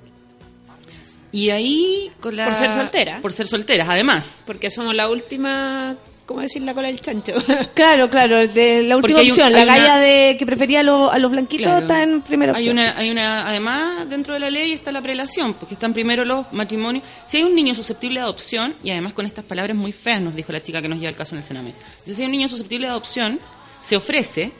Speaker 15: Y ahí con la...
Speaker 16: Por ser soltera.
Speaker 15: Por ser solteras, además.
Speaker 16: Porque somos la última, ¿cómo decir? La cola del chancho. <laughs>
Speaker 2: Claro, claro, de la última
Speaker 15: hay un-
Speaker 2: opción, la
Speaker 15: hay una-
Speaker 2: galla de que prefería a, los- a los blanquitos
Speaker 15: Claro.
Speaker 2: está en primera
Speaker 15: Hay
Speaker 2: opción.
Speaker 15: una, hay una, además, dentro de la ley está la prelación, porque están primero los matrimonios. Si hay un niño susceptible de adopción, y además con estas palabras muy feas, nos dijo la chica que nos lleva el caso en el Sename. Si hay un niño susceptible de adopción, se ofrece,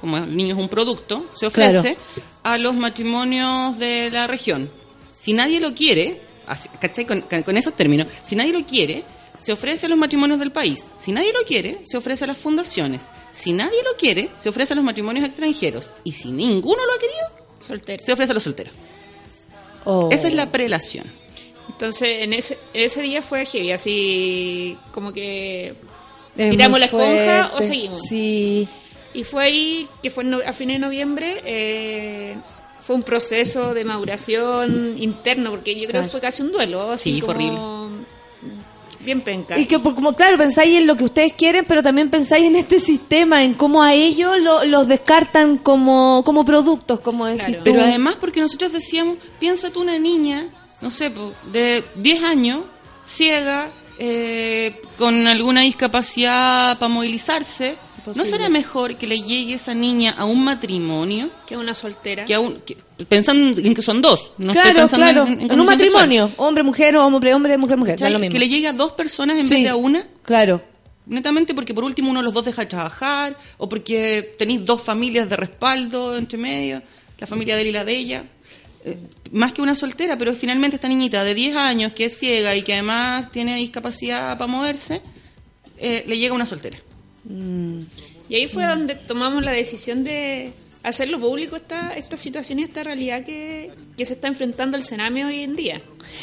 Speaker 15: como el niño es un producto, se ofrece a los matrimonios de la región. Si nadie lo quiere, así- ¿cachai? Con, con- esos términos, si nadie lo quiere, se ofrece a los matrimonios del país. Si nadie lo quiere, se ofrece a las fundaciones. Si nadie lo quiere, se ofrece a los matrimonios extranjeros. Y si ninguno lo ha querido,
Speaker 16: Soltero.
Speaker 15: se ofrece a los solteros.
Speaker 2: Oh.
Speaker 15: Esa es la prelación.
Speaker 16: Entonces, en ese, ese día fue heavy, así como que
Speaker 2: Es
Speaker 16: tiramos la esponja o seguimos.
Speaker 2: Sí.
Speaker 16: Y fue ahí, que fue a fines de noviembre, eh, fue un proceso de maduración interno, porque yo creo
Speaker 2: Claro.
Speaker 16: que fue casi un duelo. Así
Speaker 15: Sí, fue
Speaker 16: como Bien penca.
Speaker 2: Y que, como claro, pensáis en lo que ustedes quieren, pero también pensáis en este sistema, en cómo a ellos lo- los descartan como, como productos, como decís tú.
Speaker 15: Pero además porque nosotros decíamos, piensa tú una niña, no sé, de 10 años, ciega, eh, con alguna discapacidad para movilizarse, ¿no será mejor que le llegue esa niña a un matrimonio?
Speaker 16: Que una soltera.
Speaker 15: Que a un, que- pensando en que son dos, no estoy
Speaker 2: claro,
Speaker 15: pensando
Speaker 2: claro.
Speaker 15: en,
Speaker 2: En,
Speaker 15: en
Speaker 2: un matrimonio, hombre, mujer, o hombre, hombre, mujer, mujer, da
Speaker 15: sexual.
Speaker 2: lo mismo.
Speaker 15: Que le llegue a dos personas en
Speaker 2: Sí.
Speaker 15: vez de a una.
Speaker 2: Claro.
Speaker 15: Netamente porque por último uno de los dos deja de trabajar, o porque tenéis dos familias de respaldo entre medio, la familia de él y la de ella. Eh, más que una soltera, pero finalmente esta niñita de 10 años que es ciega y que además tiene discapacidad para moverse, eh, le llega una soltera.
Speaker 16: Y ahí fue donde tomamos la decisión de hacerlo público esta, esta situación y esta realidad que, que se está enfrentando el Sename hoy en día.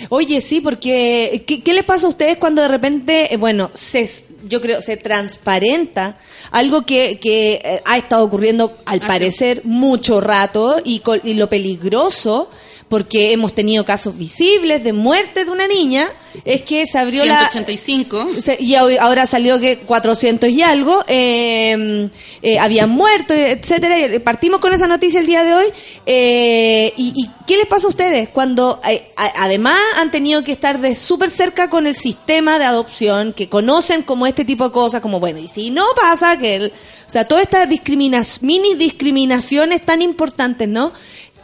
Speaker 2: Oye, sí, porque ¿qué, qué les pasa a ustedes cuando de repente, eh, bueno, se, yo creo, se transparenta algo que, que eh, ha estado ocurriendo al parecer mucho rato y, col- y lo peligroso, porque hemos tenido casos visibles de muerte de una niña, es que se abrió la...
Speaker 15: 185.
Speaker 2: Se- y ahora salió que 400 y algo eh, eh, habían muerto, etcétera. Partimos con esa noticia el día de hoy. Eh, y, y qué les pasa a ustedes cuando eh, además han tenido que estar de súper cerca con el sistema de adopción, que conocen como este tipo de cosas, como bueno, y si no pasa que el, o sea, todas estas discriminas, mini discriminaciones tan importantes, ¿no?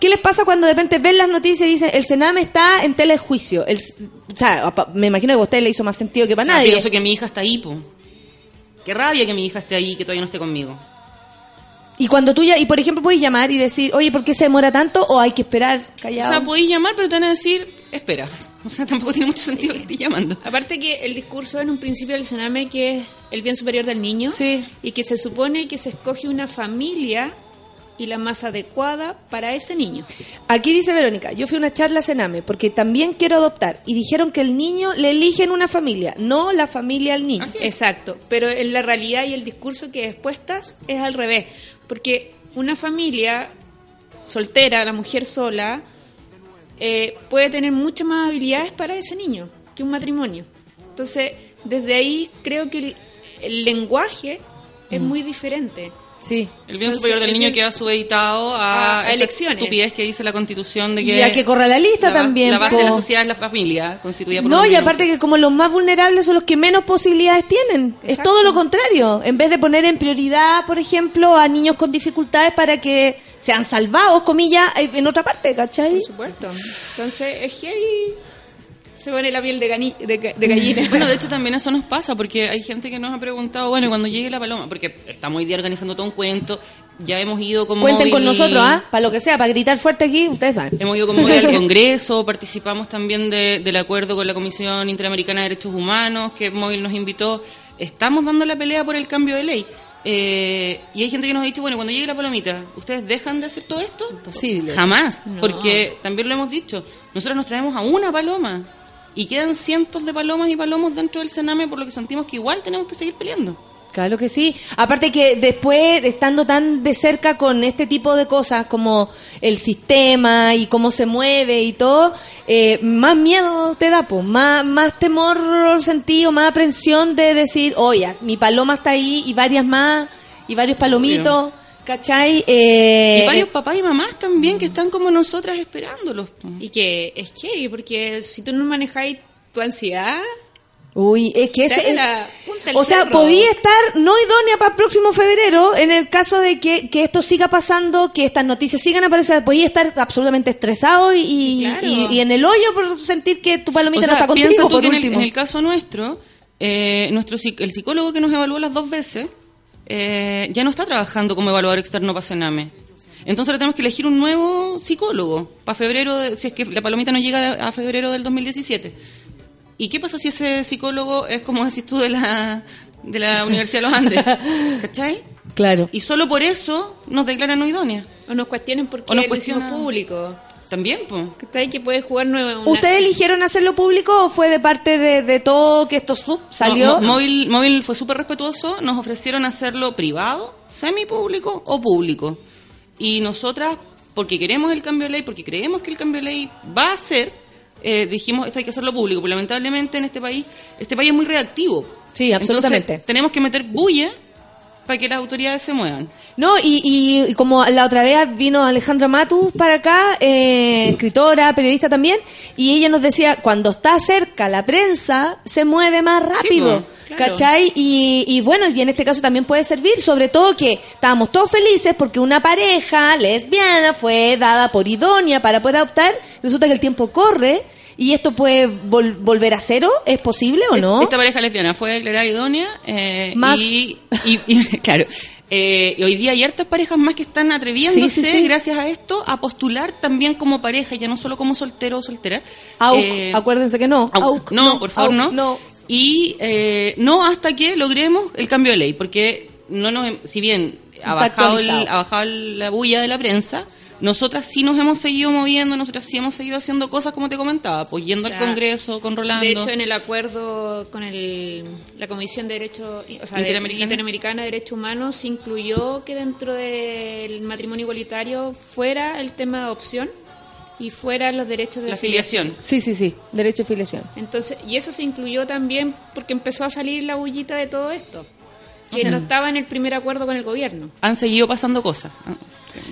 Speaker 2: ¿Qué les pasa cuando de repente ven las noticias y dicen el Sename está en telejuicio? El, o sea, pa- me imagino que a usted le hizo más sentido que para
Speaker 15: Ah,
Speaker 2: nadie.
Speaker 15: Pienso que mi hija está ahí, po. Qué rabia que mi hija esté ahí y que todavía no esté conmigo.
Speaker 2: Y cuando tú ya, y por ejemplo puedes llamar y decir, oye, ¿por qué se demora tanto? O hay que esperar
Speaker 15: O
Speaker 2: callado.
Speaker 15: sea, podéis llamar, pero te van a decir, espera. O sea, tampoco tiene mucho sentido que estés llamando.
Speaker 16: Aparte que el discurso en un principio del Sename que es el bien superior del niño y que se supone que se escoge una familia y la más adecuada para ese niño.
Speaker 2: Aquí dice Verónica, yo fui a una charla a Sename porque también quiero adoptar y dijeron que el niño le eligen una familia, no la familia al niño.
Speaker 16: Exacto, pero en la realidad y el discurso que expuestas es al revés, porque una familia soltera, la mujer sola, eh, puede tener muchas más habilidades para ese niño que un matrimonio. Entonces, desde ahí creo que el, el lenguaje es muy diferente.
Speaker 2: Sí.
Speaker 15: El bien superior del
Speaker 16: el
Speaker 15: niño
Speaker 16: bien-
Speaker 15: queda subeditado a,
Speaker 16: a elecciones.
Speaker 15: estupidez que dice la constitución de que...
Speaker 2: Y a que corra la lista
Speaker 15: la
Speaker 2: también,
Speaker 15: La base de la sociedad es la familia, constituida por
Speaker 2: No, y aparte que como los más vulnerables son los que menos posibilidades tienen. Es todo lo contrario. En vez de poner en prioridad, por ejemplo, a niños con dificultades para que sean salvados, comillas, en otra parte, ¿cachai?
Speaker 16: Por supuesto. Entonces, es que ahí se pone la piel de, gani- de, de gallina.
Speaker 15: Bueno, de hecho también eso nos pasa, porque hay gente que nos ha preguntado, bueno, y cuando llegue la paloma, porque estamos hoy día organizando todo un cuento, ya hemos ido como...
Speaker 2: Cuenten con nosotros, ¿ah? Para lo que sea, para gritar fuerte aquí, ustedes saben.
Speaker 15: Hemos ido como al <laughs> Congreso, participamos también de- del acuerdo con la Comisión Interamericana de Derechos Humanos, que Móvil nos invitó. Estamos dando la pelea por el cambio de ley. Eh, y hay gente que nos ha dicho, bueno, cuando llegue la palomita, ¿ustedes dejan de hacer todo esto?
Speaker 2: Imposible.
Speaker 15: Jamás,
Speaker 2: No.
Speaker 15: porque también lo hemos dicho, nosotros nos traemos a una paloma y quedan cientos de palomas y palomos dentro del Sename, por lo que sentimos que igual tenemos que seguir peleando.
Speaker 2: Claro que sí. Aparte que después, estando tan de cerca con este tipo de cosas como el sistema y cómo se mueve y todo, eh, más miedo te da, pues, más, más temor sentido, más aprensión de decir, oye, mi paloma está ahí y varias más, y varios palomitos, ¿cachai? Eh,
Speaker 15: y varios papás y mamás también que están como nosotras esperándolos.
Speaker 16: Y que es que, porque si tú no manejáis tu ansiedad,
Speaker 2: Uy, es que
Speaker 16: la punta
Speaker 2: o sea, podía estar no idónea para el próximo febrero en el caso de que, que esto siga pasando, que estas noticias sigan apareciendo. Podía estar absolutamente estresado y, y,
Speaker 16: Claro.
Speaker 2: y- y en el hoyo por sentir que tu palomita
Speaker 15: O sea,
Speaker 2: no está contigo,
Speaker 15: tú
Speaker 2: por
Speaker 15: que en el,
Speaker 2: último.
Speaker 15: en el caso nuestro, eh, nuestro el psicólogo que nos evaluó las dos veces eh, ya no está trabajando como evaluador externo para Sename. Entonces ahora tenemos que elegir un nuevo psicólogo para febrero, de- si es que la palomita no llega a febrero del 2017. ¿Y qué pasa si ese psicólogo es como decís tú de la, de la Universidad de los Andes? <laughs> ¿Cachai?
Speaker 2: Claro.
Speaker 15: Y solo por eso nos declaran no idóneas.
Speaker 16: o nos cuestionen porque
Speaker 15: O nos
Speaker 16: lo hicimos
Speaker 15: cuestionan.
Speaker 16: público.
Speaker 15: También, pues.
Speaker 16: Que está ahí que puede jugar nueva. una-
Speaker 2: ¿Ustedes eligieron hacerlo público o fue de parte de, de todo que esto sub salió?
Speaker 15: No, móvil, móvil fue súper respetuoso, nos ofrecieron hacerlo privado, semipúblico o público. Y nosotras, porque queremos el cambio de ley, porque creemos que el cambio de ley va a ser, eh, dijimos, esto hay que hacerlo público. Pero lamentablemente en este país, este país es muy reactivo.
Speaker 2: Sí, absolutamente.
Speaker 15: Entonces, tenemos que meter bulla para que las autoridades se muevan.
Speaker 2: No, y, y- y como la otra vez vino Alejandra Matus para acá, eh, escritora, periodista también, y ella nos decía, cuando está cerca la prensa, se mueve más rápido.
Speaker 16: claro.
Speaker 2: ¿Cachai? Y, y bueno, y en este caso también puede servir, sobre todo que estábamos todos felices porque una pareja lesbiana fue dada por idónea para poder adoptar, resulta que el tiempo corre y esto puede vol- volver a cero, ¿es posible o no?
Speaker 15: Esta pareja lesbiana fue declarada idónea eh,
Speaker 2: Más-
Speaker 15: y, y- y, <laughs> claro, eh, hoy día hay hartas parejas más que están atreviéndose,
Speaker 2: Sí, sí, sí.
Speaker 15: gracias a esto, a postular también como pareja, ya no solo como soltero o soltera.
Speaker 2: Auk,
Speaker 15: Eh,
Speaker 2: acuérdense que no.
Speaker 15: Auk.
Speaker 2: Auk,
Speaker 15: no, por favor, no. Y eh, no hasta que logremos el cambio de ley, porque no nos, si bien ha
Speaker 2: Está
Speaker 15: bajado, el- ha bajado la bulla de la prensa, nosotras sí nos hemos seguido moviendo, nosotras sí hemos seguido haciendo cosas como te comentaba, pues yendo
Speaker 16: O sea,
Speaker 15: al Congreso con Rolando.
Speaker 16: De hecho, en el acuerdo con el, la Comisión de Derechos o sea, de-
Speaker 15: Interamericana.
Speaker 16: Interamericana de Derechos Humanos se incluyó que dentro del matrimonio igualitario fuera el tema de adopción y fuera los derechos de
Speaker 15: La afiliación.
Speaker 2: Sí, sí, sí, derecho de filiación.
Speaker 16: Entonces, y eso se incluyó también porque empezó a salir la bullita de todo esto, que
Speaker 15: O sea,
Speaker 16: no estaba en el primer acuerdo con el gobierno.
Speaker 15: Han seguido pasando cosas.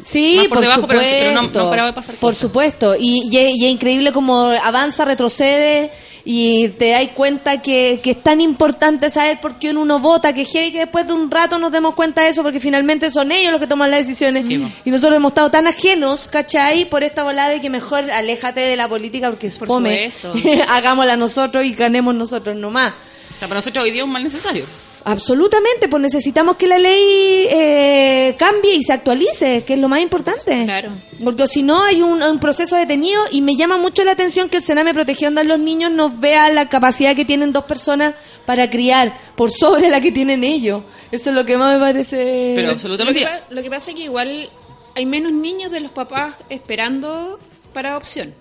Speaker 2: Sí,
Speaker 15: Más por
Speaker 2: por,
Speaker 15: debajo, pero-
Speaker 2: supuesto.
Speaker 15: pero no- no parado de pasar
Speaker 2: Por
Speaker 15: cosas.
Speaker 2: supuesto. Y, y es- y es increíble como avanza, retrocede y te das cuenta que, que es tan importante saber por qué uno vota, que heavy que después de un rato nos demos cuenta de eso, porque finalmente son ellos los que toman las decisiones. Y nosotros hemos estado tan ajenos, ¿cachai? Por esta volada de que mejor aléjate de la política porque es
Speaker 16: Por
Speaker 2: fome. <laughs> Hagámosla nosotros y ganemos nosotros nomás.
Speaker 15: O sea, para nosotros hoy día es un mal necesario.
Speaker 2: Absolutamente, pues necesitamos que la ley eh, cambie y se actualice, que es lo más importante.
Speaker 16: Claro.
Speaker 2: Porque si no hay un, un proceso detenido y me llama mucho la atención que el Sename protegiendo a los niños nos vea la capacidad que tienen dos personas para criar por sobre la que tienen ellos. Eso es lo que más me parece.
Speaker 15: Pero
Speaker 16: Lo
Speaker 15: absolutamente.
Speaker 16: que, lo que pasa es que igual hay menos niños de los papás esperando para adopción.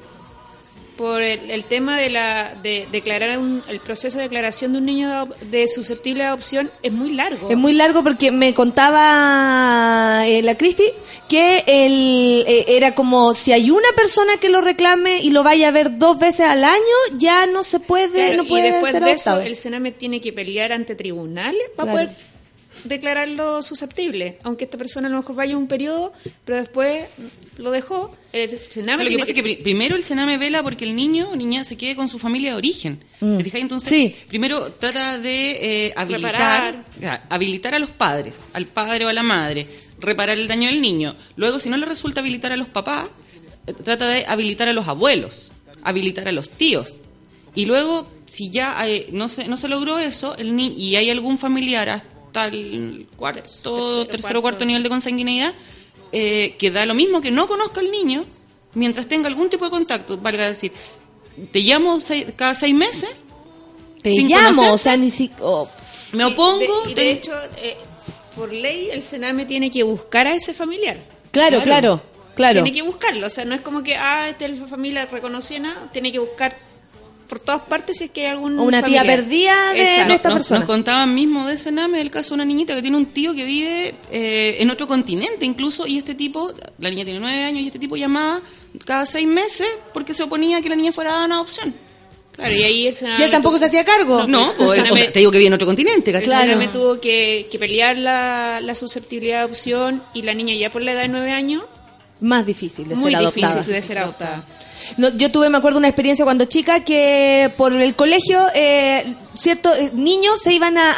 Speaker 16: Por el, el tema de la de declarar un- el proceso de declaración de un niño de, de susceptible de adopción es muy largo.
Speaker 2: Es muy largo porque me contaba eh, la Cristi que el, eh, era como si hay una persona que lo reclame y lo vaya a ver dos veces al año, ya no se puede,
Speaker 16: Claro,
Speaker 2: no puede
Speaker 16: y después
Speaker 2: ser
Speaker 16: de eso
Speaker 2: adoptado.
Speaker 16: el Sename tiene que pelear ante tribunales para
Speaker 2: Claro.
Speaker 16: poder declararlo susceptible, aunque esta persona a lo mejor vaya un periodo, pero después lo dejó. El
Speaker 15: O sea,
Speaker 16: Sename
Speaker 15: lo que pasa es que pri- primero el Sename vela porque el niño o niña se quede con su familia de origen.
Speaker 2: Mm.
Speaker 15: ¿Te fijas? Entonces,
Speaker 2: Sí.
Speaker 15: primero trata de eh, habilitar, ya, habilitar a los padres, al padre o a la madre, reparar el daño del niño. Luego, si no le resulta habilitar a los papás, eh, trata de habilitar a los abuelos, habilitar a los tíos. Y luego, si ya no, se, no se logró eso el ni y hay algún familiar hasta el cuarto, tercero, cuarto nivel de consanguinidad, eh, que da lo mismo que no conozca al niño, mientras tenga algún tipo de contacto, valga decir, te llamo seis- cada seis meses,
Speaker 2: Te
Speaker 15: sin
Speaker 2: llamo,
Speaker 15: conocerte,
Speaker 2: o sea, ni si... oh.
Speaker 15: me opongo,
Speaker 16: Y de, y
Speaker 15: te-
Speaker 16: de hecho, eh, por ley, el Sename tiene que buscar a ese familiar.
Speaker 2: Claro, claro, claro.
Speaker 16: Tiene que buscarlo. O sea, no es como que, ah, esta es la familia reconocida, nada. Tiene que buscar por todas partes si es que hay algún.
Speaker 2: Una tía perdida de- esta
Speaker 15: nos,
Speaker 2: persona.
Speaker 15: nos contaban mismo de ese NAME el caso de una niñita que tiene un tío que vive eh, en otro continente incluso y este tipo, la niña tiene nueve años y este tipo llamaba cada seis meses porque se oponía a que la niña fuera dada una adopción.
Speaker 16: Claro, y ahí el Sename
Speaker 2: Y él tampoco
Speaker 16: tuvo-
Speaker 2: se hacía cargo.
Speaker 15: No,
Speaker 16: pues,
Speaker 15: pues,
Speaker 16: el
Speaker 15: o sea, te digo que vive en otro continente,
Speaker 16: El
Speaker 15: ¿cachai?
Speaker 2: Claro.
Speaker 16: Sename tuvo que, que pelear la, la susceptibilidad de adopción y la niña ya por la edad de nueve años,
Speaker 2: Más difícil de
Speaker 16: muy
Speaker 2: ser adoptada.
Speaker 16: difícil de ser adoptada.
Speaker 2: No, yo tuve, me acuerdo, una experiencia cuando chica que por el colegio, eh, ciertos eh, niños se iban a,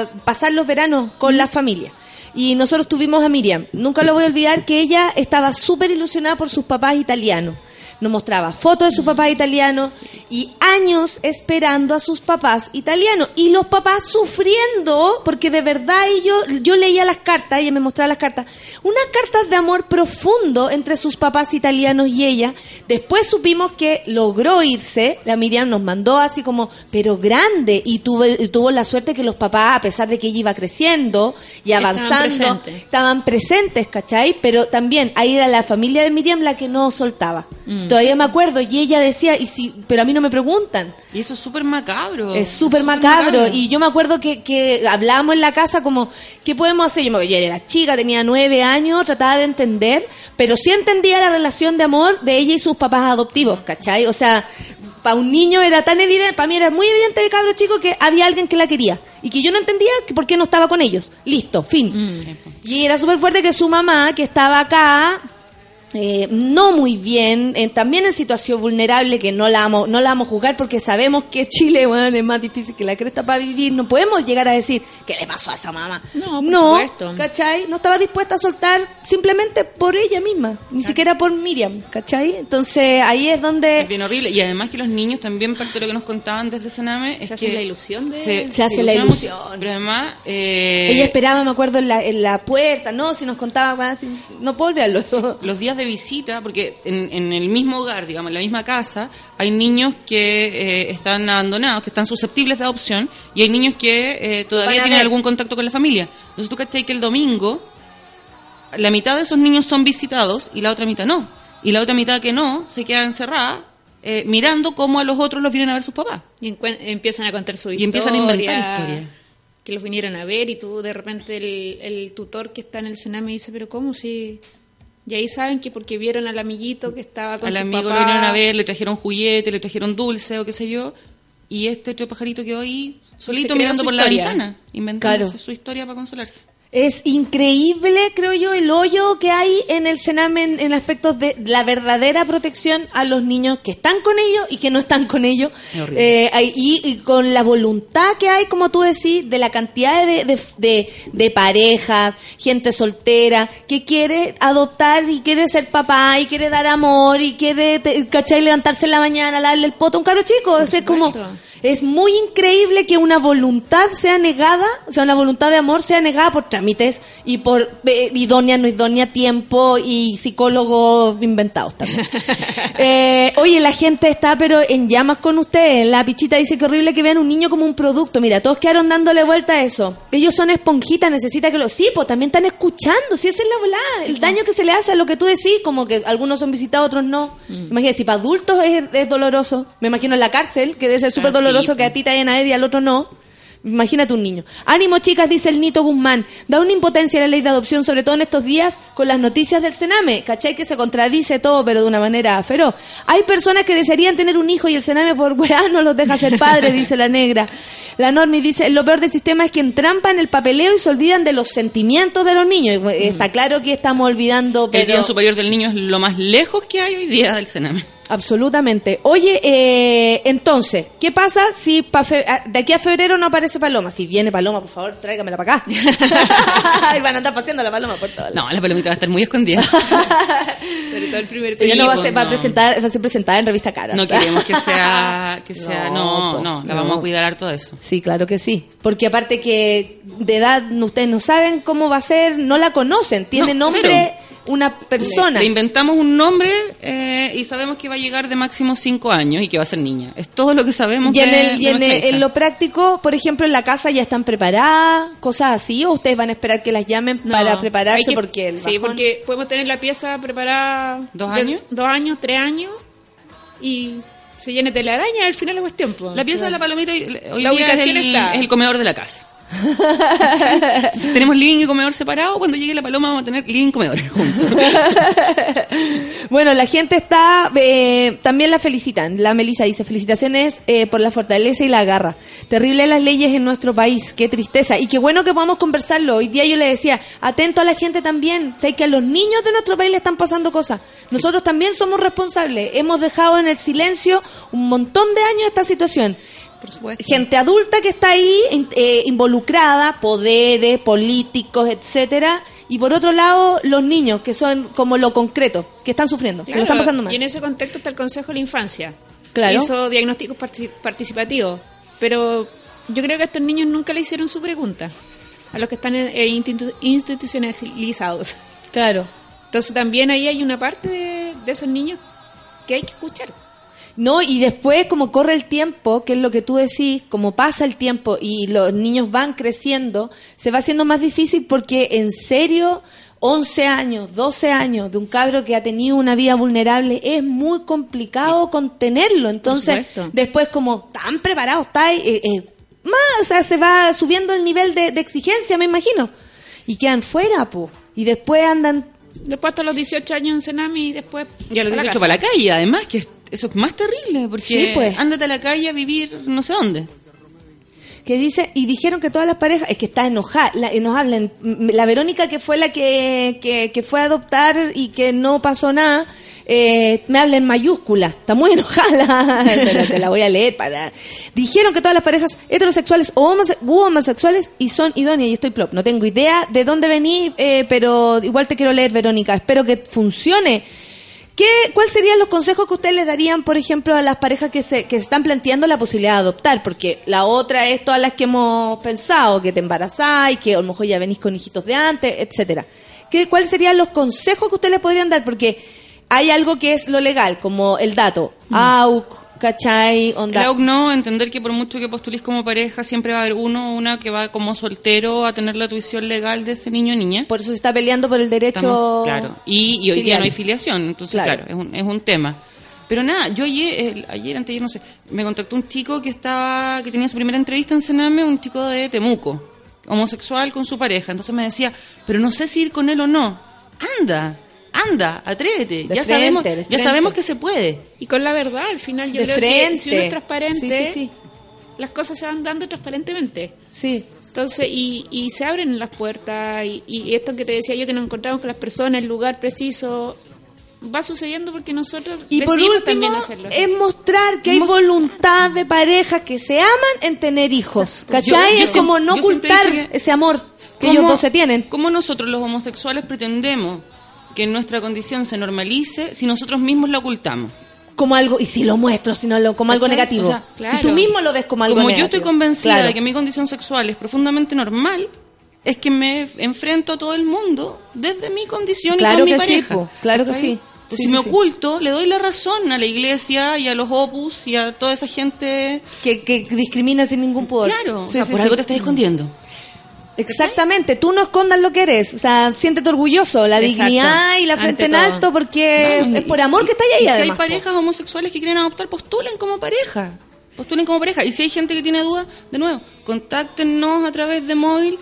Speaker 2: a- pasar los veranos con la familia. Y nosotros tuvimos a Miriam. Nunca lo voy a olvidar que ella estaba súper ilusionada por sus papás italianos. Nos mostraba fotos de sus papás italianos y años esperando a sus papás italianos. Y los papás sufriendo, porque de verdad yo, yo leía las cartas, ella me mostraba las cartas, unas cartas de amor profundo entre sus papás italianos y ella. Después supimos que logró irse, la Miriam nos mandó así como, pero grande, y tuvo, y tuvo la suerte que los papás, a pesar de que ella iba creciendo y
Speaker 16: Estaban
Speaker 2: avanzando,
Speaker 16: presentes.
Speaker 2: estaban presentes, ¿cachai? Pero también ahí era la familia de Miriam la que no soltaba.
Speaker 15: Mm.
Speaker 2: Todavía me acuerdo, y ella decía, y si, pero a mí no me preguntan.
Speaker 15: Y eso es súper macabro.
Speaker 2: Es súper macabro. Y yo me acuerdo que, que hablábamos en la casa como, ¿qué podemos hacer? Yo, me, yo era chica, tenía nueve años, trataba de entender, pero sí entendía la relación de amor de ella y sus papás adoptivos, ¿cachai? O sea, para un niño era tan evidente, para mí era muy evidente de cabro chico que había alguien que la quería y que yo no entendía que por qué no estaba con ellos. Listo, fin. Y era súper fuerte que su mamá, que estaba acá, eh, no muy bien, eh, también en situación vulnerable, que no la vamos, no la vamos a juzgar porque sabemos que Chile bueno, es más difícil que la cresta para vivir. No podemos llegar a decir, ¿qué le pasó a esa mamá?
Speaker 16: No, por
Speaker 2: no,
Speaker 16: supuesto.
Speaker 2: ¿cachai? No estaba dispuesta a soltar simplemente por ella misma, ni siquiera por Miriam, ¿cachai? Entonces ahí es donde...
Speaker 15: Es bien horrible. Y además que los niños también, parte de lo que nos contaban desde Sename, es
Speaker 16: Se hace
Speaker 15: que
Speaker 16: la ilusión de-
Speaker 15: se,
Speaker 2: Se hace la ilusión.
Speaker 15: Pero además... eh,
Speaker 2: Ella esperaba, me acuerdo, en la, en la puerta, ¿no? Si nos contaba, bueno, así, no puedo olvidarlo.
Speaker 15: los días de visita, porque en, en el mismo hogar, digamos, en la misma casa, hay niños que eh, están abandonados, que están susceptibles de adopción, y hay niños que eh, todavía tienen
Speaker 2: ver.
Speaker 15: algún contacto con la familia. Entonces tú cachai que el domingo la mitad de esos niños son visitados y la otra mitad no. Y la otra mitad que no se queda encerrada eh, mirando cómo a los otros los vienen a ver sus papás.
Speaker 16: Y empiezan a contar su
Speaker 15: Y
Speaker 16: historia.
Speaker 15: empiezan a inventar historias.
Speaker 16: Que los vinieron a ver y tú de repente el, el tutor que está en el Sename dice, pero ¿cómo si...? Y ahí saben que porque vieron al amiguito que estaba con
Speaker 15: Al
Speaker 16: su
Speaker 15: amigo
Speaker 16: papá.
Speaker 15: lo vinieron a ver, le trajeron juguete, le trajeron dulce o qué sé yo. Y este otro pajarito quedó ahí solito mirando por la ventana, inventándose
Speaker 2: Claro.
Speaker 15: su historia para consolarse.
Speaker 2: Es increíble, creo yo, el hoyo que hay en el Sename en, aspectos de la verdadera protección a los niños que están con ellos y que no están con ellos. Eh, y con la voluntad que hay, como tú decís, de la cantidad de, de, de- de parejas, gente soltera, que quiere adoptar y quiere ser papá y quiere dar amor y quiere, te- ¿cachai? Levantarse en la mañana, darle el poto a un caro chico. O sea, es como... Es muy increíble que una voluntad sea negada, o sea, una voluntad de amor sea negada por trámites y por eh, idónea, no idónea, tiempo y psicólogos inventados también. <laughs> Eh, oye, la gente está pero en llamas con ustedes. La pichita dice que horrible que vean un niño como un producto. Mira, todos quedaron dándole vuelta a eso. Ellos son esponjitas, necesita que lo... Sí, pues también están escuchando, si esa es la volada. el daño que se le hace a lo que tú decís, como que algunos son visitados, otros no. Imagínate, si para adultos es, es doloroso. Me imagino en la cárcel, que debe ser súper
Speaker 15: Ah, sí,
Speaker 2: doloroso que a ti te vayan a y al otro no. Imagínate un niño. Ánimo, chicas, dice el Nito Guzmán. Da una impotencia la ley de adopción, sobre todo en estos días, con las noticias del Sename. ¿Cachai? Que se contradice todo, pero de una manera feroz. Hay personas que desearían tener un hijo y el Sename por weá no los deja ser padre, <laughs> dice la negra. La Normi dice, lo peor del sistema es que entrampan el papeleo y se olvidan de los sentimientos de los niños. Y, Está claro que estamos olvidando,
Speaker 15: El. Día Superior del Niño es lo más lejos que hay hoy día del Sename.
Speaker 2: Absolutamente. Oye, eh, entonces, ¿qué pasa si pa fe- a- de aquí a febrero no aparece Paloma? Si viene Paloma, por favor, tráigamela para acá. <laughs> <laughs> y van a andar paseando la Paloma por todo.
Speaker 15: No, la palomita va a estar muy escondida. <laughs>
Speaker 16: Sobre todo el primer
Speaker 2: Ella no va a
Speaker 15: pues,
Speaker 2: ser, va a
Speaker 15: no.
Speaker 2: presentar, va a ser presentada en revista Cara.
Speaker 15: No queremos que sea, que sea, no, no, la vamos a cuidar harto de eso.
Speaker 2: Sí, claro que sí. Porque aparte que de edad ustedes no saben cómo va a ser, no la conocen. Tiene
Speaker 15: No,
Speaker 2: nombre
Speaker 15: cero.
Speaker 2: Una persona.
Speaker 15: Le inventamos un nombre eh, y sabemos que va a llegar de máximo cinco años y que va a ser niña. Es todo lo que sabemos
Speaker 2: Y en,
Speaker 15: de-
Speaker 2: el- y
Speaker 15: de
Speaker 2: en, lo práctico, por ejemplo, en la casa ya están preparadas, cosas así, o ustedes van a esperar que las llamen
Speaker 16: No,
Speaker 2: para prepararse
Speaker 16: que-
Speaker 2: porque el
Speaker 16: Sí,
Speaker 2: bajón-
Speaker 16: porque podemos tener la pieza preparada...
Speaker 15: ¿Dos
Speaker 16: de-
Speaker 15: años?
Speaker 16: Dos años, tres años y se llene de la araña al final es tiempo.
Speaker 15: La pieza de la palomita hoy
Speaker 16: La
Speaker 15: día es
Speaker 16: ubicación
Speaker 15: el,
Speaker 16: está.
Speaker 15: es el comedor de la casa. Entonces, tenemos living y comedor separado. Cuando llegue la paloma vamos a tener living y comedor <laughs> juntos.
Speaker 2: Bueno, la gente está, eh, también la felicitan. La Melissa dice, felicitaciones eh, por la fortaleza y la garra. Terrible las leyes en nuestro país, qué tristeza. Y qué bueno que podamos conversarlo. Hoy día yo le decía, atento a la gente también. Sé que a los niños de nuestro país le están pasando cosas. Nosotros también somos responsables. Hemos dejado en el silencio un montón de años esta situación.
Speaker 16: Por supuesto.
Speaker 2: Gente adulta que está ahí eh, involucrada, poderes, políticos, etcétera, y por otro lado los niños que son como lo concreto, que están sufriendo, que lo están pasando mal.
Speaker 16: Y en ese contexto está el Consejo de la Infancia.
Speaker 2: Claro.
Speaker 16: Hizo diagnósticos parti- participativos. Pero yo creo que a estos niños nunca le hicieron su pregunta. A los que están eh, institu- institucionalizados.
Speaker 2: Claro.
Speaker 16: Entonces también ahí hay una parte de, de esos niños que hay que escuchar.
Speaker 2: No, y después como corre el tiempo, que es lo que tú decís, como pasa el tiempo y los niños van creciendo, se va haciendo más difícil porque en serio 11 años, 12 años de un cabro que ha tenido una vida vulnerable es muy complicado contenerlo. Entonces, después como tan preparado está, eh, eh, más, o sea, se va subiendo el nivel de, de exigencia, me imagino. Y quedan fuera, pues. Y después andan
Speaker 16: Después hasta los 18 años en Senami y después...
Speaker 15: Y a los
Speaker 16: a la
Speaker 15: 18
Speaker 16: casa.
Speaker 15: para la calle, además, que eso es más terrible, porque
Speaker 2: Sí, pues.
Speaker 15: ándate a la calle a vivir no sé dónde.
Speaker 2: que dice y dijeron que todas las parejas es que está enojada la, y nos hablan la Verónica que fue la que, que, que fue a adoptar y que no pasó nada eh, me habla en mayúscula está muy <laughs> enojada pero te la voy a leer para dijeron que todas las parejas heterosexuales o homose- homosexuales y son idóneas y estoy plop no tengo idea de dónde venís eh, pero igual te quiero leer Verónica espero que funcione ¿Qué, ¿Cuáles serían los consejos que ustedes le darían, por ejemplo, a las parejas que se, que se están planteando la posibilidad de adoptar? Porque la otra es todas las que hemos pensado, que te embarazás y que a lo mejor ya venís con hijitos de antes, etcétera. ¿Qué, ¿Cuáles serían los consejos que ustedes le podrían dar? Porque hay algo que es lo legal, como el dato, AUC, ¿cachai?
Speaker 15: El
Speaker 2: Onda.
Speaker 15: AUC no, entender que por mucho que postules como pareja, siempre va a haber uno o una que va como soltero a tener la tuición legal de ese niño o niña.
Speaker 2: Por eso se está peleando por el derecho.
Speaker 15: Estamos- claro. Y, y hoy día no hay filiación, entonces,
Speaker 2: Claro.
Speaker 15: claro, es, un, es un tema. Pero nada, yo ayer, el- ayer, antes no sé, me contactó un chico que estaba, que tenía su primera entrevista en Sename, un chico de Temuco, homosexual con su pareja. Entonces me decía, pero no sé si ir con él o no. Anda, anda, atrévete.
Speaker 2: De
Speaker 15: ya
Speaker 2: frente,
Speaker 15: sabemos, ya sabemos que se puede.
Speaker 16: Y con la verdad, al final yo
Speaker 2: De
Speaker 16: creo
Speaker 2: frente.
Speaker 16: que si uno es transparente,
Speaker 2: Sí, sí, sí.
Speaker 16: las cosas se van dando transparentemente.
Speaker 2: Sí.
Speaker 16: Entonces, y, y se abren las puertas, y, y esto que te decía yo, que nos encontramos con las personas, el lugar preciso, va sucediendo porque nosotros
Speaker 2: Y por último,
Speaker 16: también hacerlo. así.
Speaker 2: es mostrar que hay voluntad de parejas que se aman en tener hijos.
Speaker 15: Pues
Speaker 2: ¿Cachai?
Speaker 15: yo- yo
Speaker 2: es como no ocultar ese amor que
Speaker 15: ¿Cómo-
Speaker 2: ellos dos se tienen.
Speaker 15: ¿Cómo nosotros los homosexuales pretendemos que nuestra condición se normalice si nosotros mismos la ocultamos?
Speaker 2: Como algo, y si lo muestro, si no lo, como algo negativo.
Speaker 15: O sea,
Speaker 2: Si tú mismo lo ves como algo
Speaker 15: Como
Speaker 2: negativo.
Speaker 15: yo estoy convencida
Speaker 2: Claro.
Speaker 15: de que mi condición sexual es profundamente normal, es que me enfrento a todo el mundo desde mi condición
Speaker 2: Claro
Speaker 15: y con mi
Speaker 2: que sí,
Speaker 15: pareja.
Speaker 2: po, claro que sí.
Speaker 15: Pues
Speaker 2: Sí,
Speaker 15: si
Speaker 2: sí,
Speaker 15: me
Speaker 2: sí.
Speaker 15: oculto, le doy la razón a la iglesia y a los opus y a toda esa gente.
Speaker 2: Que, que discrimina sin ningún pudor.
Speaker 15: Claro, o
Speaker 2: Sí,
Speaker 15: sea,
Speaker 2: sí,
Speaker 15: por
Speaker 2: sí.
Speaker 15: algo te estás escondiendo.
Speaker 2: Exactamente, tú no escondas lo que eres, o sea, siéntete orgulloso, la
Speaker 15: Exacto.
Speaker 2: dignidad y la frente
Speaker 15: Ante
Speaker 2: en
Speaker 15: todo.
Speaker 2: alto porque es
Speaker 15: y-
Speaker 2: por amor que está
Speaker 15: y
Speaker 2: ahí
Speaker 15: si
Speaker 2: además.
Speaker 15: hay parejas homosexuales que quieren adoptar, postulen como pareja. Postulen como pareja. Y si hay gente que tiene dudas, de nuevo, contáctenos a través de móvil.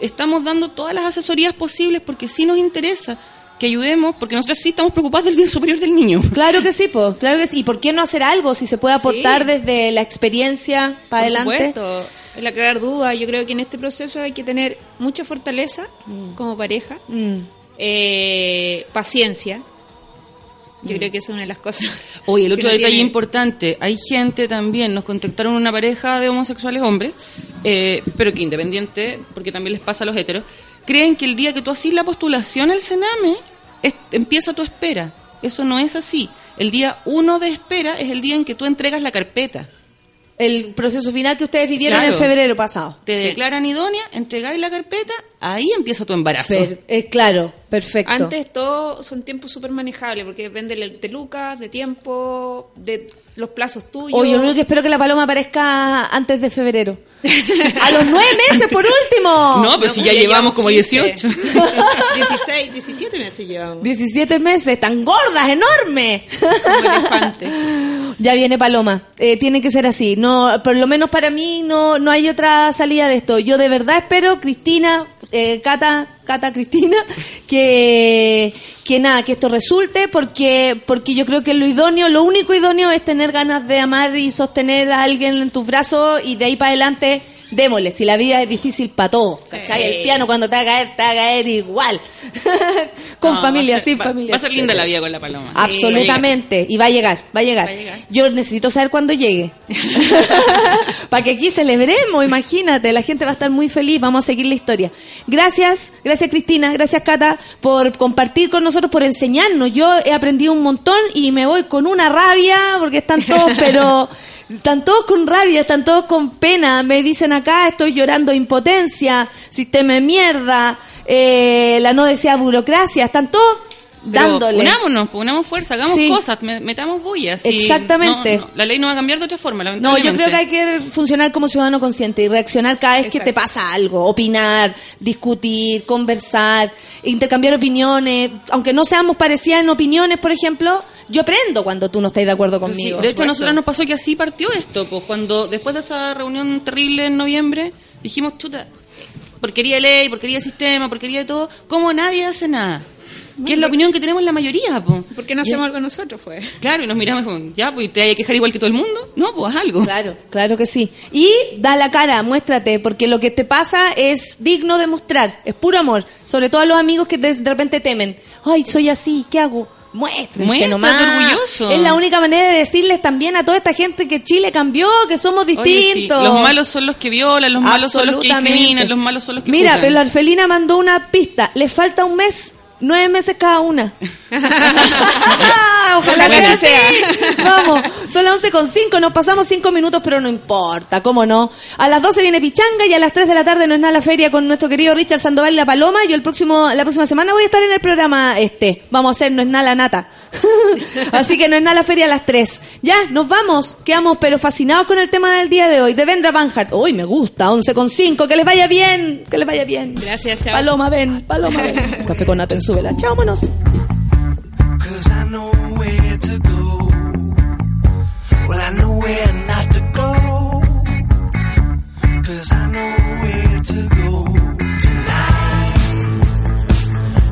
Speaker 15: Estamos dando todas las asesorías posibles porque sí nos interesa que ayudemos, porque nosotros sí estamos preocupados del bien superior del niño.
Speaker 2: Claro que sí, pues, claro que sí. ¿Y por qué no hacer algo si se puede aportar desde la experiencia para
Speaker 16: Por
Speaker 2: adelante?
Speaker 16: supuesto, el aclarar dudas. Yo creo que en este proceso hay que tener mucha fortaleza
Speaker 2: Mm.
Speaker 16: como pareja, eh, paciencia. Yo
Speaker 2: Mm.
Speaker 16: creo que es una de las cosas. <laughs>
Speaker 15: Oye, el otro detalle
Speaker 16: tiene.
Speaker 15: importante, hay gente también, nos contactaron una pareja de homosexuales hombres, eh, pero que independiente, porque también les pasa a los heteros, creen que el día que tú haces la postulación al Sename, es- empieza tu espera. Eso no es así. El día uno de espera es el día en que tú entregas la carpeta.
Speaker 2: El proceso final que ustedes vivieron
Speaker 15: Claro.
Speaker 2: en febrero pasado.
Speaker 15: Te declaran idónea, entregáis la carpeta, ahí empieza tu embarazo.
Speaker 2: Per- eh, claro, perfecto.
Speaker 16: Antes todo son tiempos súper manejables porque depende de lucas, de tiempo, de los plazos tuyos.
Speaker 2: Oye, yo lo único que espero que la paloma aparezca antes de febrero. <laughs> A los nueve meses, por último.
Speaker 15: No, pero si ya llevamos como 18.
Speaker 16: 16, 17 meses llevamos.
Speaker 2: 17 meses, tan gordas, enormes. <laughs> Ya viene Paloma. Eh, tiene que ser así. No, por lo menos para mí no, no hay otra salida de esto. Yo de verdad espero, Cristina, eh, Cata, Cata, Cristina, <laughs> que, que nada, que esto resulte, porque, porque yo creo que lo idóneo, lo único idóneo es tener ganas de amar y sostener a alguien en tus brazos y de ahí para adelante. Démosle, si la vida es difícil para todos. ¿cachai? El piano cuando te va a caer, te va a caer igual. <laughs> Con
Speaker 15: No,
Speaker 2: familia,
Speaker 15: ser-
Speaker 2: sin
Speaker 15: va-
Speaker 2: familia.
Speaker 15: Va a ser linda la vida con la paloma.
Speaker 2: Absolutamente. Y va a llegar, va a llegar.
Speaker 15: Va a llegar.
Speaker 2: Yo necesito saber cuándo llegue. <laughs> <laughs> Para que aquí celebremos, imagínate. La gente va a estar muy feliz. Vamos a seguir la historia. Gracias, gracias Cristina, gracias Cata por compartir con nosotros, por enseñarnos. Yo he aprendido un montón y me voy con una rabia porque están todos, pero están todos con rabia, están todos con pena. Me dicen acá, estoy llorando impotencia, sistema de mierda, eh, la no deseada burocracia. Están todos
Speaker 15: Pero
Speaker 2: dándole.
Speaker 15: Unámonos, pues, unamos fuerza, hagamos
Speaker 2: Sí.
Speaker 15: cosas, me- metamos bullas.
Speaker 2: Exactamente.
Speaker 15: no- no, la ley no va a cambiar de otra forma.
Speaker 2: No, yo creo que hay que funcionar como ciudadano consciente y reaccionar cada vez que te pasa algo, opinar, discutir, conversar, intercambiar opiniones, aunque no seamos parecidas en opiniones, por ejemplo, yo aprendo cuando tú no estás de acuerdo
Speaker 15: Sí,
Speaker 2: conmigo.
Speaker 15: de hecho, a nosotros nos pasó que así partió esto, pues cuando después de esa reunión terrible en noviembre, dijimos, chuta, porquería de ley, porquería de sistema, porquería de todo, ¿cómo nadie hace nada? Que es la opinión que tenemos la mayoría, pues.
Speaker 16: ¿Por qué no hacemos algo nosotros, fue?
Speaker 15: Claro, y nos miramos como, ya, pues, ¿te hay que quejar igual que todo el mundo? No, pues haz algo.
Speaker 2: Claro, claro que sí. Y da la cara, muéstrate, porque lo que te pasa es digno de mostrar, es puro amor. Sobre todo a los amigos que de, de repente temen. Ay, soy así, ¿qué hago? Muéstrense
Speaker 15: Muéstrate
Speaker 2: nomás.
Speaker 15: orgulloso.
Speaker 2: Es la única manera de decirles también a toda esta gente que Chile cambió, que somos
Speaker 15: Oye,
Speaker 2: distintos.
Speaker 15: sí, los malos son los que violan, los malos son los que discriminan, los malos son los que
Speaker 2: Mira,
Speaker 15: juzgan.
Speaker 2: pero la orfelina mandó una pista. Le falta un mes. Nueve meses cada una. <laughs> <laughs> Ojalá
Speaker 16: Ojalá
Speaker 2: sea. Vamos, Son las 11 con 5, nos pasamos 5 minutos, pero no importa, ¿cómo no? A las 12 viene Pichanga y a las 3 de la tarde no es nada la feria con nuestro querido Richard Sandoval y la Paloma. Yo el próximo, la próxima semana voy a estar en el programa este. Vamos a hacer no es nada la nata. <laughs> Así que no es nada la feria a las 3. Ya, nos vamos. Quedamos pero fascinados con el tema del día de hoy. De Vendra Banhart. Uy, me gusta. 11 con 5. Que les vaya bien. Que les vaya bien.
Speaker 5: Gracias, chao.
Speaker 2: Paloma, ven. Paloma, ven. <laughs> Café con nata en súbela. Chao, manos.
Speaker 14: Cause I know where to go. Well, I know where not to go. Cause I know where to go tonight.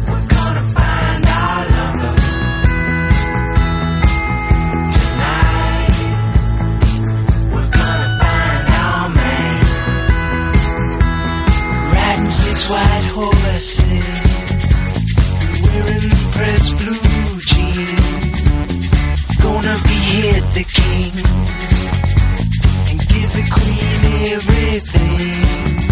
Speaker 14: We're gonna find our lover. Tonight. We're gonna find our man. Riding six white horses. Wearing pressed blue jeans. Gonna behead the king and give the queen everything.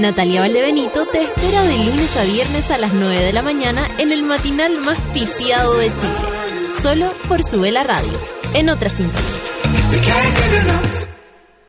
Speaker 1: Natalia Valdebenito te espera de lunes a viernes a las 9 de la mañana en el matinal más pitiado de Chile. Solo por Sube la Radio. En otra sintonía.